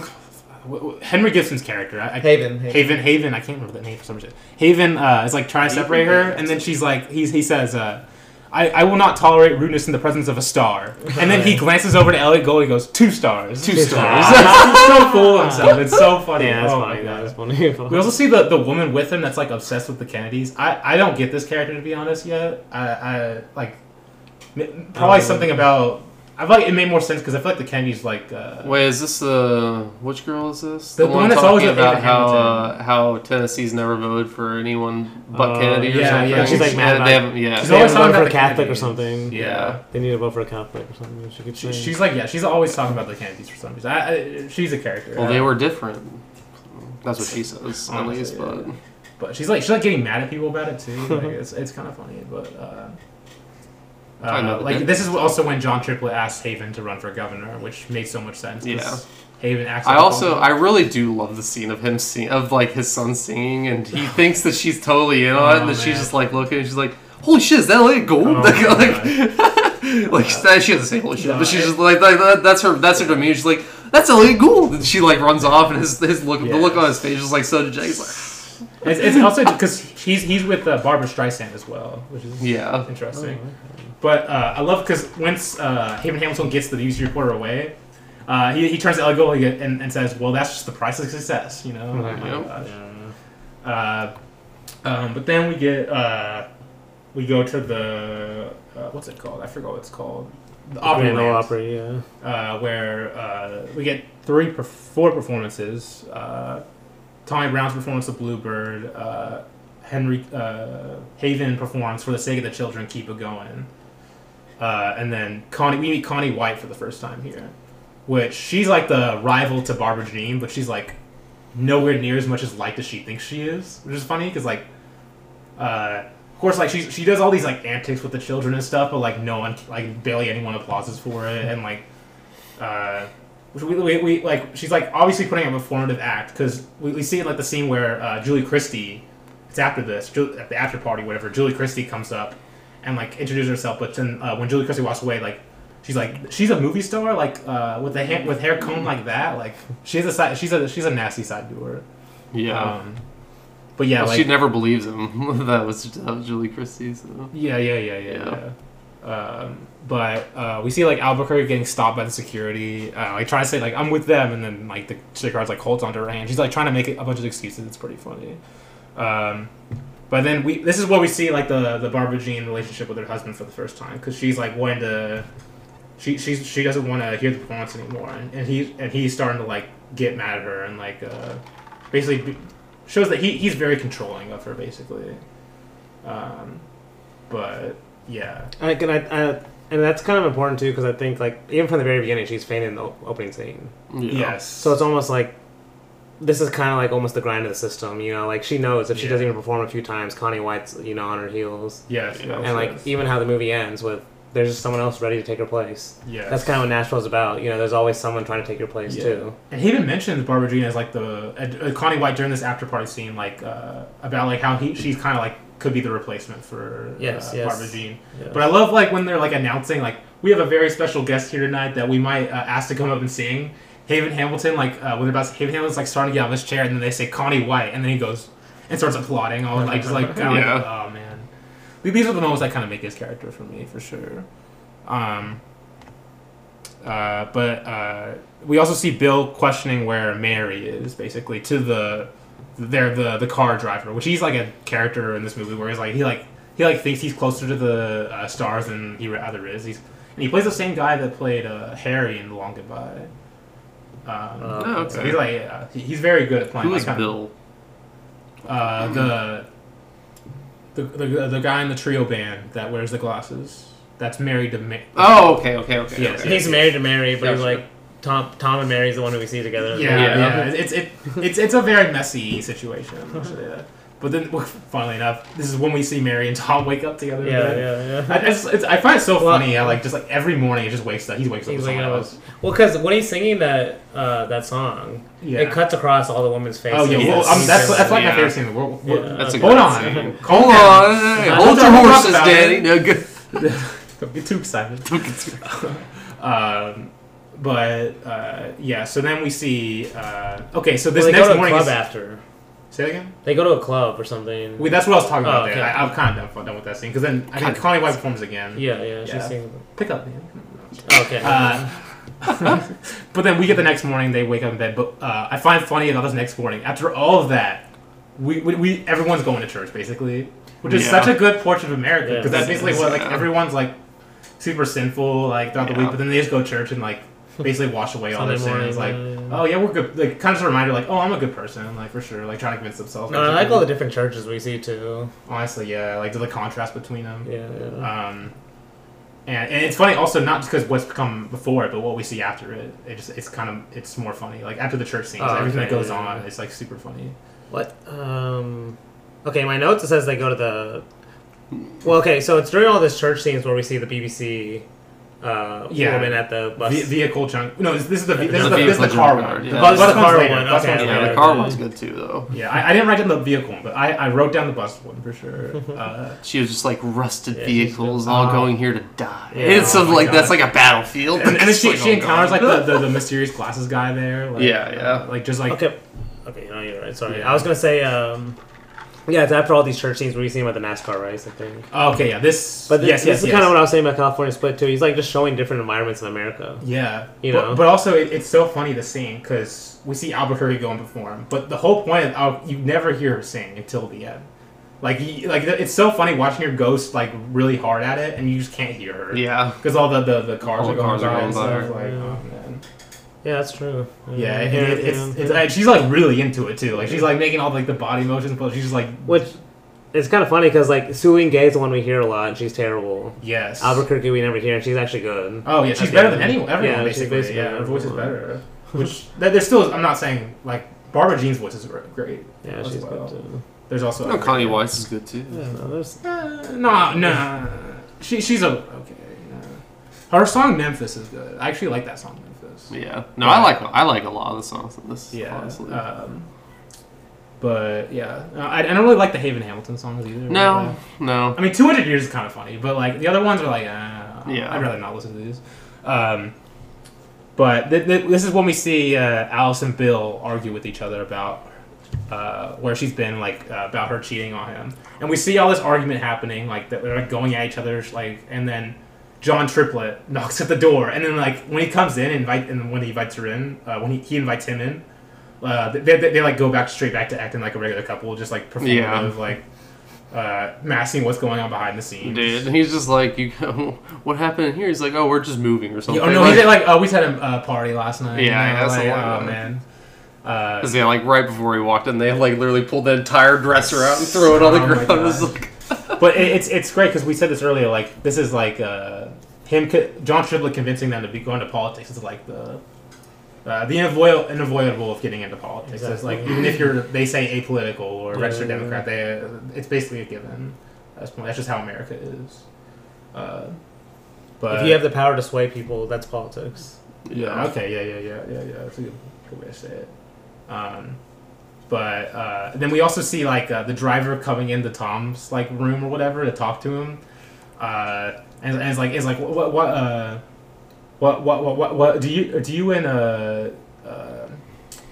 w- w- Henry Gibson's character. I, I, Haven, Haven. Haven. Haven. I can't remember that name for some reason. Haven uh, is like trying to separate her, and then she's like, he's, he says, uh, I, I will not tolerate rudeness in the presence of a star. And then he glances over to Elliot Gould and goes, two stars. Two stars. He's so full of himself. It's so funny. Yeah, that's oh funny. my god. That's funny. We also see the, the woman with him that's like obsessed with the Kennedys. I, I don't get this character to be honest yet. I, I like probably Um, something about. I feel like it made more sense because I feel like the Kennedys like. Uh, Wait, is this the which girl is this? The one that's always talking with about how uh, how Tennessee's never voted for anyone but Oh, Kennedy or yeah, something. yeah, she's, like, mad they about- haven't, yeah. She's They always talking to vote for about a the Catholic or something. Yeah. They need to vote for a Catholic or something. She could she, she's like yeah, she's always talking about the Kennedys for some reason. I, I, she's a character. Well, Uh, they were different. That's what she says, at Honestly, least. But yeah. But she's like she's like getting mad at people about it too. Like, it's it's kind of funny, but. Uh, Talking uh, about the like this is also when John Triplette asked Haven to run for governor, which made so much sense. Yeah. Haven acts. I also. I really do love the scene of him sing, of like his son singing, and he thinks that she's totally in on it, Oh, and then she's just like looking, and she's like, "Holy shit, is that Elliot Gould?" Oh, like, my like, like that- she doesn't say "Holy shit," No, but she's it- just like, like that, that's her, that's her demeanor. She's like, "That's Elliot Gould," and she like runs off, and his his look, the look on his face is like so dejected. He's like, It's, it's also because he's he's with uh, Barbra Streisand as well, which is Yeah. interesting. But uh, I love because once uh, Haven Hamilton gets the news reporter away, uh, he, he turns to Gould and, and says, "Well, that's just the price of success," you know. Oh my gosh. Yeah. Uh, um, but then we get uh, we go to the uh, what's it called? I forgot what it's called. The Grand Ole Land, Opry, yeah. uh, where uh, we get three, per- four performances. Uh, Tommy Brown's performance of Bluebird. Uh, Henry uh, Haven performs for the sake of the children. Keep it going. Uh, and then Connie, we meet Connie White for the first time here, which she's like the rival to Barbara Jean, but she's like nowhere near as much as liked as she thinks she is, which is funny because like, uh, of course, like she she does all these like antics with the children and stuff, but like no one like barely anyone applauses for it, and like, uh, which we, we, we like she's like obviously putting up a formative act because we, we see it like the scene where uh, Julie Christie, it's after this at the after party whatever Julie Christie comes up and like introduces herself, but then uh, when Julie Christie walks away, like she's like she's a movie star like uh, with the hair with hair combed like that, like she's a side she's a she's a nasty side to her. Yeah. Um, but yeah, Well, like she never believes him. that was that was Julie Christie. So. yeah, yeah, yeah, yeah. yeah. Um, but uh, we see like Albuquerque getting stopped by the security. Uh, like trying to say like I'm with them, and then like the security guard's like holds onto her hand. She's like trying to make a bunch of excuses. It's pretty funny. Um, but then we this is where we see like the the Barbara Jean relationship with her husband for the first time because she's like wanting to. She she's, she doesn't want to hear the performance anymore, and, and he and he's starting to like get mad at her and like uh, basically shows that he, he's very controlling of her basically. Um, but yeah, I, and, I, I, and that's kind of important too because I think like even from the very beginning she's fainting in the opening scene. Yeah. yes. So it's almost like this is kind of like almost the grind of the system, you know. Like she knows if she Yeah. doesn't even perform a few times, Connie White's you know on her heels, yes, Yeah. yes, and like yes. even how the movie ends with there's just someone else ready to take her place. Yeah, That's kind of what Nashville's about. You know, there's always someone trying to take your place Yeah. too. And he even mentions Barbara Jean as like the uh, uh, Connie White during this after party scene, like uh, about like how he she's kind of like could be the replacement for Yes, uh, yes. Barbara Jean. Yeah. But I love like when they're like announcing like we have a very special guest here tonight that we might uh, ask to come up and sing. Haven Hamilton, like uh, when they're about to, Haven Hamilton's like starting to get out of his chair, and then they say Connie White, and then he goes and starts applauding, all like just like, kinda Yeah. like oh man. These are the moments that kind of make his character for me for sure. Um, uh, but uh, we also see Bill questioning where Mary is, basically to the they're the the car driver, which he's like a character in this movie where he's like he like he like thinks he's closer to the uh, stars than he rather is. He's and he plays the same guy that played uh, Harry in The Long Goodbye. Um, Oh, Oh, okay. so he's like uh, he- he's very good at playing. Who like, is kind of- Bill? uh, the, the the the guy in the trio band that wears the glasses. That's married to Ma- Oh, okay, okay, okay. Yes, okay. He's married to Mary, but he's Gotcha. like Tom. Tom and Mary's the one who we see together. Yeah, Yeah. yeah. It's it, it's it's a very messy situation. I'll say that. But then, funnily enough, this is when we see Mary and Tom wake up together. Yeah, yeah, yeah. I, it's, it's, I find it so Well- funny how like just like every morning he just wakes up. He wakes up He's with waking up. Well, because when he's singing that uh, that song, Yeah. it cuts across all the women's faces. Oh yeah, well, Yes. um, that's that's like my favorite scene in the world. Yeah. That's a Hold on, scene. Hold on, hey, hold don't your talk horses, about Danny. it. No good. Don't get too excited. um, but uh, yeah, so then we see. Uh, okay, so this Well, they next go to morning club is. after. Say that again. They go to a club or something. Wait, that's what I was talking about. Oh, there. okay. I, I'm kind of done, done with that scene because then I think Connie White performs again. yeah, yeah, she's Yeah. singing. Pick up, man. Okay. Uh, but then we get the next morning. They wake up in bed. But uh, I find funny about this next morning. After all of that, we, we, we everyone's going to church basically, which is Yeah. such a good portrait of America Yeah. because that's basically what like everyone's like super sinful like throughout the week. But then they just go to church and like basically wash away all their sins. Like, oh yeah, we're good. Like kind of just a reminder, like, oh, I'm a good person, like for sure. Like trying to convince themselves. no, I like all the different churches we see too. Honestly, yeah, like the contrast between them. Yeah, yeah. Um, and, and it's funny also not just because what's come before it, but what we see after it. It just it's kind of it's more funny. Like after the church scenes, Oh, everything that goes yeah, on, yeah. it's like super funny. What? Um. Okay, my notes it says they go to the. Well, okay, so it's during all this church scenes where we see the BBC uh, Yeah. woman at the bus. Ve- vehicle junk. No, this, this is the this The is the, this is the car one. yeah. The The bus, bus car later. one, Bus okay, one's yeah, Yeah, later. the car one's good too, though. Yeah, I, I didn't write down the vehicle one, but I, I wrote down the bus one for sure. Uh, She was just like rusted Yeah, vehicles, good. all Oh. going here to die. Yeah. it's Oh something my like that's like a battlefield. and, and then she, like, she oh, encounters like the, the, the mysterious glasses guy there. Like, Yeah, yeah. uh, like just like okay, okay, no, you're right. Sorry, Yeah. I was gonna say. Um, yeah, it's after all these church scenes where we see him at the NASCAR race. I think. oh, okay, yeah. This, But this, yes, this yes, is yes. kind of what I was saying about California Split too. He's like just showing different environments in America. Yeah, You but, know? but also it, it's so funny to sing because we see Albuquerque go and perform, but the whole point of Al- you never hear her sing until the end. Like, he, like it's so funny watching her ghost like really hard at it, and you just can't hear her. Yeah. because all the, the, the cars All are going cars are going and by. stuff. Like, Yeah. oh man. Yeah, that's true. Yeah, and Yeah, it, yeah, it's, yeah. it's like, she's like really into it too. Like she's like making all like the body motions, but she's just like Which it's kind of funny because like Sueleen Gay is the one we hear a lot, and she's terrible. yes. Albuquerque we never hear, and she's actually good. Oh yeah, she's better than anyone. Everyone Yeah, she's basically. basically Yeah, her voice is better. Which there- there's still. I'm not saying like Barbara Jean's voice is great. Yeah, she's well. good too. There's also No, Connie White is good too. Yeah, no, there's Uh, no, no, she she's a okay. no. Her song Memphis is good. I actually like that song Yeah. No, I like I like a lot of the songs in this. Yeah. honestly. Um, but yeah, I, I don't really like the Haven Hamilton songs either. no, no. I mean, 200 Years is kind of funny, but like the other ones are like, uh, Yeah. I'd rather not listen to these. Um, but th- th- this is when we see uh, Alice and Bill argue with each other about uh, where she's been, like uh, about her cheating on him, and we see all this argument happening, like that they're like going at each other, like, and then John Triplette knocks at the door, and then like when he comes in, invite, and when he invites her in, uh, when he, he invites him in. Uh, they, they, they like go back straight back to acting like a regular couple, just like performative, Yeah. like uh, masking what's going on behind the scenes. Dude, and he's just like, you go, what happened here? He's like, oh, we're just moving or something. Yeah, oh no, like, he did like oh we had a uh, party last night. you Yeah, know, yeah, like, something like oh man. Uh, 'cause, yeah, like right before he walked in, they like literally pulled the entire dresser out and threw it on the Oh ground. It was like, but it, it's it's great because we said this earlier. Like this is like uh, him, John Triplette convincing them to be going to politics is like the uh, the unavoidable, unavoidable of getting into politics. It's like even if you're they say apolitical or Yeah, registered yeah, Democrat, they it's basically a given. That's that's just how America is. Uh, but if you have the power to sway people, that's politics. Yeah. Okay. Yeah. Yeah. Yeah. Yeah. Yeah. That's a good, good way to say it. Um, but uh, then we also see like uh, the driver coming into Tom's like room or whatever to talk to him, uh, and, and it's like it's like what what uh, what what what what what do you do you and uh, uh,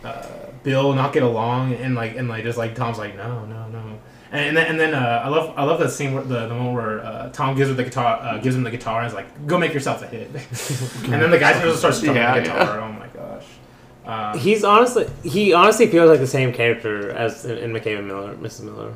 uh, Bill not get along? And like and like just like Tom's like no no no. And then, and then uh, I love I love that scene where the, the one where uh, Tom gives her the guitar uh, gives him the guitar and is like go make yourself a hit. And then the guy just starts strumming Yeah, the guitar. Oh my gosh um, He's honestly he honestly feels like the same character as in, in McCabe and Miller, Mrs. Miller.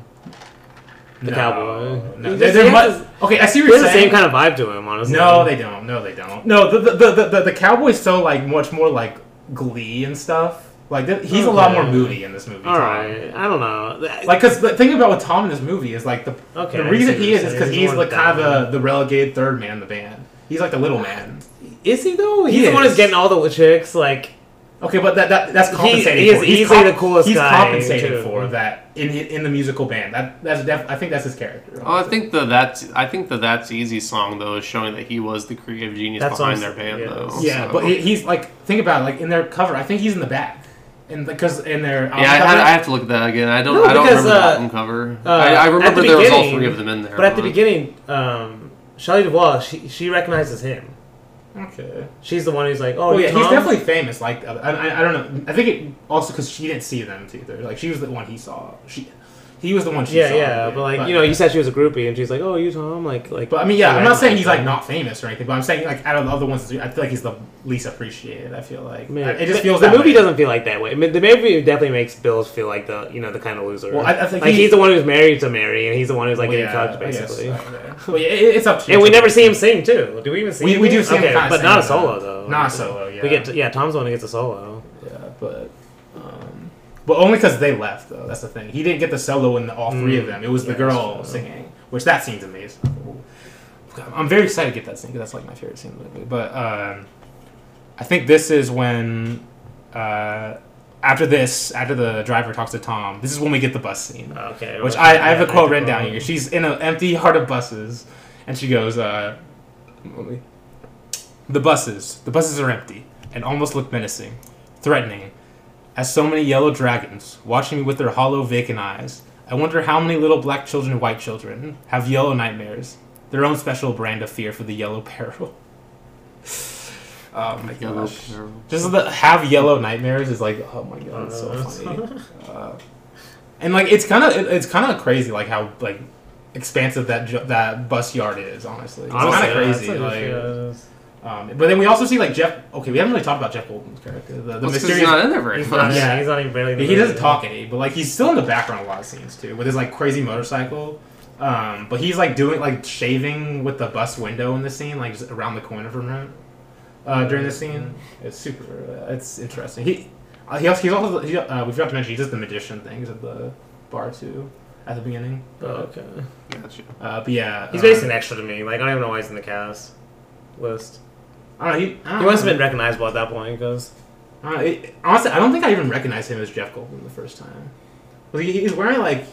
The no, cowboy. no, they're, they're he mu- okay I see what He you're has the same kind of vibe to him, honestly. no they don't no they don't no the the, the, the, the, the cowboy's so like much more like glee and stuff like th- he's a lot more moody in this movie All Tom. right, I don't know. Like, cause the thing about with Tom in this movie is like the Okay, the reason he is is because he's He's like kind of the, the relegated third man in the band. He's like the little man. is he though? He's He the one who's getting all the chicks. Like Okay, but that, that that's compensating. he is for. He's easily the coolest He's guy, compensating too. for that in in the musical band. That that's def- I think that's his character. Oh, I think the that's I think the that's easy song though is showing that he was the creative genius That's behind their band yeah. though. Yeah, so. but he, he's like think about it, like in their cover. I think he's in the back, and because in their yeah, I, cover- I, I have to look at that again. I don't. No, I don't because, remember the uh, album cover. uh, I, I remember the there was all three of them in there. But at the beginning, um, Shelley Duvall, she she recognizes him. Okay. She's the one who's like, oh, Oh yeah, Tom? he's definitely famous. Like I, I, I don't know. I think it also because she didn't see them either. Like she was the one he saw. She, he was the one she Yeah, saw. yeah, but like you know, you said she was a groupie, and she's like, "Oh, you Tom?" Like, like. But I mean, yeah, I'm not saying he's like not famous or anything, but I'm saying like out of the other ones, I feel like he's the least appreciated. I feel like. Man, it just feels the that movie way. doesn't feel like that way. I mean, the movie definitely makes Bills feel like the you know the kind of loser. Well, I- I think like he- he's the one who's married to Mary, and he's the one who's like Well, getting yeah, cucked I guess, basically. okay. Well, yeah, it- it's up to you. And we never see him sing too. Do we even see? We- him we do sing? see him okay, kinda but not a solo though. though. Not a solo, yeah. We get yeah. Tom's the one who gets a solo. Yeah, but but only because they left though. That's the thing. He didn't get the solo in the, all three of Mm. them. It was the girl singing, which that scene's amazing. I'm very excited to get that scene because that's like my favorite scene in the movie. But um, I think this is when uh, after this, after the driver talks to Tom, this is when we get the bus scene. Okay. Which I, I have a quote written down here. She's in an empty heart of buses, and she goes, uh, "The buses, the buses are empty and almost look menacing, threatening, as so many yellow dragons watching me with their hollow, vacant eyes. I wonder how many little black children and white children have yellow nightmares, their own special brand of fear for the yellow peril." Oh my Yellow gosh! Peril. Just the have yellow nightmares is like, oh my god, it's so Uh, funny. Uh, and like it's kind of it, it's kind of crazy like how like expansive that ju- that bus yard is. Honestly, it's kind of yeah, crazy. it's like, yeah, um, but then we also see like Jeff. Okay, we haven't really talked about Jeff Goldblum's character. The, the Well, mysterious. he's not in there very He's much. not, yeah, he's not even barely. in the he doesn't movie. talk any, but like he's still in the background a lot of scenes too, with his like crazy motorcycle. Um, but he's like doing like shaving with the bus window in the scene, like just around the corner from him. Uh, during the scene, it's super. Uh, it's interesting. He, uh, he also, he's also he, uh, we forgot to mention he does the magician things at the bar too, at the beginning. Oh, okay. Gotcha. uh, but yeah, He's basically an extra to me. Like I don't even know why he's in the cast list. I don't know. He, I don't He must have been recognizable at that point because Uh, honestly, I don't think I even recognized him as Jeff Goldblum the first time. Well, he, he's wearing like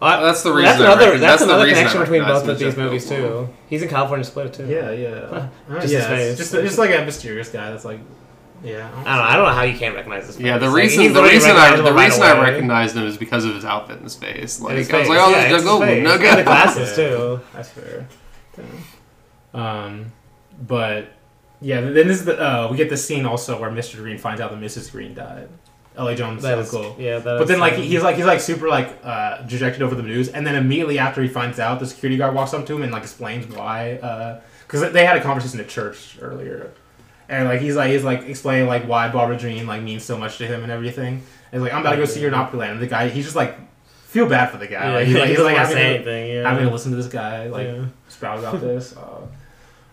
Well, that's the reason. that's another recognize- that's, the another reason connection between both of these Jeff movies Goldblum. too. He's in California Split too. yeah, yeah, Uh, Just yeah, his face. just just like a mysterious guy that's like yeah. I don't know. I don't know how you can't recognize this. Yeah, the. Like, reason the reason I the right reason I recognized him is because of his outfit and his face. Like And his I was like, oh, yeah, this is it's Jeff his Goldblum. face. No And good. the glasses Yeah. too. That's fair. Um, but yeah, then this is the uh, we get the scene also where Mr. Green finds out that Mrs. Green died. L.A. Joan's That is cool. yeah. But then, like, he's like he's like super like uh, dejected over the news, and then immediately after he finds out, the security guard walks up to him and like explains why, because they had a conversation at church earlier, and like he's like he's like explaining like why Barbara Jean like means so much to him and everything. And he's like, I'm about to go see your Opryland. And the guy, he's just like feel bad for the guy. yeah, like, he's like, he he's like wanna having, to, anything. Yeah. having to listen to this guy like Yeah. sprout about this. Uh,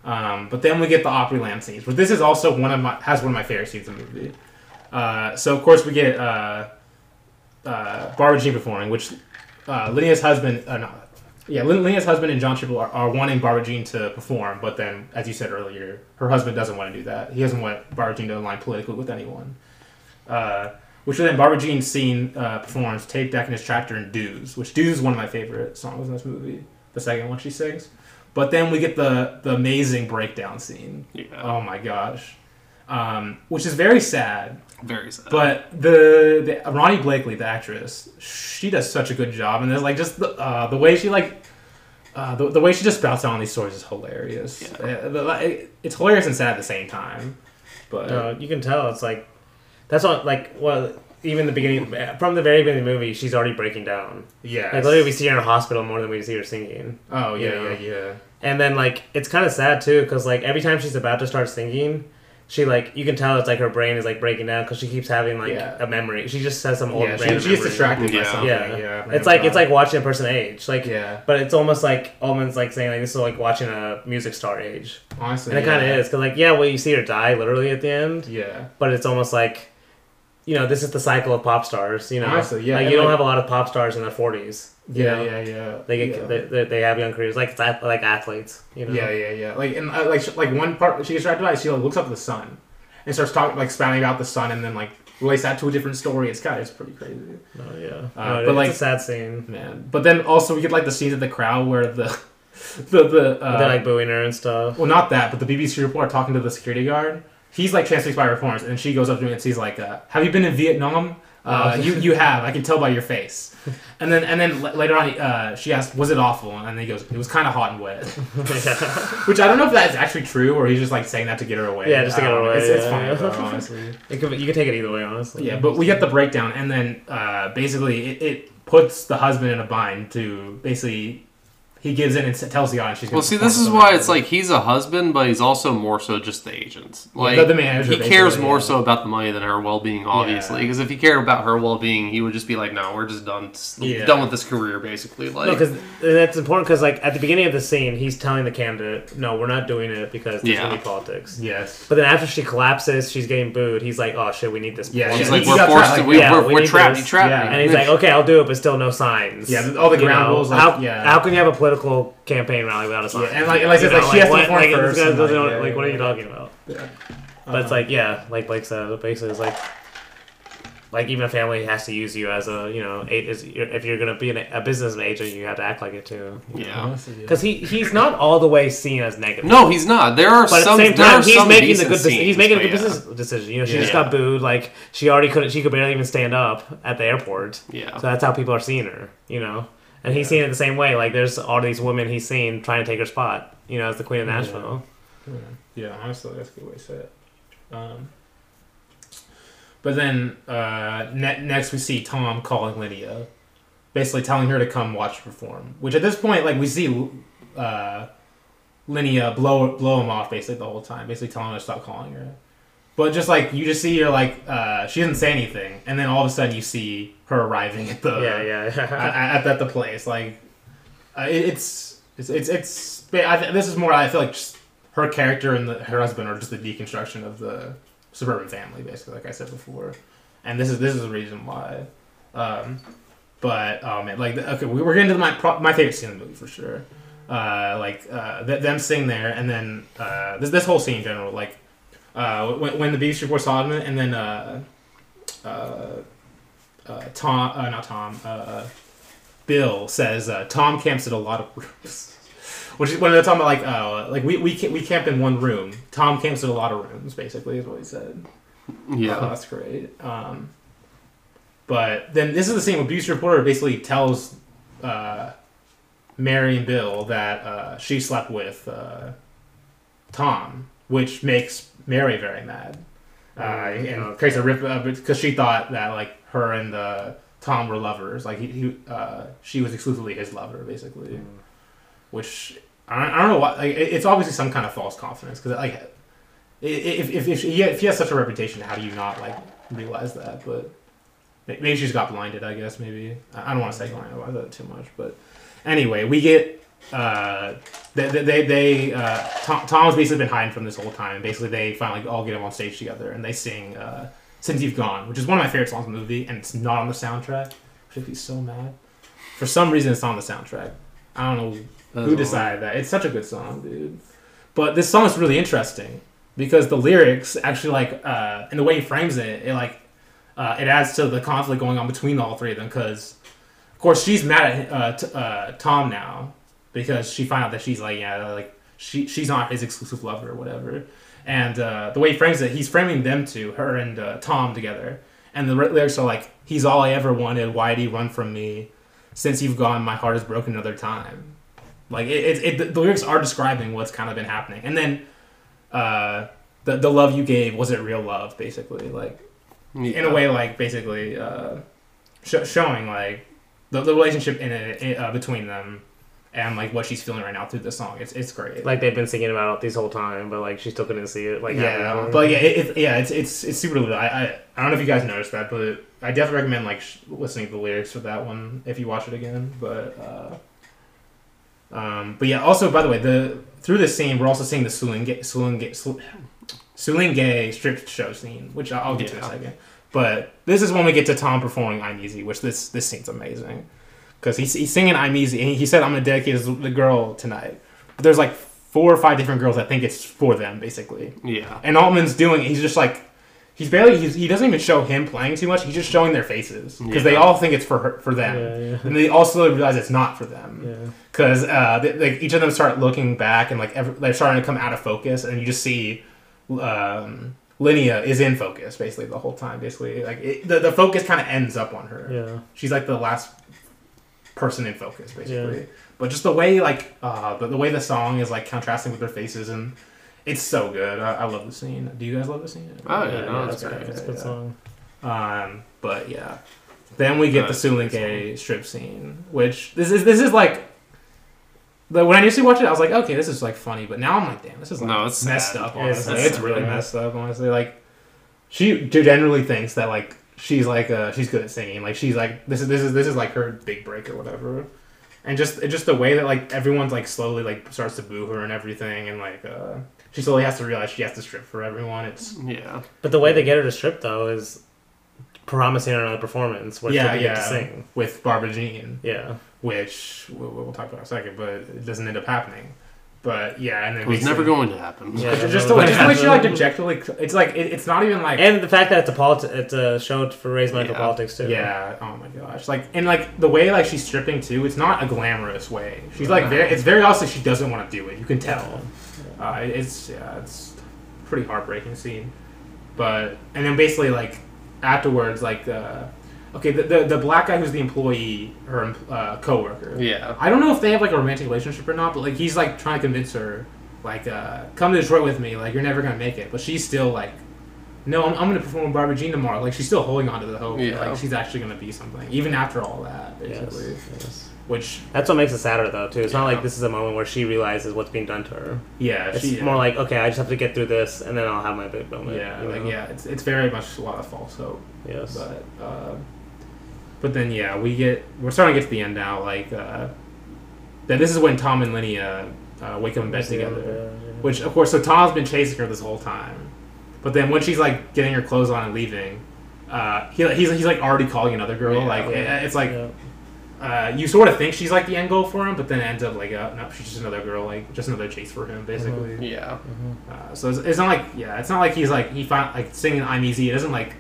um, but then we get the Opryland scenes, but this is also one of my has one of my favorite scenes in the movie. Uh, so of course we get uh, uh, Barbara Jean performing, which uh, Lydia's husband, uh, yeah, Lin- Lydia's husband and John Triplette are, are wanting Barbara Jean to perform, but then, as you said earlier, her husband doesn't want to do that. He doesn't want Barbara Jean to align politically with anyone. Uh, which then Barbara Jean scene uh, performs "Tape Deck in His Tractor" and "Dues," which "Dues" is one of my favorite songs in this movie. The second one she sings, but then we get the the amazing breakdown scene. Yeah, Oh my gosh, um, which is very sad. very sad. But the, the Ronee Blakley, the actress, she does such a good job, and there's like just the uh, the way she like. Uh, the, the way she just spouts out on these stories is hilarious. Yeah. Uh, the- it's hilarious and sad at the same time. But No, you can tell it's like that's all like well even the beginning from the very beginning of the movie she's already breaking down. yeah, Like literally we see her in a hospital more than we see her singing. oh yeah, you know. yeah, yeah. And then like it's kind of sad too because like every time she's about to start singing, she like you can tell it's like her brain is like breaking down because she keeps having like Yeah. a memory. She just says some old Yeah, random she, she's memory. distracted by Yeah. something. Yeah, Yeah, It's like it's like watching a person age. Like yeah, but it's almost like almost like saying like this is like watching a music star age, honestly, and it kind of is because like yeah, well you see her die literally at the end, Yeah, but it's almost like you know this is the cycle of pop stars. You know, Honestly, yeah, like you don't like- have a lot of pop stars in their forties. yeah, know? yeah, yeah. They get yeah. they, they, they have young careers like like athletes. You know, Yeah, yeah, yeah. Like and uh, like like one part she gets distracted by, she like, looks up at the sun, and starts talking like spouting about the sun, and then like relates that to a different story. It's kind of it's pretty crazy. Oh yeah, Uh, no, but, like- a sad scene. Man, but then also we get like the scenes of the crowd where the the the uh, They're like booing her and stuff. well not that, but the BBC reporter talking to the security guard. He's like transfixed by reforms, and she goes up to him and she's like, uh, "Have you been in Vietnam? Uh, Oh. you you have. I can tell by your face." And then and then l- later on, uh, she asked, "Was it awful?" And then he goes, "It was kind of hot and wet." Which I don't know if that's actually true or he's just like saying that to get her away. Yeah, just to get her away, It's, it's yeah, funny yeah. though, honestly. It could, you could take it either way, honestly. Yeah, but we get the breakdown, and then uh, basically it, it puts the husband in a bind to basically he gives in and tells the audience she's. Well, gonna Well, see, this is why it's like he's a husband, but he's also more so just the agent. Like the- the manager, he cares more yeah. so about the money than her well-being, obviously. Yeah. Because if he cared about her well-being, he would just be like, "No, we're just done, Yeah. done with this career, basically." Like, No, because that's important. Because like at the beginning of the scene, he's telling the candidate, "No, we're not doing it because there's Yeah. gonna be politics." yes. But then after she collapses, she's getting booed. He's like, "Oh shit, we need this." Yeah, point." he's like, "We're he forced trapped, to, like, we, yeah, we're, we we're trapped. this." He trapped Yeah. me." And he's like, "Okay, I'll do it, but still no signs." Yeah, all the ground rules, like, how, yeah. how can you have a political campaign rally without a sign? Yeah, and like- and like You it's like know, she has to what- perform like, first guy like, yeah, like, what are you talking about? But Uh-huh. it's like, yeah, like Blake said, basically, it's like, like even a family has to use you as a, you know, a, is, if you're gonna be an, a business agent, you have to act like it too. Yeah. Because he he's not all the way seen as negative. No, he's not. There are But at some. the same time, he's making the good. Scenes, he's making a but good yeah. business decision. You know, she Yeah. just got booed. Like she already couldn't. She could barely even stand up at the airport. Yeah. So that's how people are seeing her. You know, and he's seeing it the same way. Like there's all these women he's seen trying to take her spot. You know, as the queen of Yeah. Nashville. Yeah, honestly, that's a good way to say it. Um, but then uh, ne- next we see Tom calling Lydia, basically telling her to come watch her perform. Which at this point, like we see uh, Lydia blow blow him off basically the whole time, basically telling her to stop calling her. But just like you just see her like uh, she doesn't say anything, and then all of a sudden you see her arriving at the yeah, yeah. at, at, at the place. Like, uh, it, it's it's it's it's. I th- this is more. I feel like just her character and the, her husband are just the deconstruction of the suburban family, basically. Like I said before, and this is this is the reason why. Um, but oh man, like okay, we we're getting to my pro- my favorite scene in the movie for sure. Uh, like uh, th- them sitting there, and then uh, this this whole scene in general, like uh, when, when the BBC report saw him, and then uh, uh, uh, Tom, uh, not Tom, uh, Bill says uh, Tom camps at a lot of rooms. Which is when they're talking about like, oh, like we we we camped in one room. Tom camps at a lot of rooms, basically, is what he said. Oh, Yeah. that's great. Um, but then this is the same abuse Reporter basically tells uh, Mary and Bill that uh, she slept with uh, Tom, which makes Mary very mad. Uh, and okay. creates a rip because she thought that like her and uh, Tom were lovers. Like he, he uh, she was exclusively his lover, basically. Which I don't, I don't know why. Like, it- it's obviously some kind of false confidence because like i- if if if he, if he has such a reputation, how do you not like realize that? But maybe she just got blinded. I guess maybe I don't want to say about that too much, but anyway, we get uh they they, they, uh Tom, Tom's basically been hiding from this whole time. Basically, they finally all get him on stage together and they sing uh "Since You've Gone," which is one of my favorite songs in the movie, and it's not on the soundtrack. Which makes me so mad. For some reason, it's on the soundtrack. I don't know who decided that? It's such a good song, dude. But this song is really interesting because the lyrics actually like uh, and the way he frames it, it like uh, it adds to the conflict going on between all three of them. Because of course she's mad at uh, t- uh, Tom now because she found out that she's like yeah like she she's not his exclusive lover or whatever. And uh, the way he frames it, he's framing them two, her and uh, Tom together. And the lyrics are like, "He's all I ever wanted. Why'd he run from me? Since you've gone, my heart is broken another time." Like it, it, it, the lyrics are describing what's kind of been happening, and then uh, the the love you gave was it real love, basically, like in a way, like basically uh, sh- showing like the, the relationship in it in- uh, between them, and like what she's feeling right now through the song. It's it's great. Like they've been singing about it this whole time, but like she still couldn't see it. Like yeah, but yeah, it, it, yeah, it's it's it's super. lit. I, I I don't know if you guys noticed that, but I definitely recommend like sh- listening to the lyrics for that one if you watch it again. But uh, um, but yeah, also by the way, the through this scene we're also seeing the Sueleen Gay, Sueleen Gay, Sueleen Gay strip show scene, which I'll get to in a second. But this is when we get to Tom performing "I'm Easy," which this this scene's amazing because he's, he's singing "I'm Easy" and he said, "I'm gonna dedicate this the girl tonight." But there's like four or five different girls that think it's for them, basically. Yeah. And Altman's doing it. He's just like, he's barely, he's, he doesn't even show him playing too much. He's just showing their faces because they all think it's for her, for them, Yeah, yeah. and they also realize it's not for them. Yeah. Because uh, like each of them start looking back and like every, they're starting to come out of focus, and you just see um, Linnea is in focus basically the whole time. Basically, like it, the the focus kind of ends up on her. Yeah. She's like the last person in focus, basically. Yeah. But just the way, like, uh, the, the way the song is like contrasting with their faces, and it's so good. I, I love the scene. Do you guys love the scene? Oh, yeah, no, it's that's great. It's a good yeah. song. Um, but yeah, then we get Uh, the it's Sulinke strip scene, which this is this is like. The, when I initially watched it, I was like, okay, this is like funny, but now I'm like, damn, this is like No, it's messed sad. up. Yeah, it's Honestly, it's, really yeah. messed up. Honestly, like she generally thinks that like she's like uh she's good at singing. Like she's like this is this is this is like her big break or whatever. And just just the way that like everyone's like slowly like starts to boo her and everything, and like uh she slowly has to realize she has to strip for everyone. It's Yeah. But the way they get her to strip though is promising her another performance where yeah she'll yeah to sing. with Barbara Jean. Yeah. which we'll, we'll talk about in a second, but it doesn't end up happening. But yeah, and then It was never going to happen. Yeah. Just, just the way, just the way she like objectively, it's like it, it's not even like And the fact that it's a politi- it's a show for raise money for politics too. yeah. Oh my gosh, like and like the way like she's stripping too. It's not a glamorous way. She's like very. It's very obvious she doesn't want to do it. You can tell. Uh, it's yeah, it's a pretty heartbreaking scene. But and then basically like afterwards, like uh, okay, the, the the black guy who's the employee, or uh, coworker. Yeah. I don't know if they have like a romantic relationship or not, but like he's like trying to convince her, like, uh, come to Detroit with me. Like you're never gonna make it, but she's still like, no, I'm, I'm gonna perform with Barbara Jean tomorrow. Like she's still holding on to the hope. that, Yeah. Like she's actually gonna be something, even after all that, basically. yes. Which That's what makes it sadder though too. It's not Yeah. like this is a moment where she realizes what's being done to her. yeah, It's she more like okay, I just have to get through this and then I'll have my big moment. yeah, you like know? yeah, it's it's very much a lot of false hope. Yes. But uh, but then yeah, we get we're starting to get to the end now. Like uh, that this is when Tom and Linnea uh, wake up in bed together. Which of course, so Tom's been chasing her this whole time, but then when she's like getting her clothes on and leaving, uh, he, he's he's like already calling another girl. Yeah. like it- it's like Yeah. uh, you sort of think she's like the end goal for him, but then it ends up like uh, no, she's just another girl, like just another chase for him, basically. Yeah. Uh, so it's, it's not like yeah, it's not like he's like he found like singing I'm easy. It doesn't like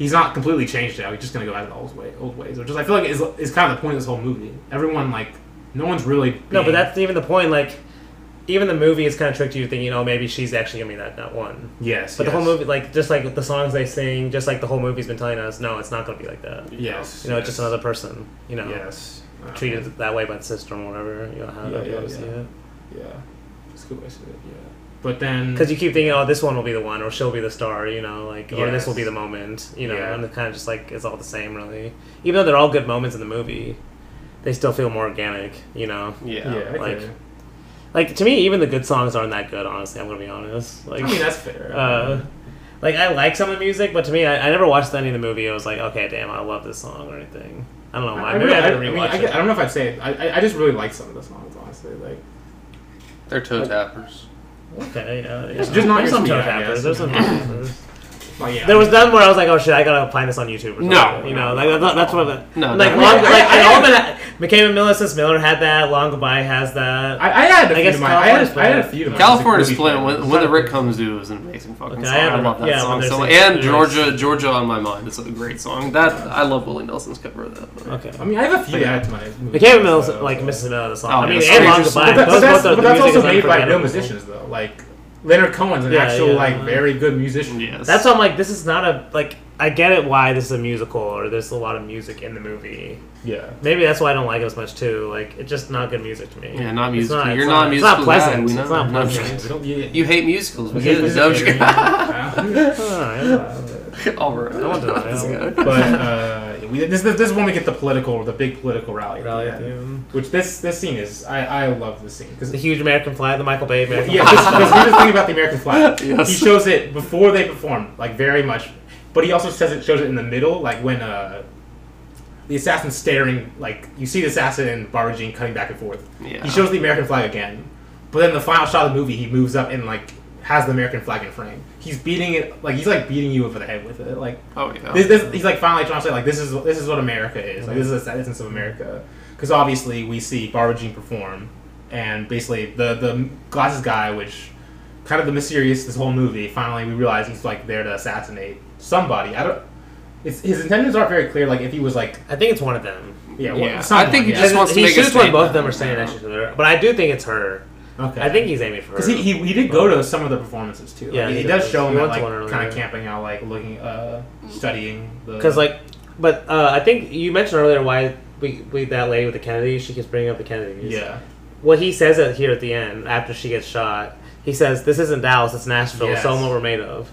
he's not completely changed now. He's just gonna go out of the old way, old ways, which is I feel like is is kind of the point of this whole movie. Everyone like no one's really No, but that's even the point. Like, even the movie is kind of tricked you thinking, oh, maybe she's actually gonna be that that one. yes, But the whole movie, like, just like the songs they sing, just like the whole movie's been telling us, no, it's not gonna be like that. yes, You know, it's yes. just another person. You know, yes Uh, treated that way by the system or whatever. You know how Yeah, you yeah, see yeah. it. Yeah, it's a good way to say it. Yeah, but then Because you keep thinking, oh, this one will be the one, or she'll be the star. You know, like, or this will be the moment. You know, Yeah. and it kind of just like it's all the same, really. Even though they're all good moments in the movie, they still feel more organic. You know, Yeah. yeah, like- okay. like to me, even the good songs aren't that good. Honestly, I'm gonna be honest. Like, I mean that's fair. uh, like I like some of the music, but to me, I, I never watched any of the movie. I was like, okay, damn, I love this song or anything. I don't know why. I, Maybe really, I I, I to mean, rewatch I, it. get- I don't know if I'd say it. I, I- I just really like some of the songs, honestly. Like, They're toe tappers. Okay, uh, yeah, yeah. Just- not There's your some speed, I guess. There's some toe tappers. Like yeah, There was none where I was like, oh shit, I gotta find this on YouTube or something. No. you know, like that, that's what. The, No, like no. long, I- like I- and I- all the McCabe and Miller, Miller had that. Long Goodbye has that. I, I had a I few guess of mine. I had, I had a few of mine. California Really Split, when, when the Rick comes due is an amazing fucking Okay, song. I I, love that yeah, song so And lyrics. Georgia, Georgia on my mind. It's a great song. That I love Willie Nelson's cover of that. Okay. I mean, I have a few Yeah. to my. McCabe and Miller, like so. Mrs. Miller, the song. Oh, I mean, and Long Goodbye. But, that, but Those that's, both are, but the that's music also made by real musicians, though. Like Leonard Cohen's an Yeah, actual, yeah. like, very good musician. Yes. That's why I'm like, this is not a like. I get it why this is a musical or there's a lot of music in the movie. Yeah. Maybe that's why I don't like it as much too. Like, it's just not good music to me. Yeah, not music. not- You're it's not a It's not pleasant. guy. It's not No, pleasant. just yeah. You hate musicals. We Okay, get it. this No, I'm is- just kidding. Alright. I want to know. This guy. but uh, we, this, this is when we get the political, the big political rally. at the Rally end. the end. Which this this scene is, I, I love this scene because The huge American flag, the Michael Bay American yeah, flag. because here's the thing about the American flag. Yes. He shows it before they perform, like very much, but he also says it shows it in the middle, like when uh, the assassin's staring, like you see the assassin and Barbara Jean cutting back and forth. Yeah. He shows the American flag again, but then the final shot of the movie, he moves up and like has the American flag in frame. He's beating it, like he's like beating you over the head with it, like. Oh yeah. This, this, he's like finally trying to say like this is this is what America is. Like this is the essence of America. Because obviously we see Barbara Jean perform, and basically the the glasses guy, which kind of the mysterious this whole movie. Finally, we realize he's like there to assassinate somebody. I don't. It's, his intentions aren't very clear. Like if he was like, I think it's one of them. yeah, Yeah. yeah. someone, I think he yeah. just wants to he make a shoots when both of them are standing that to each other, but I do think it's her. Okay. I think he's aiming for her. Because he, he, he did go to some of the performances too. Like, Yeah, he, he does does. show We him at, like one earlier. kind of camping out, like looking, uh, studying. Because like, but uh, I think you mentioned earlier why we, we that lady with the Kennedy, She keeps bringing up the Kennedys. yeah, What he says at here at the end after she gets shot, he says, "This isn't Dallas. It's Nashville. Yes. Show 'em what we're made of."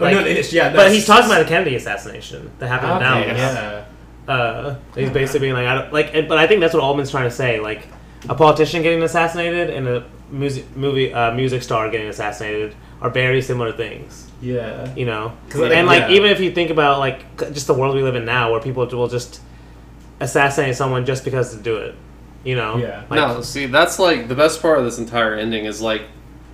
Oh, no, it's, yeah. but he's talking about the Kennedy assassination that happened in Dallas. yeah. Uh, he's basically being like, I don't, like, but I think that's what Altman's trying to say. Like, a politician getting assassinated and a music movie uh, music star getting assassinated are very similar things. Yeah. You know, like, and like yeah. even if you think about like just the world we live in now, where people will just assassinate someone just because to do it. You know, Yeah. Like, no, see, that's like the best part of this entire ending is like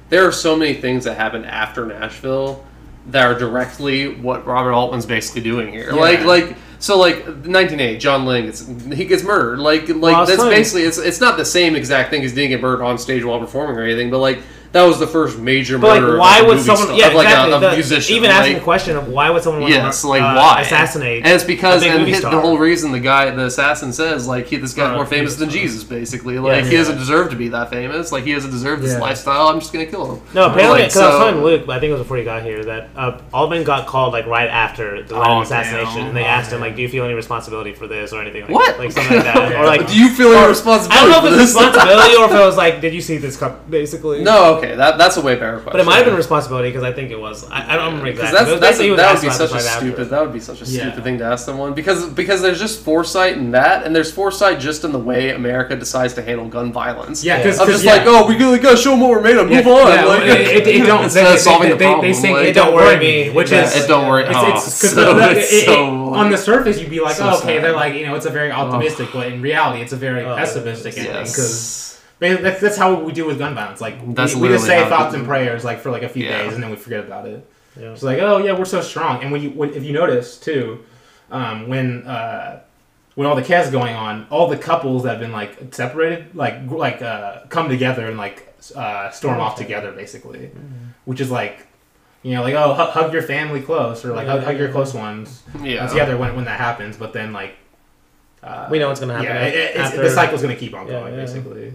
there are so many things that happen after Nashville that are directly what Robert Altman's basically doing here. Yeah. Like, like so, like 1980, John Lang gets he gets murdered. Like, like Well, that's basically it's it's not the same exact thing as didn't get murdered on stage while performing or anything, but like that was the first major But murder. like, why of a would movie someone? star- Yeah, of like exactly. a, a the- musician. even asking the question of why would someone want Yes, to like uh, why assassinate? And it's because a big and movie hit, star? the whole reason the guy, the assassin says like he, this guy's Uh, more famous than star. Jesus, basically. Like he yeah. doesn't deserve to be that famous. Like he doesn't deserve this Yeah. lifestyle. I'm just gonna kill him. No, apparently, Like, because I was so- telling Luke, but I think it was before he got here, that uh, Altman got called like right after the Oh, assassination, damn. and they Oh, asked him like, "Do you feel any responsibility for this or anything like What? like something like that?" Or like, Do you feel any responsibility? I don't know if for it's responsibility or if it was like, "Did you see this cup?" Basically, no, okay, that that's a way better question. But it might have been responsibility because I think it was. I, I don't remember exactly. that's, that's was that would be such a right after. stupid. That would be such a Yeah. stupid thing to ask someone because because there's just foresight in that, and there's foresight just in the way America decides to handle gun violence. Yeah, because I'm just like, oh, we really gotta show them what we're made of. Move on. Yeah, like, it, it, it don't. instead they, of solving they, the they, problem. They say like, it don't worry me, which is it don't worry. It's, oh, it's, 'cause so, it's it- it- on the surface you'd be like, oh, okay, they're like, you know, it's a very oh. optimistic, but in reality, it's a very Oh, pessimistic ending because that's, that's how we do with gun violence. Like That's we, we just say thoughts and prayers like for like a few Yeah. days and then we forget about it. Yeah. It's like, oh yeah, we're so strong. And when you when, if you notice too, um, when uh, when all the chaos is going on, all the couples that have been like separated, like like uh, come together and like uh, storm off together, basically, which is like. You know, like oh, hug, hug your family close, or like hug, hug your close ones yeah. together when, when that happens. But then like, uh, We know what's gonna happen Yeah, it, it's, after- the cycle's gonna keep on Yeah, going, yeah. basically.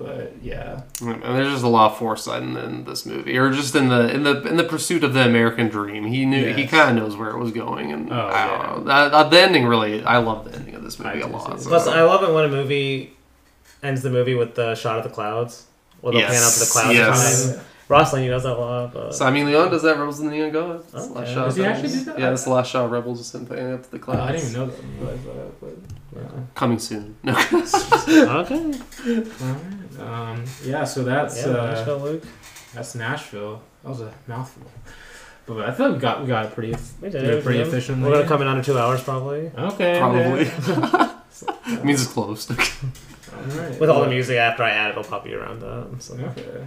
But yeah, And there's just a lot of foresight in, in this movie, or just in the in the in the pursuit of the American dream. He knew he kind of knows where it was going, and Oh, I yeah. don't know. That, that- the ending really, I love the ending of this movie I a lot. so- Plus, I love it when a movie ends the movie with the shot of the clouds. Well, they'll pan up to the clouds. yes. behind. Rosling, he does that a lot. But... Tsai Ming-liang does that. Rebels in the Neon God. That's the last Okay. shot. Does he of actually Rebels. do that? Yeah, that's the last shot. of Rebels is him panning up to the uh, clouds. I didn't even know that. But, but, yeah. Coming soon. No. okay. Alright, Um, yeah, so that's Yeah, uh, Nashville, Luke. that's Nashville. That was a mouthful, but I thought we got we got it pretty We did did it it, pretty efficiently. We're gonna come in under two hours probably. Okay, Probably. okay. it means it's closed. Alright. With all the music after I add, it'll pop you around that. So. Okay.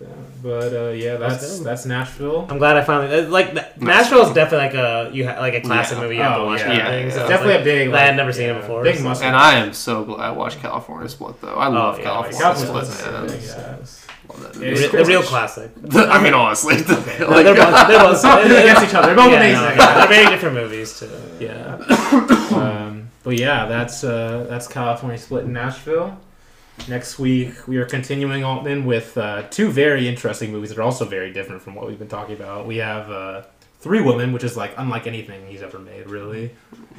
Yeah, But uh, yeah, That's that's Nashville. I'm glad I finally uh, like that- Nashville is definitely like a you ha- like a classic Yeah. movie you have to Oh, watch. yeah, yeah, thing. yeah. So It's it's definitely like- a big. I had never seen it before, Big so- must. and I am so glad I watched California Split though. I love yeah, California California Split. Split, man. yeah. Love that It movie. is the, real classic. I mean, honestly, No, like, they're both, they're both Nothing against each other. They're both yeah, amazing. no, they're very different movies too. Yeah. um, but yeah, that's uh, that's California Split in Nashville. Next week we are continuing on with uh, two very interesting movies that are also very different from what we've been talking about. We have uh, Three Women, which is like unlike anything he's ever made, really,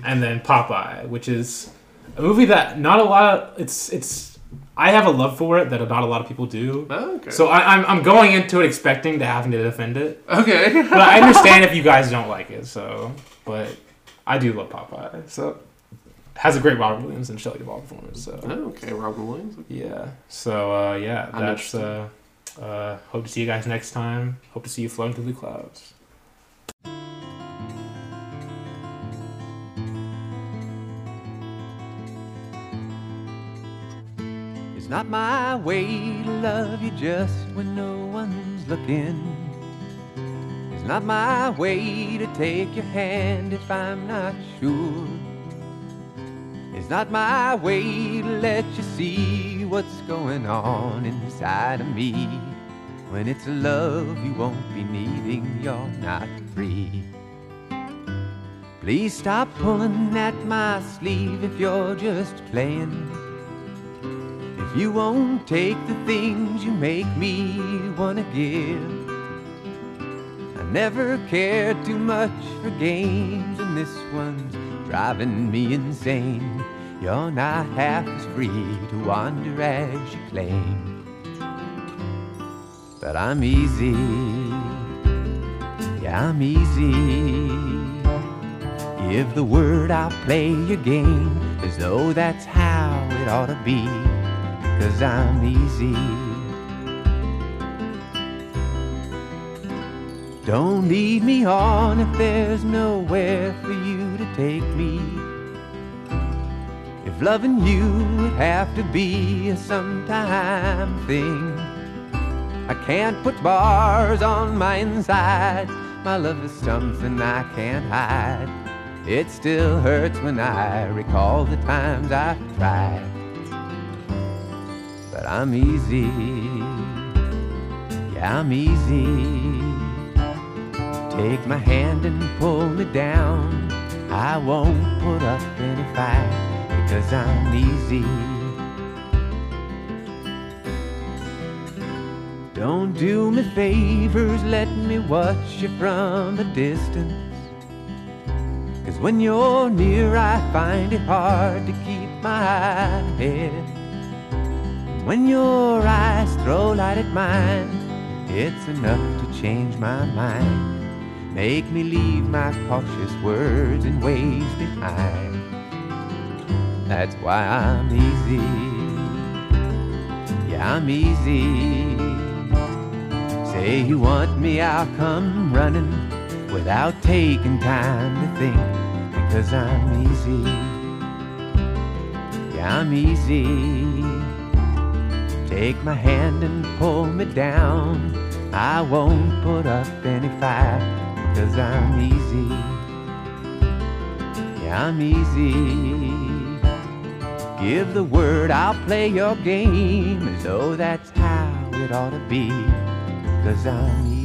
and then Popeye, which is a movie that not a lot. Of, it's it's I have a love for it that not a lot of people do. Oh, okay. So I, I'm I'm going into it expecting to having to defend it okay. but I understand if you guys don't like it. So, but I do love Popeye. So, has a great Robert Williams and Shelley Duvall performance. So, Oh, okay, Robin Williams. yeah. So, uh, yeah, I'm that's. Uh, uh, hope to see you guys next time. Hope to see you floating through the clouds. It's not my way to love you just when no one's looking. It's not my way to take your hand if I'm not sure. It's not my way to let you see what's going on inside of me. When it's love you won't be needing, you're not free. Please stop pulling at my sleeve if you're just playing. If you won't take the things you make me wanna give. I never cared too much for games, and this one's driving me insane. You're not half as free to wander as you claim. But I'm easy, yeah, I'm easy. Give the word, I'll play your game as though that's how it ought to be. Cause I'm easy. Don't lead me on if there's nowhere for you to take me. If loving you would have to be a sometime thing, I can't put bars on my inside. My love is something I can't hide. It still hurts when I recall the times I've tried. But I'm easy. Yeah, I'm easy. Take my hand and pull me down. I won't put up any fight because I'm easy. Don't do me favors, let me watch you from a distance. Cause when you're near, I find it hard to keep my head. When your eyes throw light at mine, it's enough to change my mind. Make me leave my cautious words and ways behind. That's why I'm easy. Yeah, I'm easy. Say you want me, I'll come running without taking time to think. Because I'm easy. Yeah, I'm easy. Take my hand and pull me down. I won't put up any fight because I'm easy. Yeah, I'm easy. Give the word, I'll play your game as though that's how it ought to be. Cause I'm.